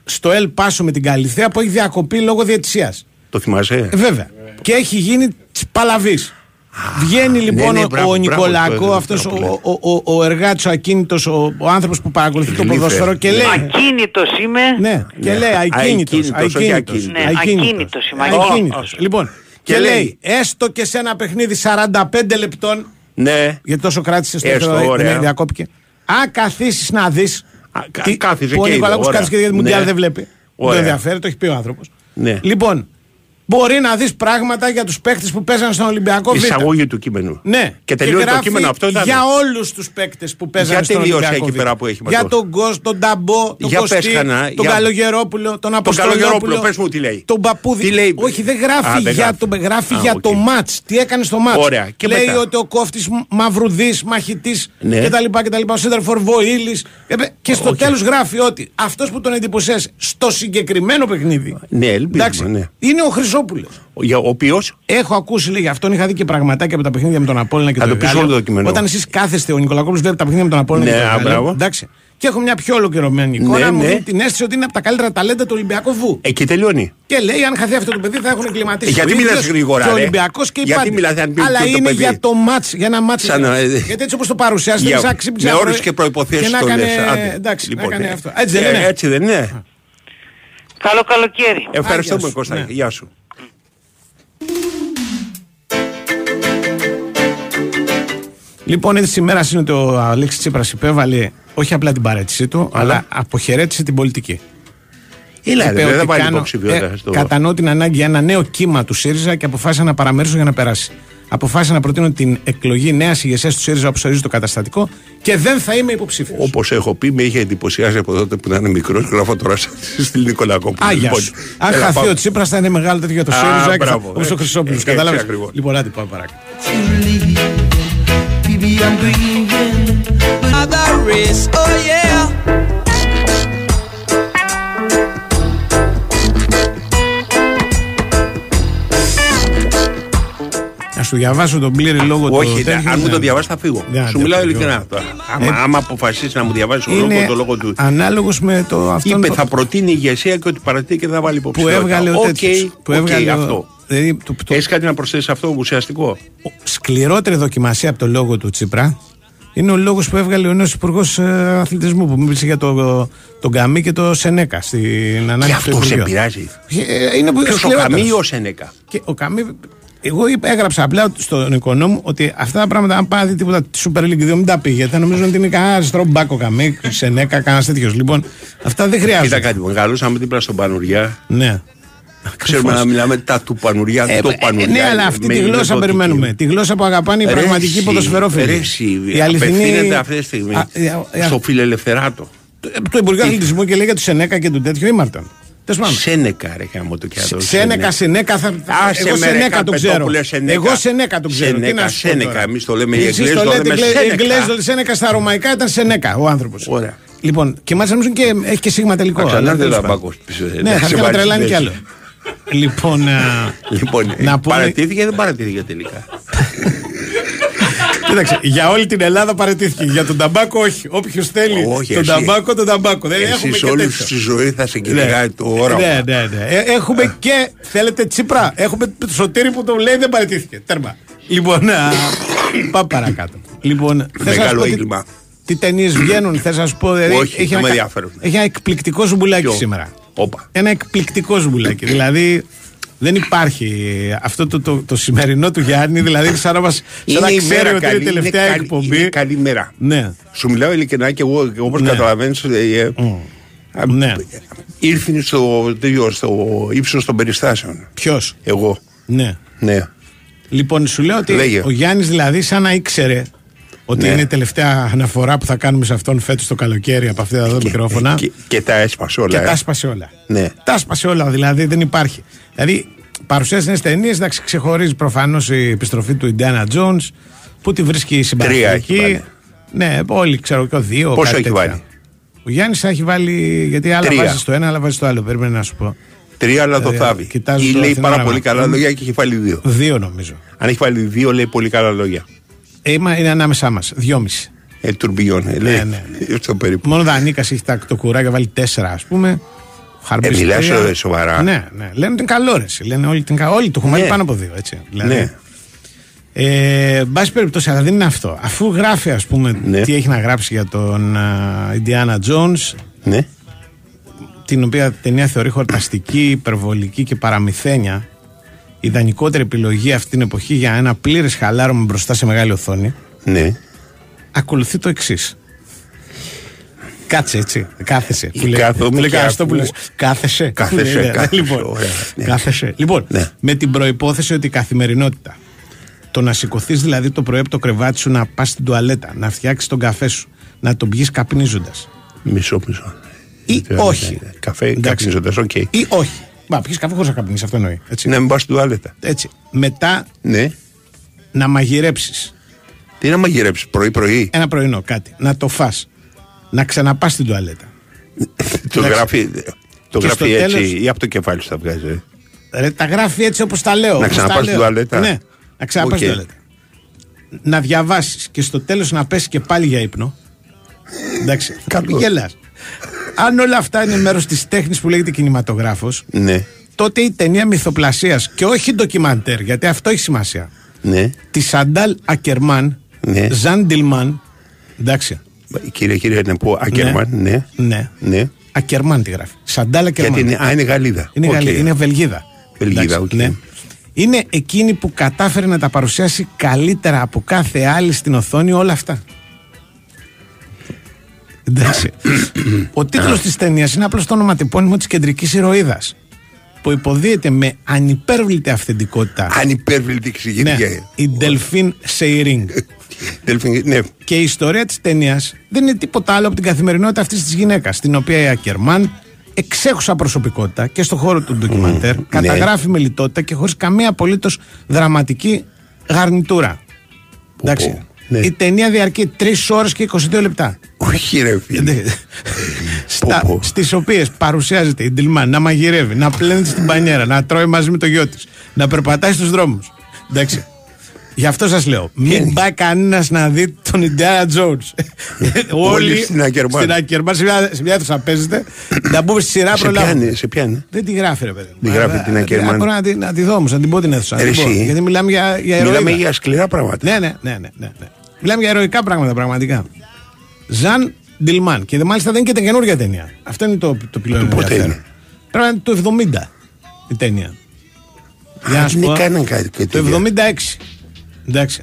Speaker 1: στο Ελ Πάσο με την Καλυθέα που έχει διακοπεί λόγω διαιτησίας.
Speaker 13: Το θυμάσαι;
Speaker 1: Βέβαια. Και έχει γίνει παλαβής. Βγαίνει λοιπόν
Speaker 13: ναι,
Speaker 1: ο-
Speaker 13: μπράβο,
Speaker 1: ο
Speaker 13: μπράβο,
Speaker 1: Νικολακό,
Speaker 13: μπράβο,
Speaker 1: αυτός
Speaker 13: μπράβο,
Speaker 1: ο, ο, ο, ο εργάτης, ο ακίνητος, ο, ο άνθρωπος που παρακολουθεί το
Speaker 13: Γλύφε.
Speaker 1: ποδόσφαιρο και λέει.
Speaker 28: Ακίνητος είμαι.
Speaker 1: Ναι, και
Speaker 13: Ναι.
Speaker 1: λέει ακίνητος,
Speaker 13: Ακίνητος, όχι
Speaker 1: ακίνητος,
Speaker 13: ακίνητος.
Speaker 28: Ναι, ακίνητος είμαι,
Speaker 1: ακίνητος. Λοιπόν, και,
Speaker 13: Και
Speaker 1: λέει,
Speaker 13: λέει,
Speaker 1: έστω και σε ένα παιχνίδι 45 λεπτών,
Speaker 13: Ναι.
Speaker 1: γιατί τόσο κράτησες στο
Speaker 13: Έστω,
Speaker 1: δεύτερο,
Speaker 13: ωραία.
Speaker 1: δεν διακόπηκε. Αν καθίσεις να δεις.
Speaker 13: Α, κα- κάθιζε
Speaker 1: Ο
Speaker 13: και είδε,
Speaker 1: Νικολάκος
Speaker 13: ωραία.
Speaker 1: κάθισε και γιατί
Speaker 13: Ναι.
Speaker 1: Μουντιάλ δεν βλέπει. Δεν
Speaker 13: Ωραία.
Speaker 1: ενδιαφέρει, το έχει πει ο άνθρωπος.
Speaker 13: Ναι.
Speaker 1: Λοιπόν, Μπορεί να δεις πράγματα για τους παίκτες που παίζαν στον Ολυμπιακό Β.
Speaker 13: Εισαγωγή του κείμενου.
Speaker 1: Ναι.
Speaker 13: Και τελειώνει το
Speaker 1: γράφει
Speaker 13: κείμενο αυτό. Ήταν.
Speaker 1: Για όλους τους παίκτες που παίζαν
Speaker 13: Για
Speaker 1: στον
Speaker 13: τελείωσε
Speaker 1: Ολυμπιακό
Speaker 13: εκεί
Speaker 1: Β.
Speaker 13: πέρα που έχει
Speaker 1: Για
Speaker 13: ματώσει.
Speaker 1: τον Γκος, τον Ταμπό, τον
Speaker 13: Για πες
Speaker 1: Κωστή,
Speaker 13: κανένα,
Speaker 1: τον
Speaker 13: για-
Speaker 1: Καλογερόπουλο, τον
Speaker 13: Τον
Speaker 1: Αποστολόπουλο.
Speaker 13: Καλογερόπουλο, πες μου τι λέει.
Speaker 1: Τον Παππούδη.
Speaker 13: Τι λέει.
Speaker 1: Όχι, δεν γράφει
Speaker 13: Α, δεν
Speaker 1: για
Speaker 13: γράφει.
Speaker 1: το, γράφει
Speaker 13: Α,
Speaker 1: για
Speaker 13: οκ.
Speaker 1: το μάτς. Τι έκανε στο μάτς;
Speaker 13: Ωραία. Και
Speaker 1: λέει
Speaker 13: μετά.
Speaker 1: ότι ο κόφτης Μαυρουδής, μαχητής
Speaker 13: Ναι.
Speaker 1: κτλ. κτλ. Ο Σέντερφορ Βοήλη. Και στο
Speaker 13: Οκ.
Speaker 1: τέλος γράφει ότι αυτός που τον εντυπωσίασε στο συγκεκριμένο παιχνίδι.
Speaker 13: Ναι, ελπίζουμε,
Speaker 1: Εντάξει,
Speaker 13: ναι.
Speaker 1: είναι ο Χρυσόπουλο.
Speaker 13: Ο- για- Ο οποίο.
Speaker 1: Έχω ακούσει λίγα. Αυτόν είχα δει και πραγματάκια από τα παιχνίδια με τον Απόλυνα και
Speaker 13: Θα
Speaker 1: τον
Speaker 13: το πεις
Speaker 1: Εγάλεο.
Speaker 13: όλο το κείμενο.
Speaker 1: Όταν εσείς κάθεστε, ο Νικολακόπουλος βλέπει τα παιχνίδια με τον Απόλυνα
Speaker 13: Ναι,
Speaker 1: και τον
Speaker 13: α,
Speaker 1: Εγάλεο.
Speaker 13: μπράβο.
Speaker 1: Εντάξει. Και έχω μια πιο ολοκληρωμένη εικόνα.
Speaker 13: Ναι,
Speaker 1: μου
Speaker 13: ναι.
Speaker 1: δίνει την αίσθηση ότι είναι από τα καλύτερα ταλέντα του Ολυμπιακού Βου.
Speaker 13: Εκεί τελειώνει.
Speaker 1: Και λέει, αν χαθεί αυτό το παιδί, θα έχουν εγκληματίσει.
Speaker 13: Ε, γιατί
Speaker 1: ο
Speaker 13: μιλάς
Speaker 1: ίδιος
Speaker 13: γρήγορα,
Speaker 1: Και ο
Speaker 13: ρε;
Speaker 1: Ολυμπιακός και οι
Speaker 13: Γιατί
Speaker 1: πάντες.
Speaker 13: μιλάς, αν πει
Speaker 1: Αλλά
Speaker 13: το
Speaker 1: είναι
Speaker 13: παιδί.
Speaker 1: για το μάτς, για ένα μάτς.
Speaker 13: Σαν να-
Speaker 1: Γιατί έτσι όπως το παρουσιάζει, δεν
Speaker 13: Για-
Speaker 1: σαν ξύπνησε
Speaker 13: με
Speaker 1: αύριο
Speaker 13: όρους και προϋποθέσεις
Speaker 1: και να
Speaker 13: το
Speaker 1: έκανε-
Speaker 13: λες, άντε.
Speaker 1: Εντάξει,
Speaker 13: Λοιπόν,
Speaker 1: να έκανε
Speaker 13: ε,
Speaker 1: αυτό. Έτσι δεν
Speaker 13: ε,
Speaker 1: είναι.
Speaker 13: Έτσι δεν είναι.
Speaker 28: Καλό καλοκαίρι.
Speaker 13: Ευχαριστούμε
Speaker 1: Άγια σου,
Speaker 13: Κώστα.
Speaker 1: ναι.
Speaker 13: Γεια σου.
Speaker 1: Λοιπόν, η σήμερα είναι ότι ο Αλέξης Τσίπρας υπέβαλε όχι απλά την παρέτησή του, αλλά αποχαιρέτησε την πολιτική.
Speaker 13: Έλα,
Speaker 1: Είπε
Speaker 13: ρε,
Speaker 1: ότι
Speaker 13: δεν βάλει
Speaker 1: κάνω-
Speaker 13: υποψηφιότητα
Speaker 1: ε,
Speaker 13: στο.
Speaker 1: Κατανοώ την ανάγκη για ένα νέο κύμα του ΣΥΡΙΖΑ και αποφάσισα να παραμερίσω για να περάσει. Αποφάσισα να προτείνω την εκλογή νέας ηγεσίας του ΣΥΡΙΖΑ όπως ορίζει το καταστατικό και δεν θα είμαι υποψήφιος.
Speaker 13: Όπως έχω πει, με είχε εντυπωσιάσει από τότε που ήταν μικρός. Γράφω τώρα στην Νικολακόπουλο.
Speaker 1: Άγιας σου. Αν
Speaker 13: έλα,
Speaker 1: χαθεί
Speaker 13: πάμε.
Speaker 1: ο Τσίπρας θα είναι μεγάλο τέτοιο για το
Speaker 13: Α,
Speaker 1: ΣΥΡΙΖΑ
Speaker 13: μπράβο,
Speaker 1: όπως
Speaker 13: ε.
Speaker 1: ο Χρυσόπουλος.
Speaker 13: Έτσι
Speaker 1: Κατάλαβε.
Speaker 13: ακριβώς.
Speaker 1: Λοιπόν, άντε πάμε παρακάτω.
Speaker 20: Baby, I'm grieving. Another race, oh yeah.
Speaker 1: Σου διαβάσω τον πλήρη λόγο του.
Speaker 13: Όχι,
Speaker 1: τέτοιου,
Speaker 13: αν μου
Speaker 1: ναι.
Speaker 13: το διαβάσει θα φύγω.
Speaker 1: Ναι,
Speaker 13: Σου
Speaker 1: ναι,
Speaker 13: μιλάω
Speaker 1: ναι,
Speaker 13: ειλικρινά
Speaker 1: ναι.
Speaker 13: τώρα. Άμα, άμα αποφασίσεις να μου διαβάσεις τον λόγο,
Speaker 1: Είναι
Speaker 13: το λόγο του.
Speaker 1: ανάλογος με το αυτό
Speaker 13: Είπε θα προτείνει ηγεσία και ότι παρατεί και δεν θα βάλει
Speaker 1: που
Speaker 13: υποψηφιότητα.
Speaker 1: έβγαλε ο
Speaker 13: Οκ,
Speaker 1: τέτοιος. Που
Speaker 13: οκ,
Speaker 1: έβγαλε ο-
Speaker 13: αυτό.
Speaker 1: Δηλαδή, το, το
Speaker 13: Έχεις κάτι να προσθέσεις αυτό ουσιαστικό;
Speaker 1: σκληρότερη δοκιμασία από το λόγο του Τσίπρα είναι ο λόγος που έβγαλε ο νέος Υπουργός Αθλητισμού που μίλησε για το, τον Καμί και το Σενέκα στην ανάγκη
Speaker 13: Και
Speaker 1: του
Speaker 13: αυτό σε
Speaker 1: Υπουργείου.
Speaker 13: πειράζει.
Speaker 1: Ε, Είναι που
Speaker 13: Ποιος ο
Speaker 1: σκληρότερος.
Speaker 13: Καμί ή ο Σενέκα;
Speaker 1: Και ο Καμί, εγώ είπα, έγραψα απλά στον οικονόμο ότι αυτά τα πράγματα, αν πάει να δει τίποτα τη Super League 2, μην τα πήγε. Θα νομίζω ότι είναι κανένα αριστερό μπάκο Καμί, Σενέκα, κανένας τέτοιος. Λοιπόν, αυτά δεν
Speaker 13: Κοίτα
Speaker 1: χρειάζονται.
Speaker 13: κάτι, μεγάλωσαμε δίπλα στον Πανουριά.
Speaker 1: Ναι.
Speaker 13: Ξέρουμε να μιλάμε τα του Πανουριά,
Speaker 1: Ε,
Speaker 13: το
Speaker 1: ε,
Speaker 13: Πανουριά.
Speaker 1: ναι, αλλά αυτή
Speaker 13: με
Speaker 1: τη γλώσσα
Speaker 13: ειδωτική.
Speaker 1: περιμένουμε. Τη γλώσσα που αγαπάνε οι
Speaker 13: Ρε
Speaker 1: πραγματικοί
Speaker 13: εσύ,
Speaker 1: ποδοσφαιρόφιλοι.
Speaker 13: ρε εσύ,
Speaker 1: Η αληθινή.
Speaker 13: Απευθύνεται αυτή τη στιγμή
Speaker 1: Α, ε, ε,
Speaker 13: στο φιλελευθεράτο.
Speaker 1: Το Υπουργείο Αθλητισμού και λέει για του Σενέκα και του τέτοιου ήμαρταν. Τέλος πάντων.
Speaker 13: Σένεκα, ρε γάμο το κι άλλο.
Speaker 1: Σένεκα, Σενέκα, θα.
Speaker 13: Άσε
Speaker 1: εγώ
Speaker 13: με, ρε,
Speaker 1: Σενέκα το ξέρω.
Speaker 13: Καρπετόπουλε, Σενέκα.
Speaker 1: Εγώ Σενέκα το ξέρω. Τι
Speaker 13: Σενέκα,
Speaker 1: να σου πω
Speaker 13: Σένεκα.
Speaker 1: τώρα.
Speaker 13: Εμείς το λέμε οι
Speaker 1: Εσείς
Speaker 13: Εγγλέζοι,
Speaker 1: το
Speaker 13: το
Speaker 1: λέτε
Speaker 13: λέμε
Speaker 1: Εγγλέ-
Speaker 13: Σένεκα.
Speaker 1: Εγγλέζοι το λέτε Σένεκα στα ρωμαϊκά ήταν Σενέκα ο άνθρωπος.
Speaker 13: Ωραία.
Speaker 1: Λοιπόν, και μάλιστα νομίζω και έχει και σίγμα τελικό.
Speaker 13: Θα
Speaker 1: αλλά
Speaker 13: ξανάρθει
Speaker 1: τέλος
Speaker 13: ο
Speaker 1: πάντων.
Speaker 13: Λαμπάκος πίσω, ε,
Speaker 1: Ναι,
Speaker 13: να
Speaker 1: θα
Speaker 13: σε
Speaker 1: έρθει να
Speaker 13: βάλει
Speaker 1: τρελάνει
Speaker 13: στη
Speaker 1: κι άλλο.
Speaker 13: μέση.
Speaker 1: Λοιπόν, α,
Speaker 13: Λοιπόν,
Speaker 1: Να πούμε-
Speaker 13: παρατήθηκε ή δεν παρατήθηκε τελικά.
Speaker 1: Κοίταξε, για όλη την Ελλάδα παρετήθηκε. Για τον ταμπάκο όχι. Όποιος θέλει
Speaker 13: Όχι,
Speaker 1: τον
Speaker 13: εσύ.
Speaker 1: ταμπάκο, τον ταμπάκο. Δεν
Speaker 13: Εσύ
Speaker 1: έχουμε
Speaker 13: σε
Speaker 1: και
Speaker 13: όλη
Speaker 1: τέτοιο.
Speaker 13: τη ζωή θα σε
Speaker 1: Ναι.
Speaker 13: κυνηγάει το όραμα.
Speaker 1: Ναι, ναι, ναι. Ε, έχουμε και, θέλετε Τσίπρα, έχουμε το σωτήρι που το λέει δεν παραιτήθηκε. Τέρμα. Λοιπόν, α, πάμε παρακάτω. Λοιπόν, θες να σου
Speaker 13: Μεγάλο
Speaker 1: πω τι-
Speaker 13: έγκλημα.
Speaker 1: Τι ταινίες βγαίνουν, θες να σου πω. δηλαδή,
Speaker 13: Όχι, δεν
Speaker 1: ένα
Speaker 13: με
Speaker 1: κα-
Speaker 13: ενδιαφέρουν.
Speaker 1: Έχει ένα εκπληκτικό ζουμπουλάκι
Speaker 13: Ποιο;
Speaker 1: σήμερα.
Speaker 13: Όπα.
Speaker 1: Ένα εκπληκτικό ζουμπουλάκι. δηλαδή δεν υπάρχει αυτό το, το, το, σημερινό του Γιάννη, δηλαδή σαν να, μας, σαν να
Speaker 13: η
Speaker 1: ξέρει
Speaker 13: μέρα
Speaker 1: ότι είναι
Speaker 13: καλή,
Speaker 1: η τελευταία
Speaker 13: καλή-
Speaker 1: εκπομπή.
Speaker 13: Είναι καλή μέρα.
Speaker 1: Ναι.
Speaker 13: Σου μιλάω ειλικρινά και εγώ, όπως
Speaker 1: Ναι.
Speaker 13: καταλαβαίνεις,
Speaker 1: Ναι.
Speaker 13: ήρθε στο, τέτοιο, στο ύψος των περιστάσεων.
Speaker 1: Ποιος;
Speaker 13: Εγώ.
Speaker 1: Ναι.
Speaker 13: Ναι.
Speaker 1: Λοιπόν, σου λέω ότι
Speaker 13: Λέγε.
Speaker 1: ο Γιάννης δηλαδή σαν να ήξερε ότι
Speaker 13: Ναι.
Speaker 1: είναι η τελευταία αναφορά που θα κάνουμε σε αυτόν φέτος το καλοκαίρι από αυτά εδώ μικρόφωνα.
Speaker 13: Και, και τα έσπασε όλα.
Speaker 1: Και
Speaker 13: ε.
Speaker 1: τα έσπασε όλα.
Speaker 13: Ναι.
Speaker 1: Τα έσπασε όλα, δηλαδή δεν υπάρχει. Δηλαδή παρουσιάζει νέες ταινίες, εντάξει, ξεχωρίζει προφανώς η επιστροφή του Ιντιάνα Jones που τη βρίσκει
Speaker 13: Τρία έχει
Speaker 1: συμπαθητική.
Speaker 13: βάλει.
Speaker 1: Ναι, όλοι ξέρω και ο δύο.
Speaker 13: Πόσο
Speaker 1: κάτι
Speaker 13: έχει
Speaker 1: τέτοια.
Speaker 13: βάλει;
Speaker 1: Ο Γιάννης έχει βάλει. Γιατί άλλα
Speaker 13: Τρία.
Speaker 1: βάζεις στο ένα, άλλα βάζεις στο άλλο. Περίμενε να σου πω.
Speaker 13: Τρία, αλλά το
Speaker 1: Ε,
Speaker 13: θάβει.
Speaker 1: κοιτάζω
Speaker 13: Ή
Speaker 1: το
Speaker 13: λέει
Speaker 1: Αθηνόραμα.
Speaker 13: πάρα πολύ καλά
Speaker 1: Μμ.
Speaker 13: λόγια και έχει βάλει δύο.
Speaker 1: Δύο νομίζω.
Speaker 13: Αν έχει βάλει δύο, λέει πολύ καλά λόγια.
Speaker 1: Ε, είμα- είναι ανάμεσά μας. Δυόμιση.
Speaker 13: Ε, τουρμπιόν, ε, λέει.
Speaker 1: Ναι, ναι.
Speaker 13: Στο περίπου.
Speaker 1: Μόνο ο Δανίκα έχει τα, το κουράγιο βάλει τέσσερα, ας πούμε. Ο Χαρμπής
Speaker 13: Ε, μιλάς,
Speaker 1: τρία.
Speaker 13: ρε, σοβαρά.
Speaker 1: Ναι, ναι. Λένε ότι είναι καλό ρε. εσύ. Λένε όλοι, ότι είναι κα- όλοι το έχουν βάλει
Speaker 13: Ναι.
Speaker 1: πάνω από δύο. Έτσι. Δηλαδή,
Speaker 13: Ναι.
Speaker 1: Ε, εν πάση περιπτώσει, αλλά δεν είναι αυτό. Αφού γράφει, ας πούμε,
Speaker 13: Ναι.
Speaker 1: τι έχει να γράψει για τον Ιντιάνα Jones,
Speaker 13: Ναι.
Speaker 1: την οποία ταινία θεωρεί χορταστική, υπερβολική και παραμυθένια, ιδανικότερη επιλογή αυτή την εποχή για ένα πλήρες χαλάρωμα μπροστά σε μεγάλη οθόνη,
Speaker 13: Ναι.
Speaker 1: ακολουθεί το εξής. Κάτσε έτσι. Κάθεσαι.
Speaker 13: Ή
Speaker 1: Του λέει-
Speaker 13: κάθομαι
Speaker 1: του λέει
Speaker 13: και
Speaker 1: Καραστόπουλος,
Speaker 13: ακούω.
Speaker 1: Κάθεσαι.
Speaker 13: Κάθεσαι,
Speaker 1: Του λέει, ναι,
Speaker 13: κάθεσαι,
Speaker 1: Λοιπόν,
Speaker 13: ωραία, ναι.
Speaker 1: κάθεσαι. Λοιπόν,
Speaker 13: Ναι.
Speaker 1: με την προϋπόθεση ότι η καθημερινότητα. Το να σηκωθείς δηλαδή το πρωί από το κρεβάτι σου, να πας στην τουαλέτα, να φτιάξεις τον καφέ σου, να τον πιεις καπνίζοντας.
Speaker 13: Μισό, μισό.
Speaker 1: Ή
Speaker 13: Ναι,
Speaker 1: όχι.
Speaker 13: ναι, ναι. Καφέ,
Speaker 1: Εντάξει.
Speaker 13: καπνίζοντας, οκ.
Speaker 1: Ή όχι. Μα πιει καφέ χωρίς να καπνίσεις, αυτό εννοεί. Έτσι.
Speaker 13: Να μην πας στην τουαλέτα.
Speaker 1: έτσι. Μετά
Speaker 13: Ναι.
Speaker 1: να μαγειρέψεις.
Speaker 13: Τι να μαγειρέψεις πρωί-πρωί.
Speaker 1: Ένα πρωινό κάτι. Να το φας Να ξαναπάς στην τουαλέτα.
Speaker 13: Το
Speaker 1: Εντάξει.
Speaker 13: γράφει, το
Speaker 1: Και
Speaker 13: γράφει
Speaker 1: στο
Speaker 13: έτσι
Speaker 1: τέλος-
Speaker 13: ή από το κεφάλι σου τα βγάζει; ε;
Speaker 1: Ρε, τα γράφει έτσι όπως τα λέω.
Speaker 13: Να
Speaker 1: όπως τα
Speaker 13: ξαναπάς στην
Speaker 1: λέω.
Speaker 13: τουαλέτα;
Speaker 1: Ναι, να ξαναπάς
Speaker 13: Οκ.
Speaker 1: στην τουαλέτα. Να διαβάσεις και στο τέλος να πέσεις και πάλι για ύπνο. Εντάξει, θα πει γελάς. Αν όλα αυτά είναι μέρος της τέχνης που λέγεται κινηματογράφος,
Speaker 13: Ναι,
Speaker 1: τότε η ταινία μυθοπλασίας και όχι ντοκιμαντέρ, γιατί αυτό έχει σημασία.
Speaker 13: ναι.
Speaker 1: Της Σαντάλ Ακερμάν,
Speaker 13: Ναι.
Speaker 1: Ζαν Ντιλμάν. Εντάξει.
Speaker 13: Κύριε, κύριε, να πω Ακερμάν, ναι.
Speaker 1: Ναι.
Speaker 13: ναι.
Speaker 1: Ακερμάν τη γράφει. Σαντάλ Ακερμάν.
Speaker 13: Γιατί είναι, α, είναι Γαλλίδα.
Speaker 1: Είναι,
Speaker 13: Οκ.
Speaker 1: Γαλλίδα, είναι Βελγίδα.
Speaker 13: Βελγίδα,
Speaker 1: Εντάξει,
Speaker 13: οκ.
Speaker 1: ναι. Είναι εκείνη που κατάφερε να τα παρουσιάσει καλύτερα από κάθε άλλη στην οθόνη όλα αυτά. Εντάξει. Ο τίτλος της ταινίας είναι απλώς το ονοματεπώνυμο της κεντρικής ηρωίδας. Που υποδίεται με ανυπέρβλητη αυθεντικότητα.
Speaker 13: Ανυπέρβλητη
Speaker 1: Ναι,
Speaker 13: εξηγήτρια.
Speaker 1: η Delphine Seyring.
Speaker 13: Delphine, ναι.
Speaker 1: Και η ιστορία της ταινίας δεν είναι τίποτα άλλο από την καθημερινότητα αυτής της γυναίκας, την οποία η Ακερμάν, εξέχουσα προσωπικότητα και στον χώρο του ντοκιμαντέρ, καταγράφει με λιτότητα και χωρίς καμία απολύτως δραματική γαρνιτούρα. Εντάξει. Η ταινία διαρκεί 3 ώρες και 22 λεπτά.
Speaker 13: Όχι, ρε φίλε.
Speaker 1: Στα, στις οποίες παρουσιάζεται η Ντιλμάν να μαγειρεύει, να πλένεται στην πανιέρα, να τρώει μαζί με το γιο της, να περπατάει στους δρόμους. Εντάξει. Γι' αυτό σας λέω, μην πάει κανένας να δει τον Ιντιάνα Τζόουνς.
Speaker 13: Όλοι στην Ακερμάν.
Speaker 1: Στην Ακερμάν, σε μια, σε μια αίθουσα παίζετε, να μπούμε στη σειρά
Speaker 13: Σε
Speaker 1: προλάβουμε.
Speaker 13: πιάνει, σε πιάνει.
Speaker 1: Δεν τη γράφει ρε παιδί.
Speaker 13: Τη γράφει την Ακερμάν.
Speaker 1: Μπορώ να, τη- να τη δω όμως, να την πω την αίθουσα. να
Speaker 13: Ρε
Speaker 1: την πω.
Speaker 13: εσύ.
Speaker 1: γιατί μιλάμε για, για
Speaker 13: Μιλάμε
Speaker 1: ηρωίδα.
Speaker 13: για σκληρά πράγματα.
Speaker 1: Ναι, ναι, ναι, ναι, ναι, ναι. Μιλάμε για ηρωικά πράγματα πραγματικά. Ζαν Ντιλμάν. Και δε- μάλιστα δεν είναι και καινούργια ταινία. Αυτό είναι το, το πυλώνιο
Speaker 13: πότε
Speaker 1: ενδιαφέρον.
Speaker 13: είναι;
Speaker 1: Πρέπει να είναι το 70 η ταινία. Για να σου
Speaker 13: είναι
Speaker 1: πω,
Speaker 13: κανένα κάτι και
Speaker 1: Το 76. Εντάξει.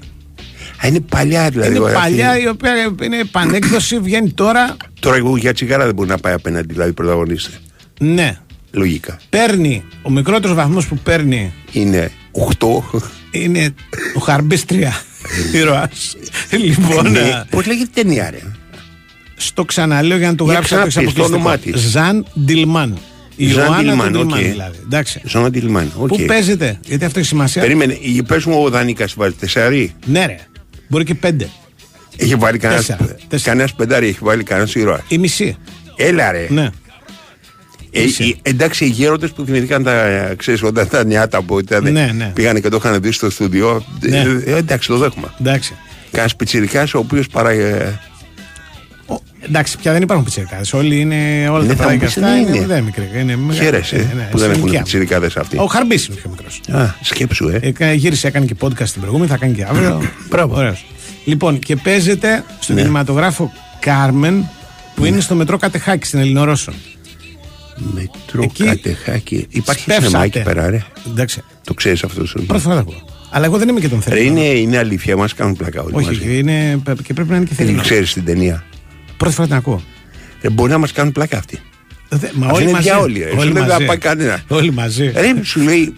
Speaker 13: Α, είναι παλιά δηλαδή.
Speaker 1: Είναι
Speaker 13: ωραία,
Speaker 1: παλιά
Speaker 13: αυτή.
Speaker 1: η οποία είναι επανέκδοση, βγαίνει τώρα.
Speaker 13: Τώρα εγώ για τσιγάρα δεν μπορεί να πάει απέναντι, δηλαδή πρωταγωνίστρια.
Speaker 1: Ναι.
Speaker 13: Λογικά.
Speaker 1: Παίρνει, ο μικρότερος βαθμός που παίρνει
Speaker 13: Είναι 8.
Speaker 1: Είναι ο Χαρμπίστρια ήρωα. λοιπόν,
Speaker 13: Ναι. Πώς λέγεται η ταινία, ρε;
Speaker 1: στο ξαναλέω για να το
Speaker 13: Για
Speaker 1: γράψω το
Speaker 13: ξαναπείς το όνομά
Speaker 1: εξαποκλειστικό.
Speaker 13: της.
Speaker 1: Ζαν Ντιλμάν. Η
Speaker 13: Ζαν
Speaker 1: Ιωάννα
Speaker 13: Ντιλμάν,
Speaker 1: του Ντιλμάν
Speaker 13: οκ.
Speaker 1: δηλαδή. Εντάξει.
Speaker 13: Ζώνα Τιλμάν. οκ.
Speaker 1: Πού παίζεται, γιατί αυτό έχει σημασία.
Speaker 13: Περίμενε, πες μου ο Δανίκας βάζει τεσσάρι.
Speaker 1: Ναι, ρε. Μπορεί και πέντε.
Speaker 13: Έχει βάλει κανένα
Speaker 1: Τέσσερα, τέσσερα.
Speaker 13: κανένας πεντάρι, έχει βάλει κανένας ήρωα.
Speaker 1: Η μισή.
Speaker 13: Έλα ρε.
Speaker 1: Ναι.
Speaker 13: Ε, οι- εντάξει, οι γέροντες που θυμηθήκαν τα, ξέρεις, όταν τα νιάτα που ήταν,
Speaker 1: Ναι, ναι.
Speaker 13: πήγανε και το είχαν δει στο στούντιο.
Speaker 1: Ναι.
Speaker 13: Ε, ε, εντάξει, το δέχομαι.
Speaker 1: Εντάξει.
Speaker 13: Κάνα πιτσιρικάς ο οποίος παρά. ε,
Speaker 1: Εντάξει, πια δεν υπάρχουν πιτσερικάδε. Όλοι είναι. Όλα
Speaker 13: Ναι,
Speaker 1: τα
Speaker 13: θα
Speaker 1: παιδάκια
Speaker 13: μου πεις,
Speaker 1: αυτά
Speaker 13: ναι,
Speaker 1: είναι,
Speaker 13: είναι.
Speaker 1: δεν είναι μικρή. Είναι μεγάλη.
Speaker 13: Χαίρεσαι
Speaker 1: Ναι, ναι,
Speaker 13: που δεν
Speaker 1: στην
Speaker 13: έχουν
Speaker 1: ηλικία μου.
Speaker 13: πιτσιρικάδες αυτοί.
Speaker 1: Ο Χαρμπής είναι πιο μικρός.
Speaker 13: Α, σκέψου, ε.
Speaker 1: Ε, γύρισε, έκανε και podcast την προηγούμενη, θα κάνει και αύριο. Μπράβο. Ωραίος. Λοιπόν, και παίζεται στον
Speaker 13: Ναι.
Speaker 1: κινηματογράφο Κάρμεν που είναι στο μετρό Κατεχάκη στην Ελληνορώσον.
Speaker 13: Μετρό
Speaker 1: Εκεί
Speaker 13: κατεχάκι. Υπάρχει
Speaker 1: σπεύσατε.
Speaker 13: σινεμά εκεί πέρα, ρε.
Speaker 1: Εντάξει.
Speaker 13: Το ξέρεις αυτός. σου.
Speaker 1: Πρώτη φορά το ακούω. Αλλά εγώ δεν είμαι και τον
Speaker 13: Ρε,
Speaker 1: θέλω.
Speaker 13: είναι, είναι αλήθεια, μας κάνουν πλάκα όλοι μαζί.
Speaker 1: Όχι, είναι, και πρέπει να είναι και
Speaker 13: Δεν
Speaker 1: θελημένο.
Speaker 13: ξέρεις την ταινία.
Speaker 1: Πρώτη φορά την ακούω.
Speaker 13: Ε, μπορεί να μας κάνουν πλάκα αυτοί.
Speaker 1: Δε- Μα
Speaker 13: Αυτή
Speaker 1: όλοι
Speaker 13: είναι
Speaker 1: μαζί.
Speaker 13: για όλοι. ρε.
Speaker 1: Όλοι
Speaker 13: Σου λέει,
Speaker 1: μαζί.
Speaker 13: Δεν θα πάει κανένα.
Speaker 1: Όλοι μαζί.
Speaker 13: Ρε, σου λέει,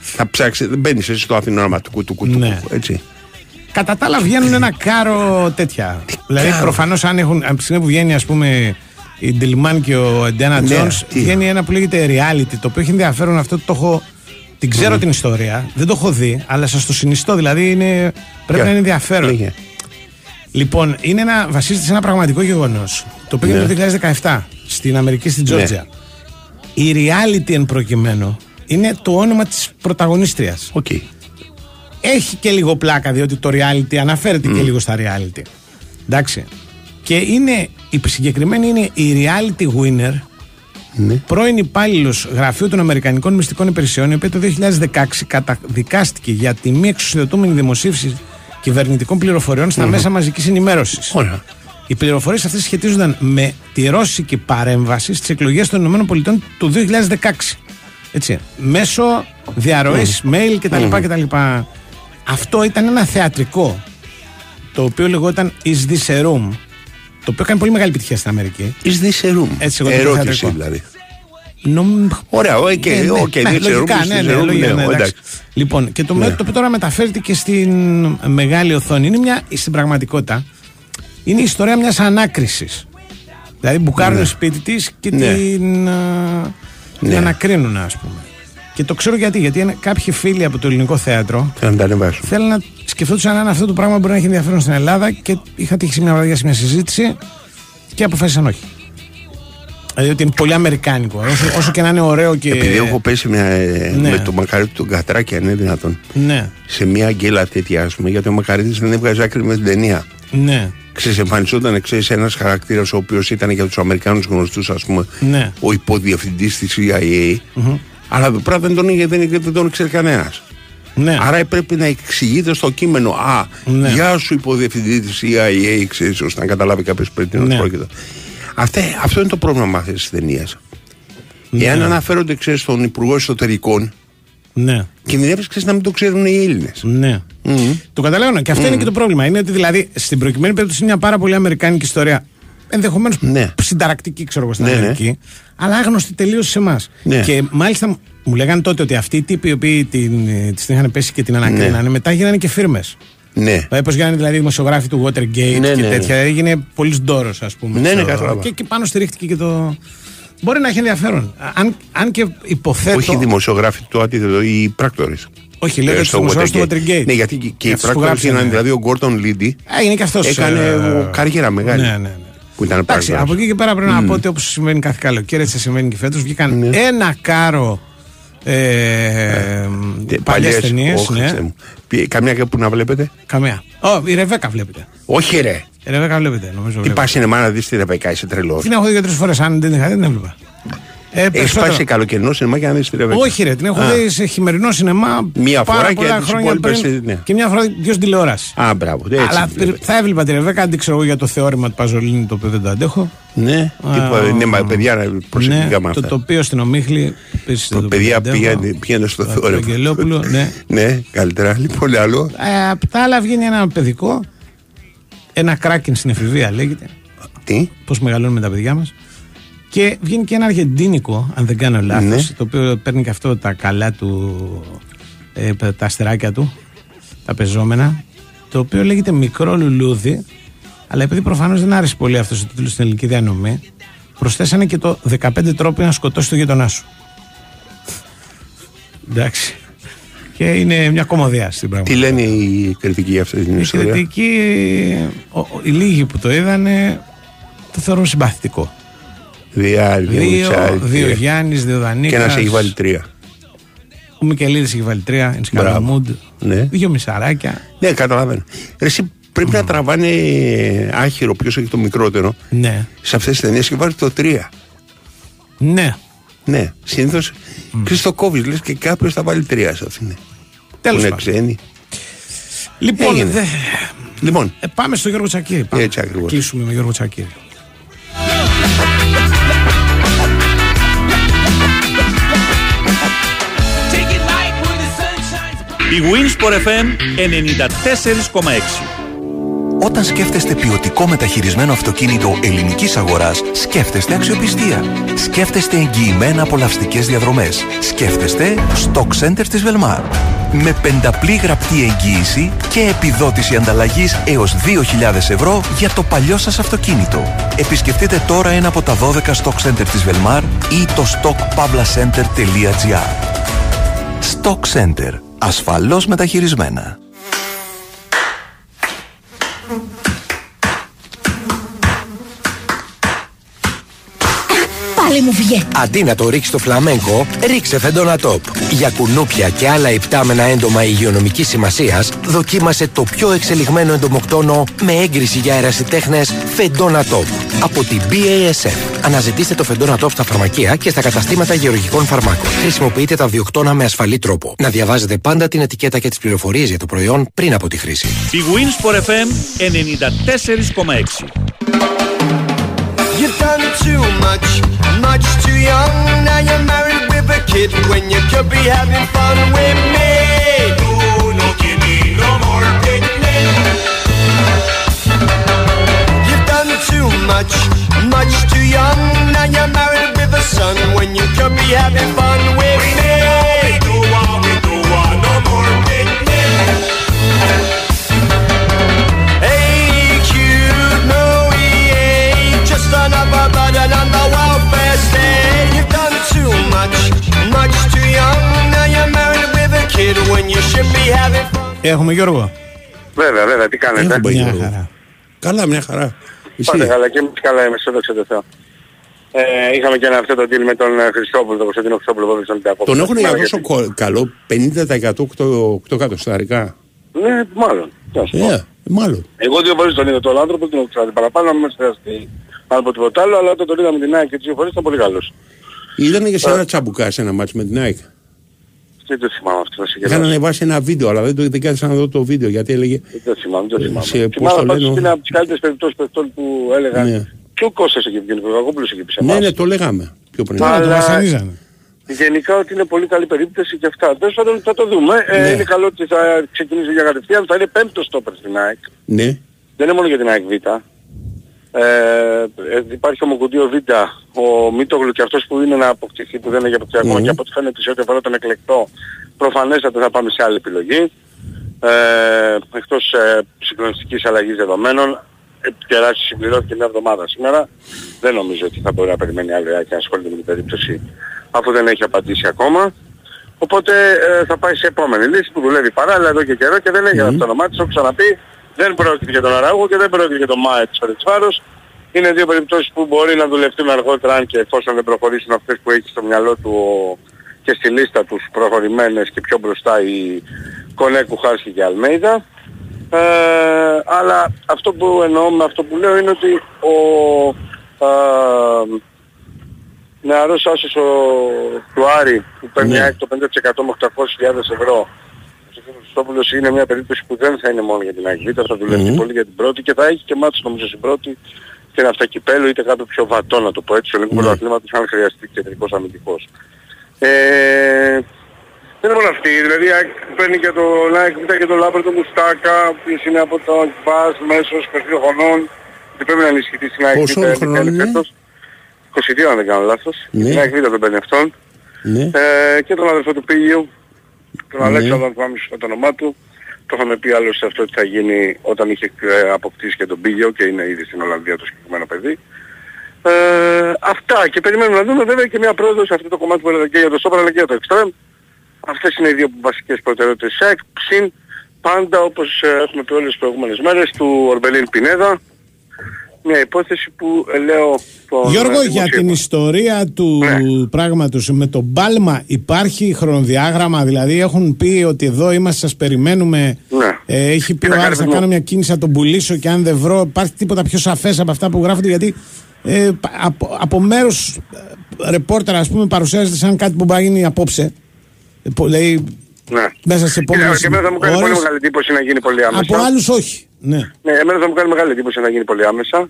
Speaker 13: θα ψάξει, δεν μπαίνεις εσύ στο αθηνόραμα του κουτου κουτου.
Speaker 1: Ναι.
Speaker 13: Έτσι.
Speaker 1: Κατά τα άλλα βγαίνουν ένα κάρο τέτοια. δηλαδή
Speaker 13: κάρο;
Speaker 1: προφανώς αν έχουν. Από τη στιγμή που βγαίνει, ας πούμε, η Ντιλμάν και ο Ντιάνα
Speaker 13: Ναι,
Speaker 1: Τζόνς,
Speaker 13: τι;
Speaker 1: βγαίνει ένα που λέγεται reality. Το οποίο έχει ενδιαφέρον αυτό το έχω. Την ξέρω την ιστορία, δεν το έχω δει, αλλά σας το συνιστώ. Δηλαδή είναι, πρέπει
Speaker 13: Για,
Speaker 1: να είναι ενδιαφέρον.
Speaker 13: λέγε.
Speaker 1: Λοιπόν, είναι ένα, βασίζεται σε ένα πραγματικό γεγονός. Το οποίο
Speaker 13: Ναι.
Speaker 1: έγινε το 2017 στην Αμερική, στην Τζόρτζια. Η reality εν προκειμένου είναι το όνομα της πρωταγωνίστριας.
Speaker 13: Okay.
Speaker 1: Έχει και λίγο πλάκα διότι το reality αναφέρεται και λίγο στα reality. Εντάξει. Και είναι, η συγκεκριμένη είναι η reality winner,
Speaker 13: Ναι.
Speaker 1: πρώην υπάλληλος γραφείου των Αμερικανικών Μυστικών Υπηρεσιών, η οποία το 2016 καταδικάστηκε για τη μη εξουσιοδοτούμενη δημοσίευση κυβερνητικών πληροφοριών στα
Speaker 13: Μμμ.
Speaker 1: μέσα μαζικής ενημέρωσης.
Speaker 13: Ωραία.
Speaker 1: Οι πληροφορίες αυτές σχετίζονταν με τη ρώσικη παρέμβαση στις εκλογές των ΗΠΑ του 2016. Έτσι. Μέσω διαρροής, mail κτλ,
Speaker 13: Μμμ.
Speaker 1: κτλ. Αυτό ήταν ένα θεατρικό το οποίο λεγόταν Is This a Room; Το οποίο κάνει πολύ μεγάλη επιτυχία στην Αμερική.
Speaker 13: Is this a room?
Speaker 1: Έτσι, εγώ το
Speaker 13: Ερώτηση
Speaker 1: θεατρικό.
Speaker 13: δηλαδή.
Speaker 1: Νομ...
Speaker 13: Ωραία, οκ,
Speaker 1: Ναι, ναι.
Speaker 13: οκ,
Speaker 1: Ναι,
Speaker 13: δεν ξέρω,
Speaker 1: λογικά,
Speaker 13: πού
Speaker 1: ναι,
Speaker 13: στις
Speaker 1: ναι,
Speaker 13: room,
Speaker 1: λογικά,
Speaker 13: ναι,
Speaker 1: ναι, εντάξει.
Speaker 13: εντάξει.
Speaker 1: Λοιπόν, και το,
Speaker 13: Ναι.
Speaker 1: το οποίο τώρα μεταφέρεται και στην μεγάλη οθόνη. Είναι μια, στην πραγματικότητα, είναι η ιστορία μιας ανάκρισης. Δηλαδή μπουκάρουν
Speaker 13: Ναι.
Speaker 1: σπίτι της και
Speaker 13: Ναι.
Speaker 1: την, α, την
Speaker 13: Ναι.
Speaker 1: ανακρίνουν, ας πούμε. Και το ξέρω γιατί, γιατί είναι κάποιοι φίλοι από το ελληνικό θέατρο
Speaker 13: Θέλω να τα ανεβάσω.
Speaker 1: θέλουν να σκεφτόντουσαν αν αυτό το πράγμα μπορεί να έχει ενδιαφέρον στην Ελλάδα και είχα τύχει σε μια βραδιά σε μια συζήτηση και αποφάσισαν όχι. Δηλαδή ότι είναι πολύ αμερικάνικο. Όσο, όσο και να είναι ωραίο και.
Speaker 13: Επειδή έχω πέσει με, ε,
Speaker 1: Ναι.
Speaker 13: με το μακαρίτι του Γκατράκη, αν είναι δυνατόν.
Speaker 1: Ναι,
Speaker 13: Σε μια γκέλα τέτοια, ας πούμε, γιατί ο Μακαρίτης δεν έβγαζε άκρη με την ταινία.
Speaker 1: ναι,
Speaker 13: Ξέρεις, εμφανιζόταν ξέρεις, ένας χαρακτήρας ο οποίος ήταν για τους Αμερικάνους γνωστούς ας πούμε
Speaker 1: ναι.
Speaker 13: ο υποδιευθυντής της CIA αλλά εδώ πέρα δεν τον, είχε, δεν, δεν τον ξέρει κανένας
Speaker 1: ναι.
Speaker 13: Άρα πρέπει να εξηγείται στο κείμενο Α,
Speaker 1: Ναι.
Speaker 13: γεια σου υποδιευθυντή της CIA ξέρεις, ώστε να καταλάβει κάποιος περί τίνος
Speaker 1: Ναι.
Speaker 13: πρόκειται Αυτέ, Αυτό είναι το πρόβλημα με αυτές τις ταινίες
Speaker 1: Ναι.
Speaker 13: Εάν αναφέρονται ξέρεις, στον Υπουργό Εσωτερικών
Speaker 1: ναι.
Speaker 13: κινδυνεύεις ξέρεις, να μην το ξέρουν οι Έλληνες
Speaker 1: Ναι. Το καταλαβαίνω. Και αυτό είναι και το πρόβλημα. Είναι ότι δηλαδή στην προκειμένη περίπτωση είναι μια πάρα πολύ αμερικάνικη ιστορία. Ενδεχομένως συνταρακτική, ξέρω εγώ, στην
Speaker 13: Ναι, ναι.
Speaker 1: Αμερική, αλλά άγνωστη τελείως σε εμάς.
Speaker 13: Ναι.
Speaker 1: Και μάλιστα μου λέγανε τότε ότι αυτοί οι τύποι οι οποίοι την, ε, της την είχαν πέσει και την ανακρίνανε, μετά γίνανε και φίρμες.
Speaker 13: Ναι
Speaker 1: Δηλαδή, πώ γίνανε δηλαδή οι δημοσιογράφοι του Watergate
Speaker 13: Ναι,
Speaker 1: και
Speaker 13: ναι,
Speaker 1: τέτοια. Έγινε πολύς ντόρος, ας πούμε.
Speaker 13: Ναι, ναι,
Speaker 1: ξέρω.
Speaker 13: κατάλαβα.
Speaker 1: και, και πάνω στηρίχτηκε και το. Μπορεί να έχει ενδιαφέρον. Αν, αν και υποθέτω.
Speaker 13: Όχι οι δημοσιογράφοι του αντίθετο, οι πράκτορες
Speaker 1: Όχι, λέω
Speaker 13: Ε,
Speaker 1: ότι
Speaker 13: στο
Speaker 1: στους δημοσιογράφους του Watergate.
Speaker 13: Ναι, γιατί και, και οι
Speaker 1: Αυτούς που
Speaker 13: πράκτορες
Speaker 1: γράψανε.
Speaker 13: είναι δηλαδή ο Γκόρτον Λίντι.
Speaker 1: Έγινε και αυτός,
Speaker 13: Έκανε
Speaker 1: ε,
Speaker 13: ε, καριέρα μεγάλη.
Speaker 1: ναι, ναι, ναι.
Speaker 13: Που ήταν
Speaker 1: Εντάξει,
Speaker 13: πράκτορας.
Speaker 1: από εκεί και πέρα πρέπει να
Speaker 13: Μμ.
Speaker 1: πω ότι όπως συμβαίνει κάθε καλοκαίρι, έτσι συμβαίνει και φέτος. Βγήκαν
Speaker 13: Ναι.
Speaker 1: ένα κάρο ε, παλιές
Speaker 13: Παλιές,
Speaker 1: ταινίες.
Speaker 13: όχι,
Speaker 1: Ναι.
Speaker 13: Χριστέ μου. Ποι- Καμιά και που να βλέπετε;
Speaker 1: Καμία. Ω, η Ρεβέκα βλέπετε.
Speaker 13: Όχι ρε.
Speaker 1: Η Ρεβέκα βλέπετε, νομίζω.
Speaker 13: Τι
Speaker 1: βλέπετε.
Speaker 13: πας σινεμά να δεις τη Ρεβεκά, είσαι τρελός.
Speaker 1: Την έχω δει δύο-τρει φορές. Αν δεν την είχα δει, δεν την έβλεπα. Ε,
Speaker 13: Έχεις
Speaker 1: περισσότερο-
Speaker 13: πάει σε καλοκαιρινό σινεμά για να δεις τη Ρεβεκά.
Speaker 1: Όχι, ρε, την έχω
Speaker 13: Α.
Speaker 1: δει σε χειμερινό σινεμά
Speaker 13: Μία
Speaker 1: πάρα
Speaker 13: φορά και
Speaker 1: πολλά
Speaker 13: τις
Speaker 1: χρόνια
Speaker 13: υπόλοιπες,
Speaker 1: πριν.
Speaker 13: ναι.
Speaker 1: Και μια φορά δύο στην τηλεόραση.
Speaker 13: Α, μπράβο. Έτσι,
Speaker 1: Αλλά
Speaker 13: βλέπετε.
Speaker 1: θα έβλεπα τη Ρεβέκα, αντί ξέρω εγώ για το θεώρημα του Παζολίνη, το οποίο δεν το αντέχω.
Speaker 13: Ναι, τίποτα, ναι, μα παιδιά να προσεκτικά
Speaker 1: ναι,
Speaker 13: με
Speaker 1: το
Speaker 13: αυτά.
Speaker 1: τοπίο στην Ομίχλη. επίσης δεν
Speaker 13: Το παιδιά
Speaker 1: αντέχω.
Speaker 13: πήγαινε, πήγαινε στο
Speaker 1: Το
Speaker 13: θεώρημα.
Speaker 1: Αγγελόπουλο, ναι.
Speaker 13: ναι, καλύτερα. Λοιπόν, άλλο.
Speaker 1: Ε, απ' τα άλλα βγαίνει ένα παιδικό. Ένα κράκιν στην εφηβεία λέγεται.
Speaker 13: Τι;
Speaker 1: Πώς μεγαλώνουμε τα παιδιά μας. Και βγαίνει και ένα αργεντίνικο, αν δεν κάνω λάθος,
Speaker 13: Ναι.
Speaker 1: το οποίο παίρνει και αυτό τα καλά του, ε, τα αστεράκια του, τα πεζόμενα, το οποίο λέγεται Μικρό Λουλούδι, αλλά επειδή προφανώς δεν άρεσε πολύ αυτός ο τίτλος στην ελληνική διανομή, προσθέσανε και το 15 τρόποι να σκοτώσει το γειτονά σου. Εντάξει. Και είναι μια κομμωδία στην
Speaker 13: Τι
Speaker 1: πραγματικότητα.
Speaker 13: λένε οι κριτικοί για αυτή την
Speaker 1: Η
Speaker 13: ιστορία;
Speaker 1: κριτική, ο- ο- οι λίγοι που το είδανε, το θεωρούν συμπαθητικό.
Speaker 13: Διάρκεια,
Speaker 1: Δύο,
Speaker 13: Μιτσάρη,
Speaker 1: δύο
Speaker 13: τρία.
Speaker 1: Γιάννης, δύο Δανίκας.
Speaker 13: Και ένας έχει βάλει τρία.
Speaker 1: Ο Μικελίδης έχει βάλει τρία, είναι σε καλό
Speaker 13: Μπράβο.
Speaker 1: mood.
Speaker 13: Ναι.
Speaker 1: Δύο μισαράκια.
Speaker 13: Ναι, καταλαβαίνω. Ρε, Εσύ πρέπει να τραβάνε άχυρο ποιος έχει το μικρότερο
Speaker 1: Ναι.
Speaker 13: σε αυτές τις ταινίες και βάζει το τρία.
Speaker 1: Ναι.
Speaker 13: Ναι, συνήθως mm. το κόβει, λες και κάποιος θα βάλει τρία σε αυτήν.
Speaker 1: Τέλος
Speaker 13: Που είναι
Speaker 1: πάντων.
Speaker 13: ξένοι.
Speaker 1: Λοιπόν,
Speaker 13: Έγινε.
Speaker 1: δε-
Speaker 13: Λοιπόν,
Speaker 1: ε, πάμε στο Γιώργο Τσακύρη. Πάμε.
Speaker 13: Έτσι ακριβώς.
Speaker 1: Κλείσουμε με Γιώργο Τσακύρη.
Speaker 3: Η Winsport FM 94,6
Speaker 10: Όταν σκέφτεστε ποιοτικό μεταχειρισμένο αυτοκίνητο ελληνικής αγοράς, σκέφτεστε αξιοπιστία. Σκέφτεστε εγγυημένα απολαυστικές διαδρομές. Σκέφτεστε Stock Center της Velmar. Με πενταπλή γραπτή εγγύηση και επιδότηση ανταλλαγής έως 2.000 ευρώ για το παλιό σας αυτοκίνητο. Επισκεφτείτε τώρα ένα από τα 12 Stock Center της Velmar ή το stockpavlacenter.gr Stock Center. Ασφαλώς μεταχειρισμένα.
Speaker 7: Πάλι μου βγαίνει.
Speaker 29: Αντί να το ρίξεις στο φλαμέγκο, ρίξε φεντόνα τόπ. Για κουνούπια και άλλα υπτάμενα έντομα υγειονομικής σημασίας, δοκίμασε το πιο εξελιγμένο εντομοκτόνο με έγκριση για αερασιτέχνε φεντόνα τόπ. Από την BASF. Αναζητήστε το φεντόνα τόπ στα φαρμακεία και στα καταστήματα γεωργικών φαρμάκων. Χρησιμοποιείτε τα διοκτώνα με ασφαλή τρόπο. Να διαβάζετε πάντα την ετικέτα και τις πληροφορίες για το προϊόν πριν από τη χρήση.
Speaker 3: Η Winsport FM 94,6
Speaker 20: You've done too much, much too young. Now you're married with a kid when you could be having fun with me. Ooh, no, give me no more picnic. You've done too much, much too young. Now you're married with a son when you could be having fun with me.
Speaker 1: Έχουμε Γιώργο.
Speaker 30: Βέβαια, βέβαια, τι κάνετε;
Speaker 1: Μια χαρά.
Speaker 13: Καλά, μια χαρά.
Speaker 30: Πάτε καλά και εμείς καλά είμαστε, δόξα τω Θεώ. Ε, είχαμε και ένα αυτό το deal με τον ε, Χριστόπουλο, τον Κωνσταντίνο Χριστόπουλο, που έπαιξε στον Ολυμπιακό.
Speaker 13: Τον έχουν για
Speaker 30: Ναι,
Speaker 13: τόσο κο- καλό 50% 8 κατοστάρικα.
Speaker 30: Ναι, μάλλον.
Speaker 13: Ε, μάλλον.
Speaker 30: Εγώ δύο φορές τον είδα τον άνθρωπο, τον ξέρω παραπάνω, να μην χρειαστεί πάνω από τίποτα άλλο, αλλά όταν τον είδα με την ΑΕΚ και τις δύο φορές ήταν πολύ καλός.
Speaker 13: Ήταν και
Speaker 30: Ε.
Speaker 13: σε ένα τσαμπουκά σε ένα μάτς με την ΑΕΚ.
Speaker 30: Δεν το θυμάμαι αυτό, θα σε
Speaker 13: Είχαν
Speaker 30: γελάσω.
Speaker 13: ανεβάσει ένα βίντεο, αλλά δεν το δεν κάθισα να δω το βίντεο γιατί έλεγε.
Speaker 30: Δεν το θυμάμαι, δεν το θυμάμαι.
Speaker 13: Σε, πώς
Speaker 30: Θυμάμαι
Speaker 13: το
Speaker 30: πάντως ότι είναι
Speaker 13: λένε.
Speaker 30: από τις καλύτερες περιπτώσεις παιχτών που έλεγαν
Speaker 13: Ναι.
Speaker 30: και ο Κώστας εκεί πήγαινε, ο Κακόπουλος εκεί πίσω.
Speaker 13: Ναι, ναι, το λέγαμε πιο πριν.
Speaker 30: Αλλά γενικά ότι είναι πολύ καλή περίπτωση και αυτά. Τέλος πάντων θα το δούμε. Ε,
Speaker 13: Ναι.
Speaker 30: είναι καλό ότι θα ξεκινήσει για κατευθείαν. Θα είναι πέμπτος στόπερ στην ΑΕΚ.
Speaker 13: Ναι.
Speaker 30: Δεν είναι μόνο για την ΑΕΚ Β. Ε, ε, υπάρχει ο Μοκουντίο Β, ο Μίτογλου και αυτός που είναι να αποκτηθεί που δεν έχει αποκτηθεί ακόμα
Speaker 13: Μμμ.
Speaker 30: και από ό,τι φαίνεται σε ό,τι αφορά τον εκλεκτό προφανέστατα θα πάμε σε άλλη επιλογή. Ε, εκτός ε, συγκλονιστικής αλλαγής δεδομένων, ε, τεράστια συμπληρώθηκε μια εβδομάδα σήμερα. Δεν νομίζω ότι θα μπορεί να περιμένει άλλο η ΑΕΚ να ασχολείται με την περίπτωση αφού δεν έχει απαντήσει ακόμα. Οπότε ε, θα πάει σε επόμενη λύση που δουλεύει παράλληλα εδώ και καιρό και δεν έχει mm-hmm. αυτό το όνομά της. Έχω ξαναπεί, δεν πρόκειται για τον Αράγο και δεν πρόκειται για τον Μάε της Φερετσβάρος. Είναι δύο περιπτώσεις που μπορεί να δουλευτούν αργότερα αν και εφόσον δεν προχωρήσουν αυτές που έχει στο μυαλό του ο- και στη λίστα τους προχωρημένες και πιο μπροστά η Κονέκου Χάρσκι και Αλμέιδα. Ε, αλλά αυτό που εννοώ με αυτό που λέω είναι ότι ο ε, νεαρός άσος ο, του Άρη που παίρνει
Speaker 13: Ναι.
Speaker 30: ναι. το 50% με 800.000 ευρώ ο Χριστόπουλος είναι μια περίπτωση που δεν θα είναι μόνο για την Αγγλίτα, θα δουλεύει
Speaker 13: Μμμ.
Speaker 30: πολύ για την πρώτη και θα έχει και μάτς νομίζω στην πρώτη και ένα αυτακυπέλο είτε κάποιο πιο βατό να το πω έτσι, ο ελληνικού
Speaker 13: Ναι.
Speaker 30: πρωταθλήματος αν χρειαστεί κεντρικός αμυντικός. Ε, δεν είναι μόνο αυτή, δηλαδή η ΑΕΚ παίρνει και το Nike Vita και το Λάμπερ του Μουστάκα, ο οποίος είναι από το Εκπάς, μέσος, 22 χρονών, ότι πρέπει να ενισχυθεί στην ΑΕΚ
Speaker 13: Πόσο
Speaker 30: Vita,
Speaker 13: χρονών είναι;
Speaker 30: φέτος. 22 αν δεν κάνω λάθος.
Speaker 13: Ναι.
Speaker 30: Στην ΑΕΚ Vita τον παίρνει αυτόν.
Speaker 13: Ναι.
Speaker 30: Ε, και τον αδερφό του Πίγιου, τον
Speaker 13: Ναι.
Speaker 30: Αλέξανδρο, αν θυμάμαι σωστά το όνομά του. Το είχαμε πει άλλωστε αυτό ότι θα γίνει όταν είχε ε, αποκτήσει και τον Πίγιο και είναι ήδη στην Ολλανδία το συγκεκριμένο παιδί. Ε, αυτά και περιμένουμε να δούμε βέβαια και μια πρόοδος σε αυτό το κομμάτι που έλεγα και για το Σόπρα αλλά και για το Extreme. Αυτές είναι οι δύο βασικές προτεραιότητες της ΑΕΚ. Συν πάντα όπως ε, έχουμε πει όλες τις προηγούμενες μέρες του Ορμπελίν Πινέδα. Μια υπόθεση που ε, λέω τον
Speaker 1: Γιώργο,
Speaker 30: ε,
Speaker 1: για
Speaker 30: δημοσίευμα.
Speaker 1: την ιστορία του πράγματος με τον Πάλμα υπάρχει χρονοδιάγραμμα, δηλαδή έχουν πει ότι εδώ είμαστε, σας περιμένουμε.
Speaker 30: Ναι.
Speaker 1: Ε, έχει πει ο
Speaker 30: Κοίτα,
Speaker 1: Άρης θα
Speaker 30: κάτι
Speaker 1: κάνω
Speaker 30: μου.
Speaker 1: μια κίνηση να τον πουλήσω και αν δεν βρω, υπάρχει τίποτα πιο σαφές από αυτά που γράφονται γιατί ε, πα- από, από μέρος ε, ρεπόρτερα ας πούμε παρουσιάζεται σαν κάτι που μπορεί να γίνει απόψε. Ε, που λέει
Speaker 30: Ναι.
Speaker 1: μέσα σε
Speaker 30: Κοίτα,
Speaker 1: επόμενες
Speaker 30: και εμένα θα μου κάνει πολύ
Speaker 1: ώρες.
Speaker 30: μεγάλη εντύπωση να γίνει πολύ άμεσα.
Speaker 1: Από άλλους όχι. Ναι.
Speaker 30: Ναι, εμένα θα μου κάνει μεγάλη εντύπωση να γίνει πολύ άμεσα.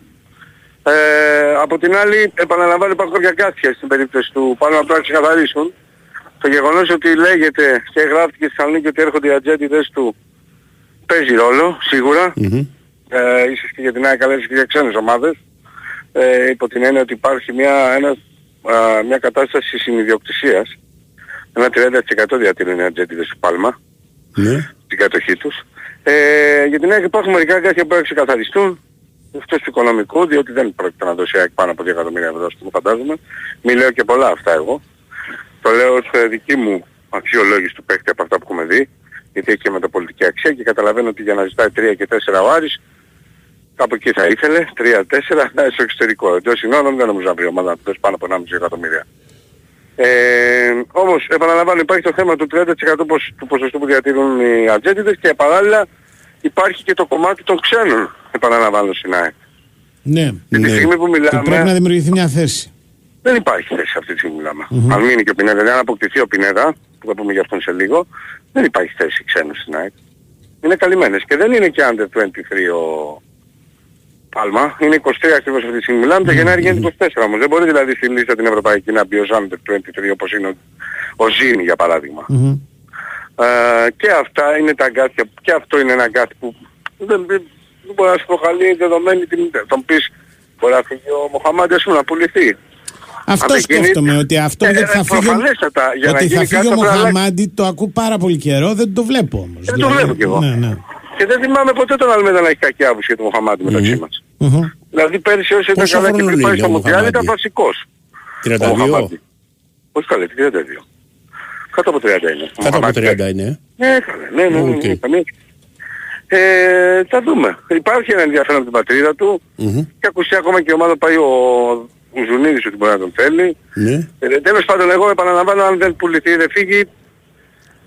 Speaker 30: Ε, από την άλλη, επαναλαμβάνω υπάρχουν κάποια κάθια στην περίπτωση του πάνω να το ξεκαθαρίσουν. Το γεγονός ότι λέγεται και γράφτηκε στη Θεσσαλονίκη ότι έρχονται οι ατζέντιδες του παίζει ρόλο, σίγουρα. Ε, ίσως και για την ΑΕΚ αλλά ίσως και για ξένες ομάδες. Ε, υπό την έννοια ότι υπάρχει μια, ένα, α, μια κατάσταση συνειδιοκτησίας. Ένα 30% διατηρούν οι ατζέντιδες του Πάλμα
Speaker 13: Ναι.
Speaker 30: την κατοχή τους. Ε, για την ΑΕΚ υπάρχουν μερικά κάτι που πρέπει να ξεκαθαριστούν. Αυτός του οικονομικού, διότι δεν πρόκειται να δώσει η ΑΕΚ πάνω από 2 εκατομμύρια ευρώ, μου φαντάζομαι. Μη λέω και πολλά αυτά εγώ. Το λέω ως ε, δική μου αξιολόγηση του παίκτη από αυτά που έχουμε δει, γιατί έχει και μεταπολιτική αξία και καταλαβαίνω ότι για να ζητάει 3 και 4 ο Άρης, κάπου εκεί θα ήθελε, 3-4, να είναι στο εξωτερικό. Εντός συνόρων δεν νομίζω να βρει ομάδα να του δώσει πάνω από 1,5 εκατομμύρια. Ε, όμως, επαναλαμβάνω, υπάρχει το θέμα του 30% ποσ- του ποσοστού που διατηρούν οι ατζέντιδες και παράλληλα υπάρχει και το κομμάτι των ξένων, επαναλαμβάνω στην ΑΕΚ.
Speaker 1: Ναι.
Speaker 30: Και τη στιγμή που
Speaker 1: Και
Speaker 30: μιλάμε,
Speaker 1: πρέπει να δημιουργηθεί μια θέση.
Speaker 30: δεν υπάρχει θέση αυτή τη στιγμή που μιλάμε.
Speaker 1: Μμμ.
Speaker 30: Αν μείνει και ο Πινέδα, δηλαδή αν αποκτηθεί ο Πινέδα, που θα πούμε για αυτόν σε λίγο, δεν υπάρχει θέση ξένου στην ΑΕΚ. Είναι καλυμμένες και δεν είναι και under 23 ο Πάλμα. Είναι 23 ακριβώς αυτή τη στιγμή μιλάμε, το Γενάρη γίνεται 24 όμως. Δεν μπορεί δηλαδή στη λίστα την ευρωπαϊκή να μπει ως under 23 όπως είναι ο, ο Ζήνη για παράδειγμα. Ε, και αυτά είναι τα αγκάθια, και αυτό είναι ένα αγκάθι που δεν, δεν, δεν μπορεί να σου προκαλεί δεδομένη την... Θα μου πεις, μπορεί να φύγει ο Μοχαμάντη ας πούμε να πουληθεί.
Speaker 1: Αυτό
Speaker 30: Από εκείνη-
Speaker 1: σκέφτομαι, ότι αυτό
Speaker 30: Ε,
Speaker 1: γιατί θα
Speaker 30: ε,
Speaker 1: φύγει, ο-
Speaker 30: προφανέστατα, για να
Speaker 1: ότι θα
Speaker 30: γίνει
Speaker 1: φύγει
Speaker 30: κάτι
Speaker 1: ο
Speaker 30: θα πρέπει να
Speaker 1: Μοχαμάντη, το ακούω πάρα πολύ καιρό, δεν το βλέπω όμως.
Speaker 30: Δεν το βλέπω κι εγώ.
Speaker 1: Ναι, ναι.
Speaker 30: Και δεν θυμάμαι ποτέ τον Αλμέδα να έχει κακή άποψη για τον Μοχαμάντη μεταξύ μας.
Speaker 1: Μμμ.
Speaker 30: Δηλαδή πέρυσι όσο ήταν
Speaker 13: Πόσο
Speaker 30: καλά και
Speaker 13: χρόνο
Speaker 30: πριν
Speaker 13: είναι
Speaker 30: πάει στο
Speaker 13: ο
Speaker 30: Μουντιάλ ήταν
Speaker 13: Μοχαμάντη;
Speaker 30: βασικός.
Speaker 13: 32.
Speaker 30: Ο Μοχαμάντη. Όχι καλά, 32. Κάτω από 30 είναι. Ο
Speaker 13: Κάτω από
Speaker 30: Μοχαμάντη.
Speaker 13: 30 είναι. ε.
Speaker 30: Ναι, καλά. ναι, ναι, ναι,
Speaker 13: Οκ.
Speaker 30: ναι, καμία. Ε, θα δούμε. Υπάρχει ένα ενδιαφέρον από την πατρίδα του
Speaker 13: Μμμ.
Speaker 30: και ακουστεί ακόμα και η ομάδα πάει ο Ουζουνίδης ότι μπορεί να τον θέλει.
Speaker 13: Ναι.
Speaker 30: Ε, τέλος πάντων εγώ επαναλαμβάνω αν δεν πουληθεί ή δεν φύγει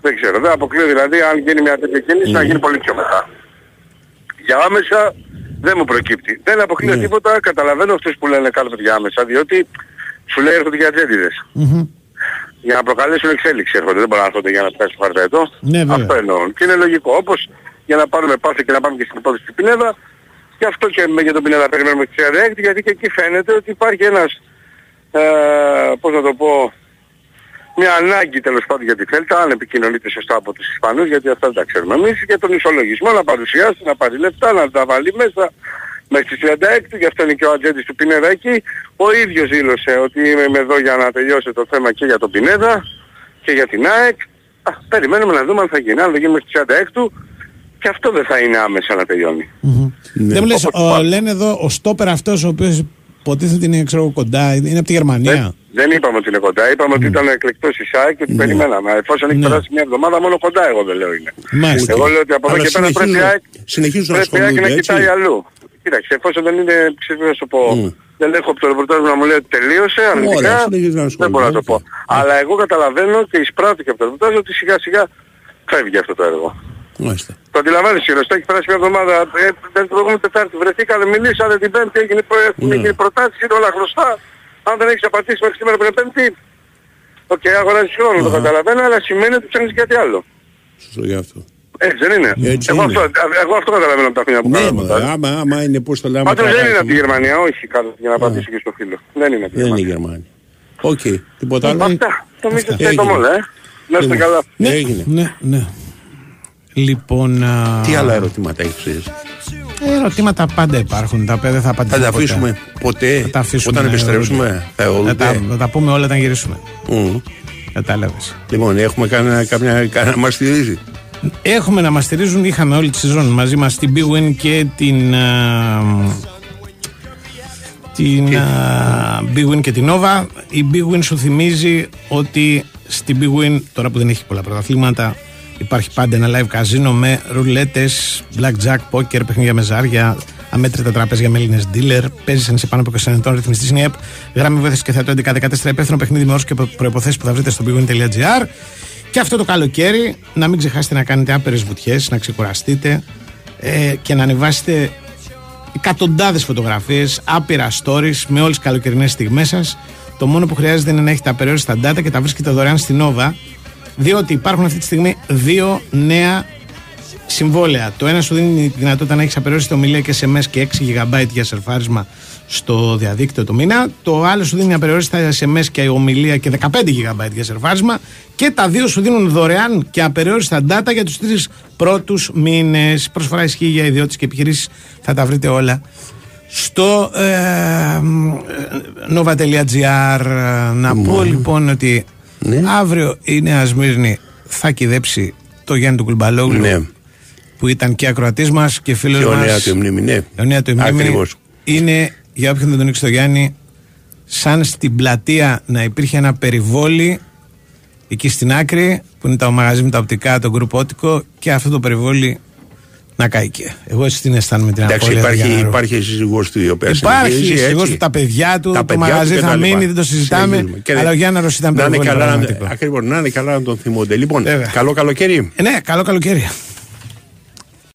Speaker 30: δεν ξέρω. Δεν αποκλείω δηλαδή αν γίνει μια τέτοια κίνηση να γίνει πολύ πιο μετά. Για άμεσα δεν μου προκύπτει. Δεν αποκλείω
Speaker 13: Ναι.
Speaker 30: τίποτα. Καταλαβαίνω αυτούς που λένε κάτω για άμεσα διότι σου λέει έρχονται για ατζέντιδες.
Speaker 1: Μμμ.
Speaker 30: Για να προκαλέσουν εξέλιξη έρχονται. Δεν μπορούν να έρχονται για να πιάσουν χαρτέτο.
Speaker 1: Ναι, βέβαια.
Speaker 30: Αυτό εννοούν. Και είναι λογικό. Όπως για να πάρουμε πάθη και να πάμε και στην υπόθεση του Πινέδα. Και αυτό και με- για τον Πινέδα περιμένουμε τη 36 γιατί και εκεί φαίνεται ότι υπάρχει ένας, ε, πώς να το πω, μια ανάγκη τέλος πάντων για τη Θέλτα, αν επικοινωνείται σωστά από τους Ισπανούς, γιατί αυτά δεν τα ξέρουμε εμείς, για τον ισολογισμό να παρουσιάσει, να πάρει λεφτά, να τα βάλει μέσα μέχρι τις 36, γι' αυτό είναι και ο ατζέντης του Πινέδα εκεί. Ο ίδιος δήλωσε ότι είμαι εδώ για να τελειώσει το θέμα και για τον Πινέδα και για την ΑΕΚ. Α, περιμένουμε να δούμε αν θα γίνει. Αν δεν γίνει μέχρι τις 36 και αυτό δεν θα είναι άμεσα να τελειώνει.
Speaker 13: Ναι.
Speaker 1: Δεν μου λες, ο, λένε εδώ ο στόπερ αυτός ο οποίος υποτίθεται είναι ξέρω, εγώ, κοντά, είναι από τη Γερμανία.
Speaker 30: Δεν είπαμε ότι είναι κοντά, είπαμε ότι ήταν εκλεκτός η ΣΑΕ και ότι περιμέναμε. Εφόσον έχει
Speaker 1: Ναι.
Speaker 30: περάσει μια εβδομάδα μόνο κοντά εγώ δεν λέω είναι.
Speaker 1: Μάλιστα.
Speaker 30: Εγώ λέω ότι από εδώ
Speaker 13: Αλλά
Speaker 30: και πέρα πρέπει η
Speaker 13: συνεχίζουν-
Speaker 30: ΑΕΚ
Speaker 13: συνεχίζουν να
Speaker 30: πρέπει η ΑΕΚ
Speaker 13: ασχολούνται,
Speaker 30: να
Speaker 13: έτσι.
Speaker 30: κοιτάει αλλού. Κοίταξε, εφόσον δεν είναι, ξέρεις να σου πω,
Speaker 13: Μμ.
Speaker 30: δεν έχω από το ρεπορτάζ μου να μου λέει ότι τελείωσε
Speaker 13: Ωραία,
Speaker 30: αρνητικά,
Speaker 13: συνεχίζουν να
Speaker 30: δεν μπορώ να το πω.
Speaker 13: ασχολούνται,
Speaker 30: Αλλά εγώ καταλαβαίνω και εισπράττω και από το ρεπορτάζ ότι σιγά σιγά φεύγει αυτό το έργο.
Speaker 13: Μάλιστα.
Speaker 30: Το αντιλαμβάνεσαι, η Ρωστά έχει περάσει μια εβδομάδα, ε, δεν την προηγούμενη Τετάρτη βρεθήκανε, μιλήσανε την Πέμπτη, έγινε, προ- έχουν
Speaker 13: Ναι.
Speaker 30: γίνει προτάσεις, είναι όλα γνωστά. Αν δεν έχεις απαντήσει μέχρι σήμερα πριν Πέμπτη, οκ, αγοράζεις χρόνο, το καταλαβαίνω, αλλά σημαίνει ότι ψάχνεις κάτι άλλο.
Speaker 13: Σωστό γι' αυτό.
Speaker 30: Έτσι δεν είναι.
Speaker 13: Έτσι
Speaker 30: εγώ,
Speaker 13: είναι.
Speaker 30: Αυτό, εγώ αυτό καταλαβαίνω από τα χρόνια που
Speaker 13: Ναι,
Speaker 30: κάνω.
Speaker 13: μα, άμα, άμα είναι πώς το λέμε.
Speaker 30: Πάντως δεν είναι
Speaker 13: τραγάκι
Speaker 30: από τη
Speaker 13: μου.
Speaker 30: Γερμανία, όχι κάτω για να απαντήσω και στο φίλο. Δεν είναι από τη
Speaker 13: Δεν είναι
Speaker 30: Γερμανία.
Speaker 13: Γερμανία. Οκ. Τίποτα άλλο;
Speaker 30: Αυτά. Νομίζω ότι
Speaker 13: Έγινε.
Speaker 30: είναι όλα, ε. Να είστε
Speaker 13: Λοιπόν,
Speaker 30: καλά.
Speaker 13: Ναι, έγινε.
Speaker 1: Ναι, ναι. Λοιπόν. α,
Speaker 13: Τι άλλα ερωτήματα έχεις
Speaker 1: Ερωτήματα πάντα υπάρχουν. Τα οποία δεν θα
Speaker 13: Θα
Speaker 1: απαντήσω.
Speaker 13: τα
Speaker 1: ποτέ.
Speaker 13: αφήσουμε ποτέ
Speaker 1: Θα τα αφήσουμε,
Speaker 13: όταν
Speaker 1: ναι,
Speaker 13: επιστρέψουμε. Θα
Speaker 1: Θα τα,
Speaker 13: ολούτε.
Speaker 1: θα τα πούμε όλα όταν γυρίσουμε.
Speaker 13: Μμ.
Speaker 1: Κατάλαβες.
Speaker 13: Λοιπόν, έχουμε κανένα, καμιά, κανένα μας στηρίζει;
Speaker 1: Έχουμε να μας στηρίζουν, είχαμε όλη τη σεζόν μαζί μας την Big Win και την α, την α, Big Win και την Nova. Η Big Win σου θυμίζει ότι στην Big Win, τώρα που δεν έχει πολλά πρωταθλήματα, υπάρχει πάντα ένα live καζίνο με ρουλέτες, blackjack, poker, παιχνίδια με ζάρια, αμέτρητα τραπέζια με Έλληνε dealer. Παίζεις αν είσαι πάνω από 20 ετών, ρυθμιστής είναι η ΕΠ. Γράμμη βοήθειας και θεατό 11-14 υπεύθυνο παιχνίδι με όρους και προποθέσει που θα βρείτε στο bigwin.gr. Και αυτό το καλοκαίρι να μην ξεχάσετε να κάνετε άπειρες βουτιές, να ξεκουραστείτε ε, και να ανεβάσετε εκατοντάδες φωτογραφίες, άπειρα stories με όλες τις καλοκαιρινές στιγμές σας. Το μόνο που χρειάζεται είναι να έχετε απεριόριστα data και τα βρίσκετε δωρεάν στην Nova. Διότι υπάρχουν αυτή τη στιγμή δύο νέα συμβόλαια. Το ένα σου δίνει τη δυνατότητα να έχεις απεριόριστη ομιλία και SMS και 6 GB για σερφάρισμα στο διαδίκτυο το μήνα. Το άλλο σου δίνει απεριόριστα SMS και ομιλία και 15 GB για σερφάρισμα. Και τα δύο σου δίνουν δωρεάν και απεριόριστα data για τους τρεις πρώτους μήνες. Προσφορά ισχύει για ιδιώτες και επιχειρήσεις. Θα τα βρείτε όλα στο ε, nova.gr. Να πω λοιπόν ότι
Speaker 13: Ναι.
Speaker 1: αύριο η Νέα Σμύρνη θα κυδέψει το Γιάννη του Κουλμπαλόγλου
Speaker 13: Ναι.
Speaker 1: που ήταν και ακροατής μας και φίλος
Speaker 13: Και
Speaker 1: μας.
Speaker 13: ο νέα του μνήμη, ναι.
Speaker 1: Ο νέα του μνήμη
Speaker 13: Ακριβώς.
Speaker 1: είναι, για όποιον δεν τον ήξερε το Γιάννη, σαν στην πλατεία να υπήρχε ένα περιβόλι εκεί στην άκρη που είναι το μαγαζί με τα οπτικά, το γκρουπ Ότικο και αυτό το περιβόλι να κάηκε. Εγώ έτσι την αισθάνομαι την
Speaker 13: Εντάξει,
Speaker 1: απώλεια του
Speaker 13: υπάρχει,
Speaker 1: Γιάννου.
Speaker 13: υπάρχει η σύζυγός του η οποία
Speaker 1: Υπάρχει
Speaker 13: συνεχίζει,
Speaker 1: σύζυγός
Speaker 13: έτσι.
Speaker 1: του, τα παιδιά του,
Speaker 13: Τα
Speaker 1: το
Speaker 13: παιδιά
Speaker 1: μαγαζί
Speaker 13: του
Speaker 1: θα
Speaker 13: και τα λοιπά.
Speaker 1: μείνει, δεν το συζητάμε,
Speaker 13: Συνεχίζουμε. Και
Speaker 1: αλλά ο Γιάνναρος ήταν
Speaker 13: να είναι
Speaker 1: περιβόλι
Speaker 13: καλά,
Speaker 1: πραγματικό.
Speaker 13: Ακριβώς, να είναι καλά να τον θυμούνται. Λοιπόν,
Speaker 1: Βέβαια.
Speaker 13: καλό καλοκαίρι.
Speaker 1: Ε, ναι, καλό καλοκαίρι.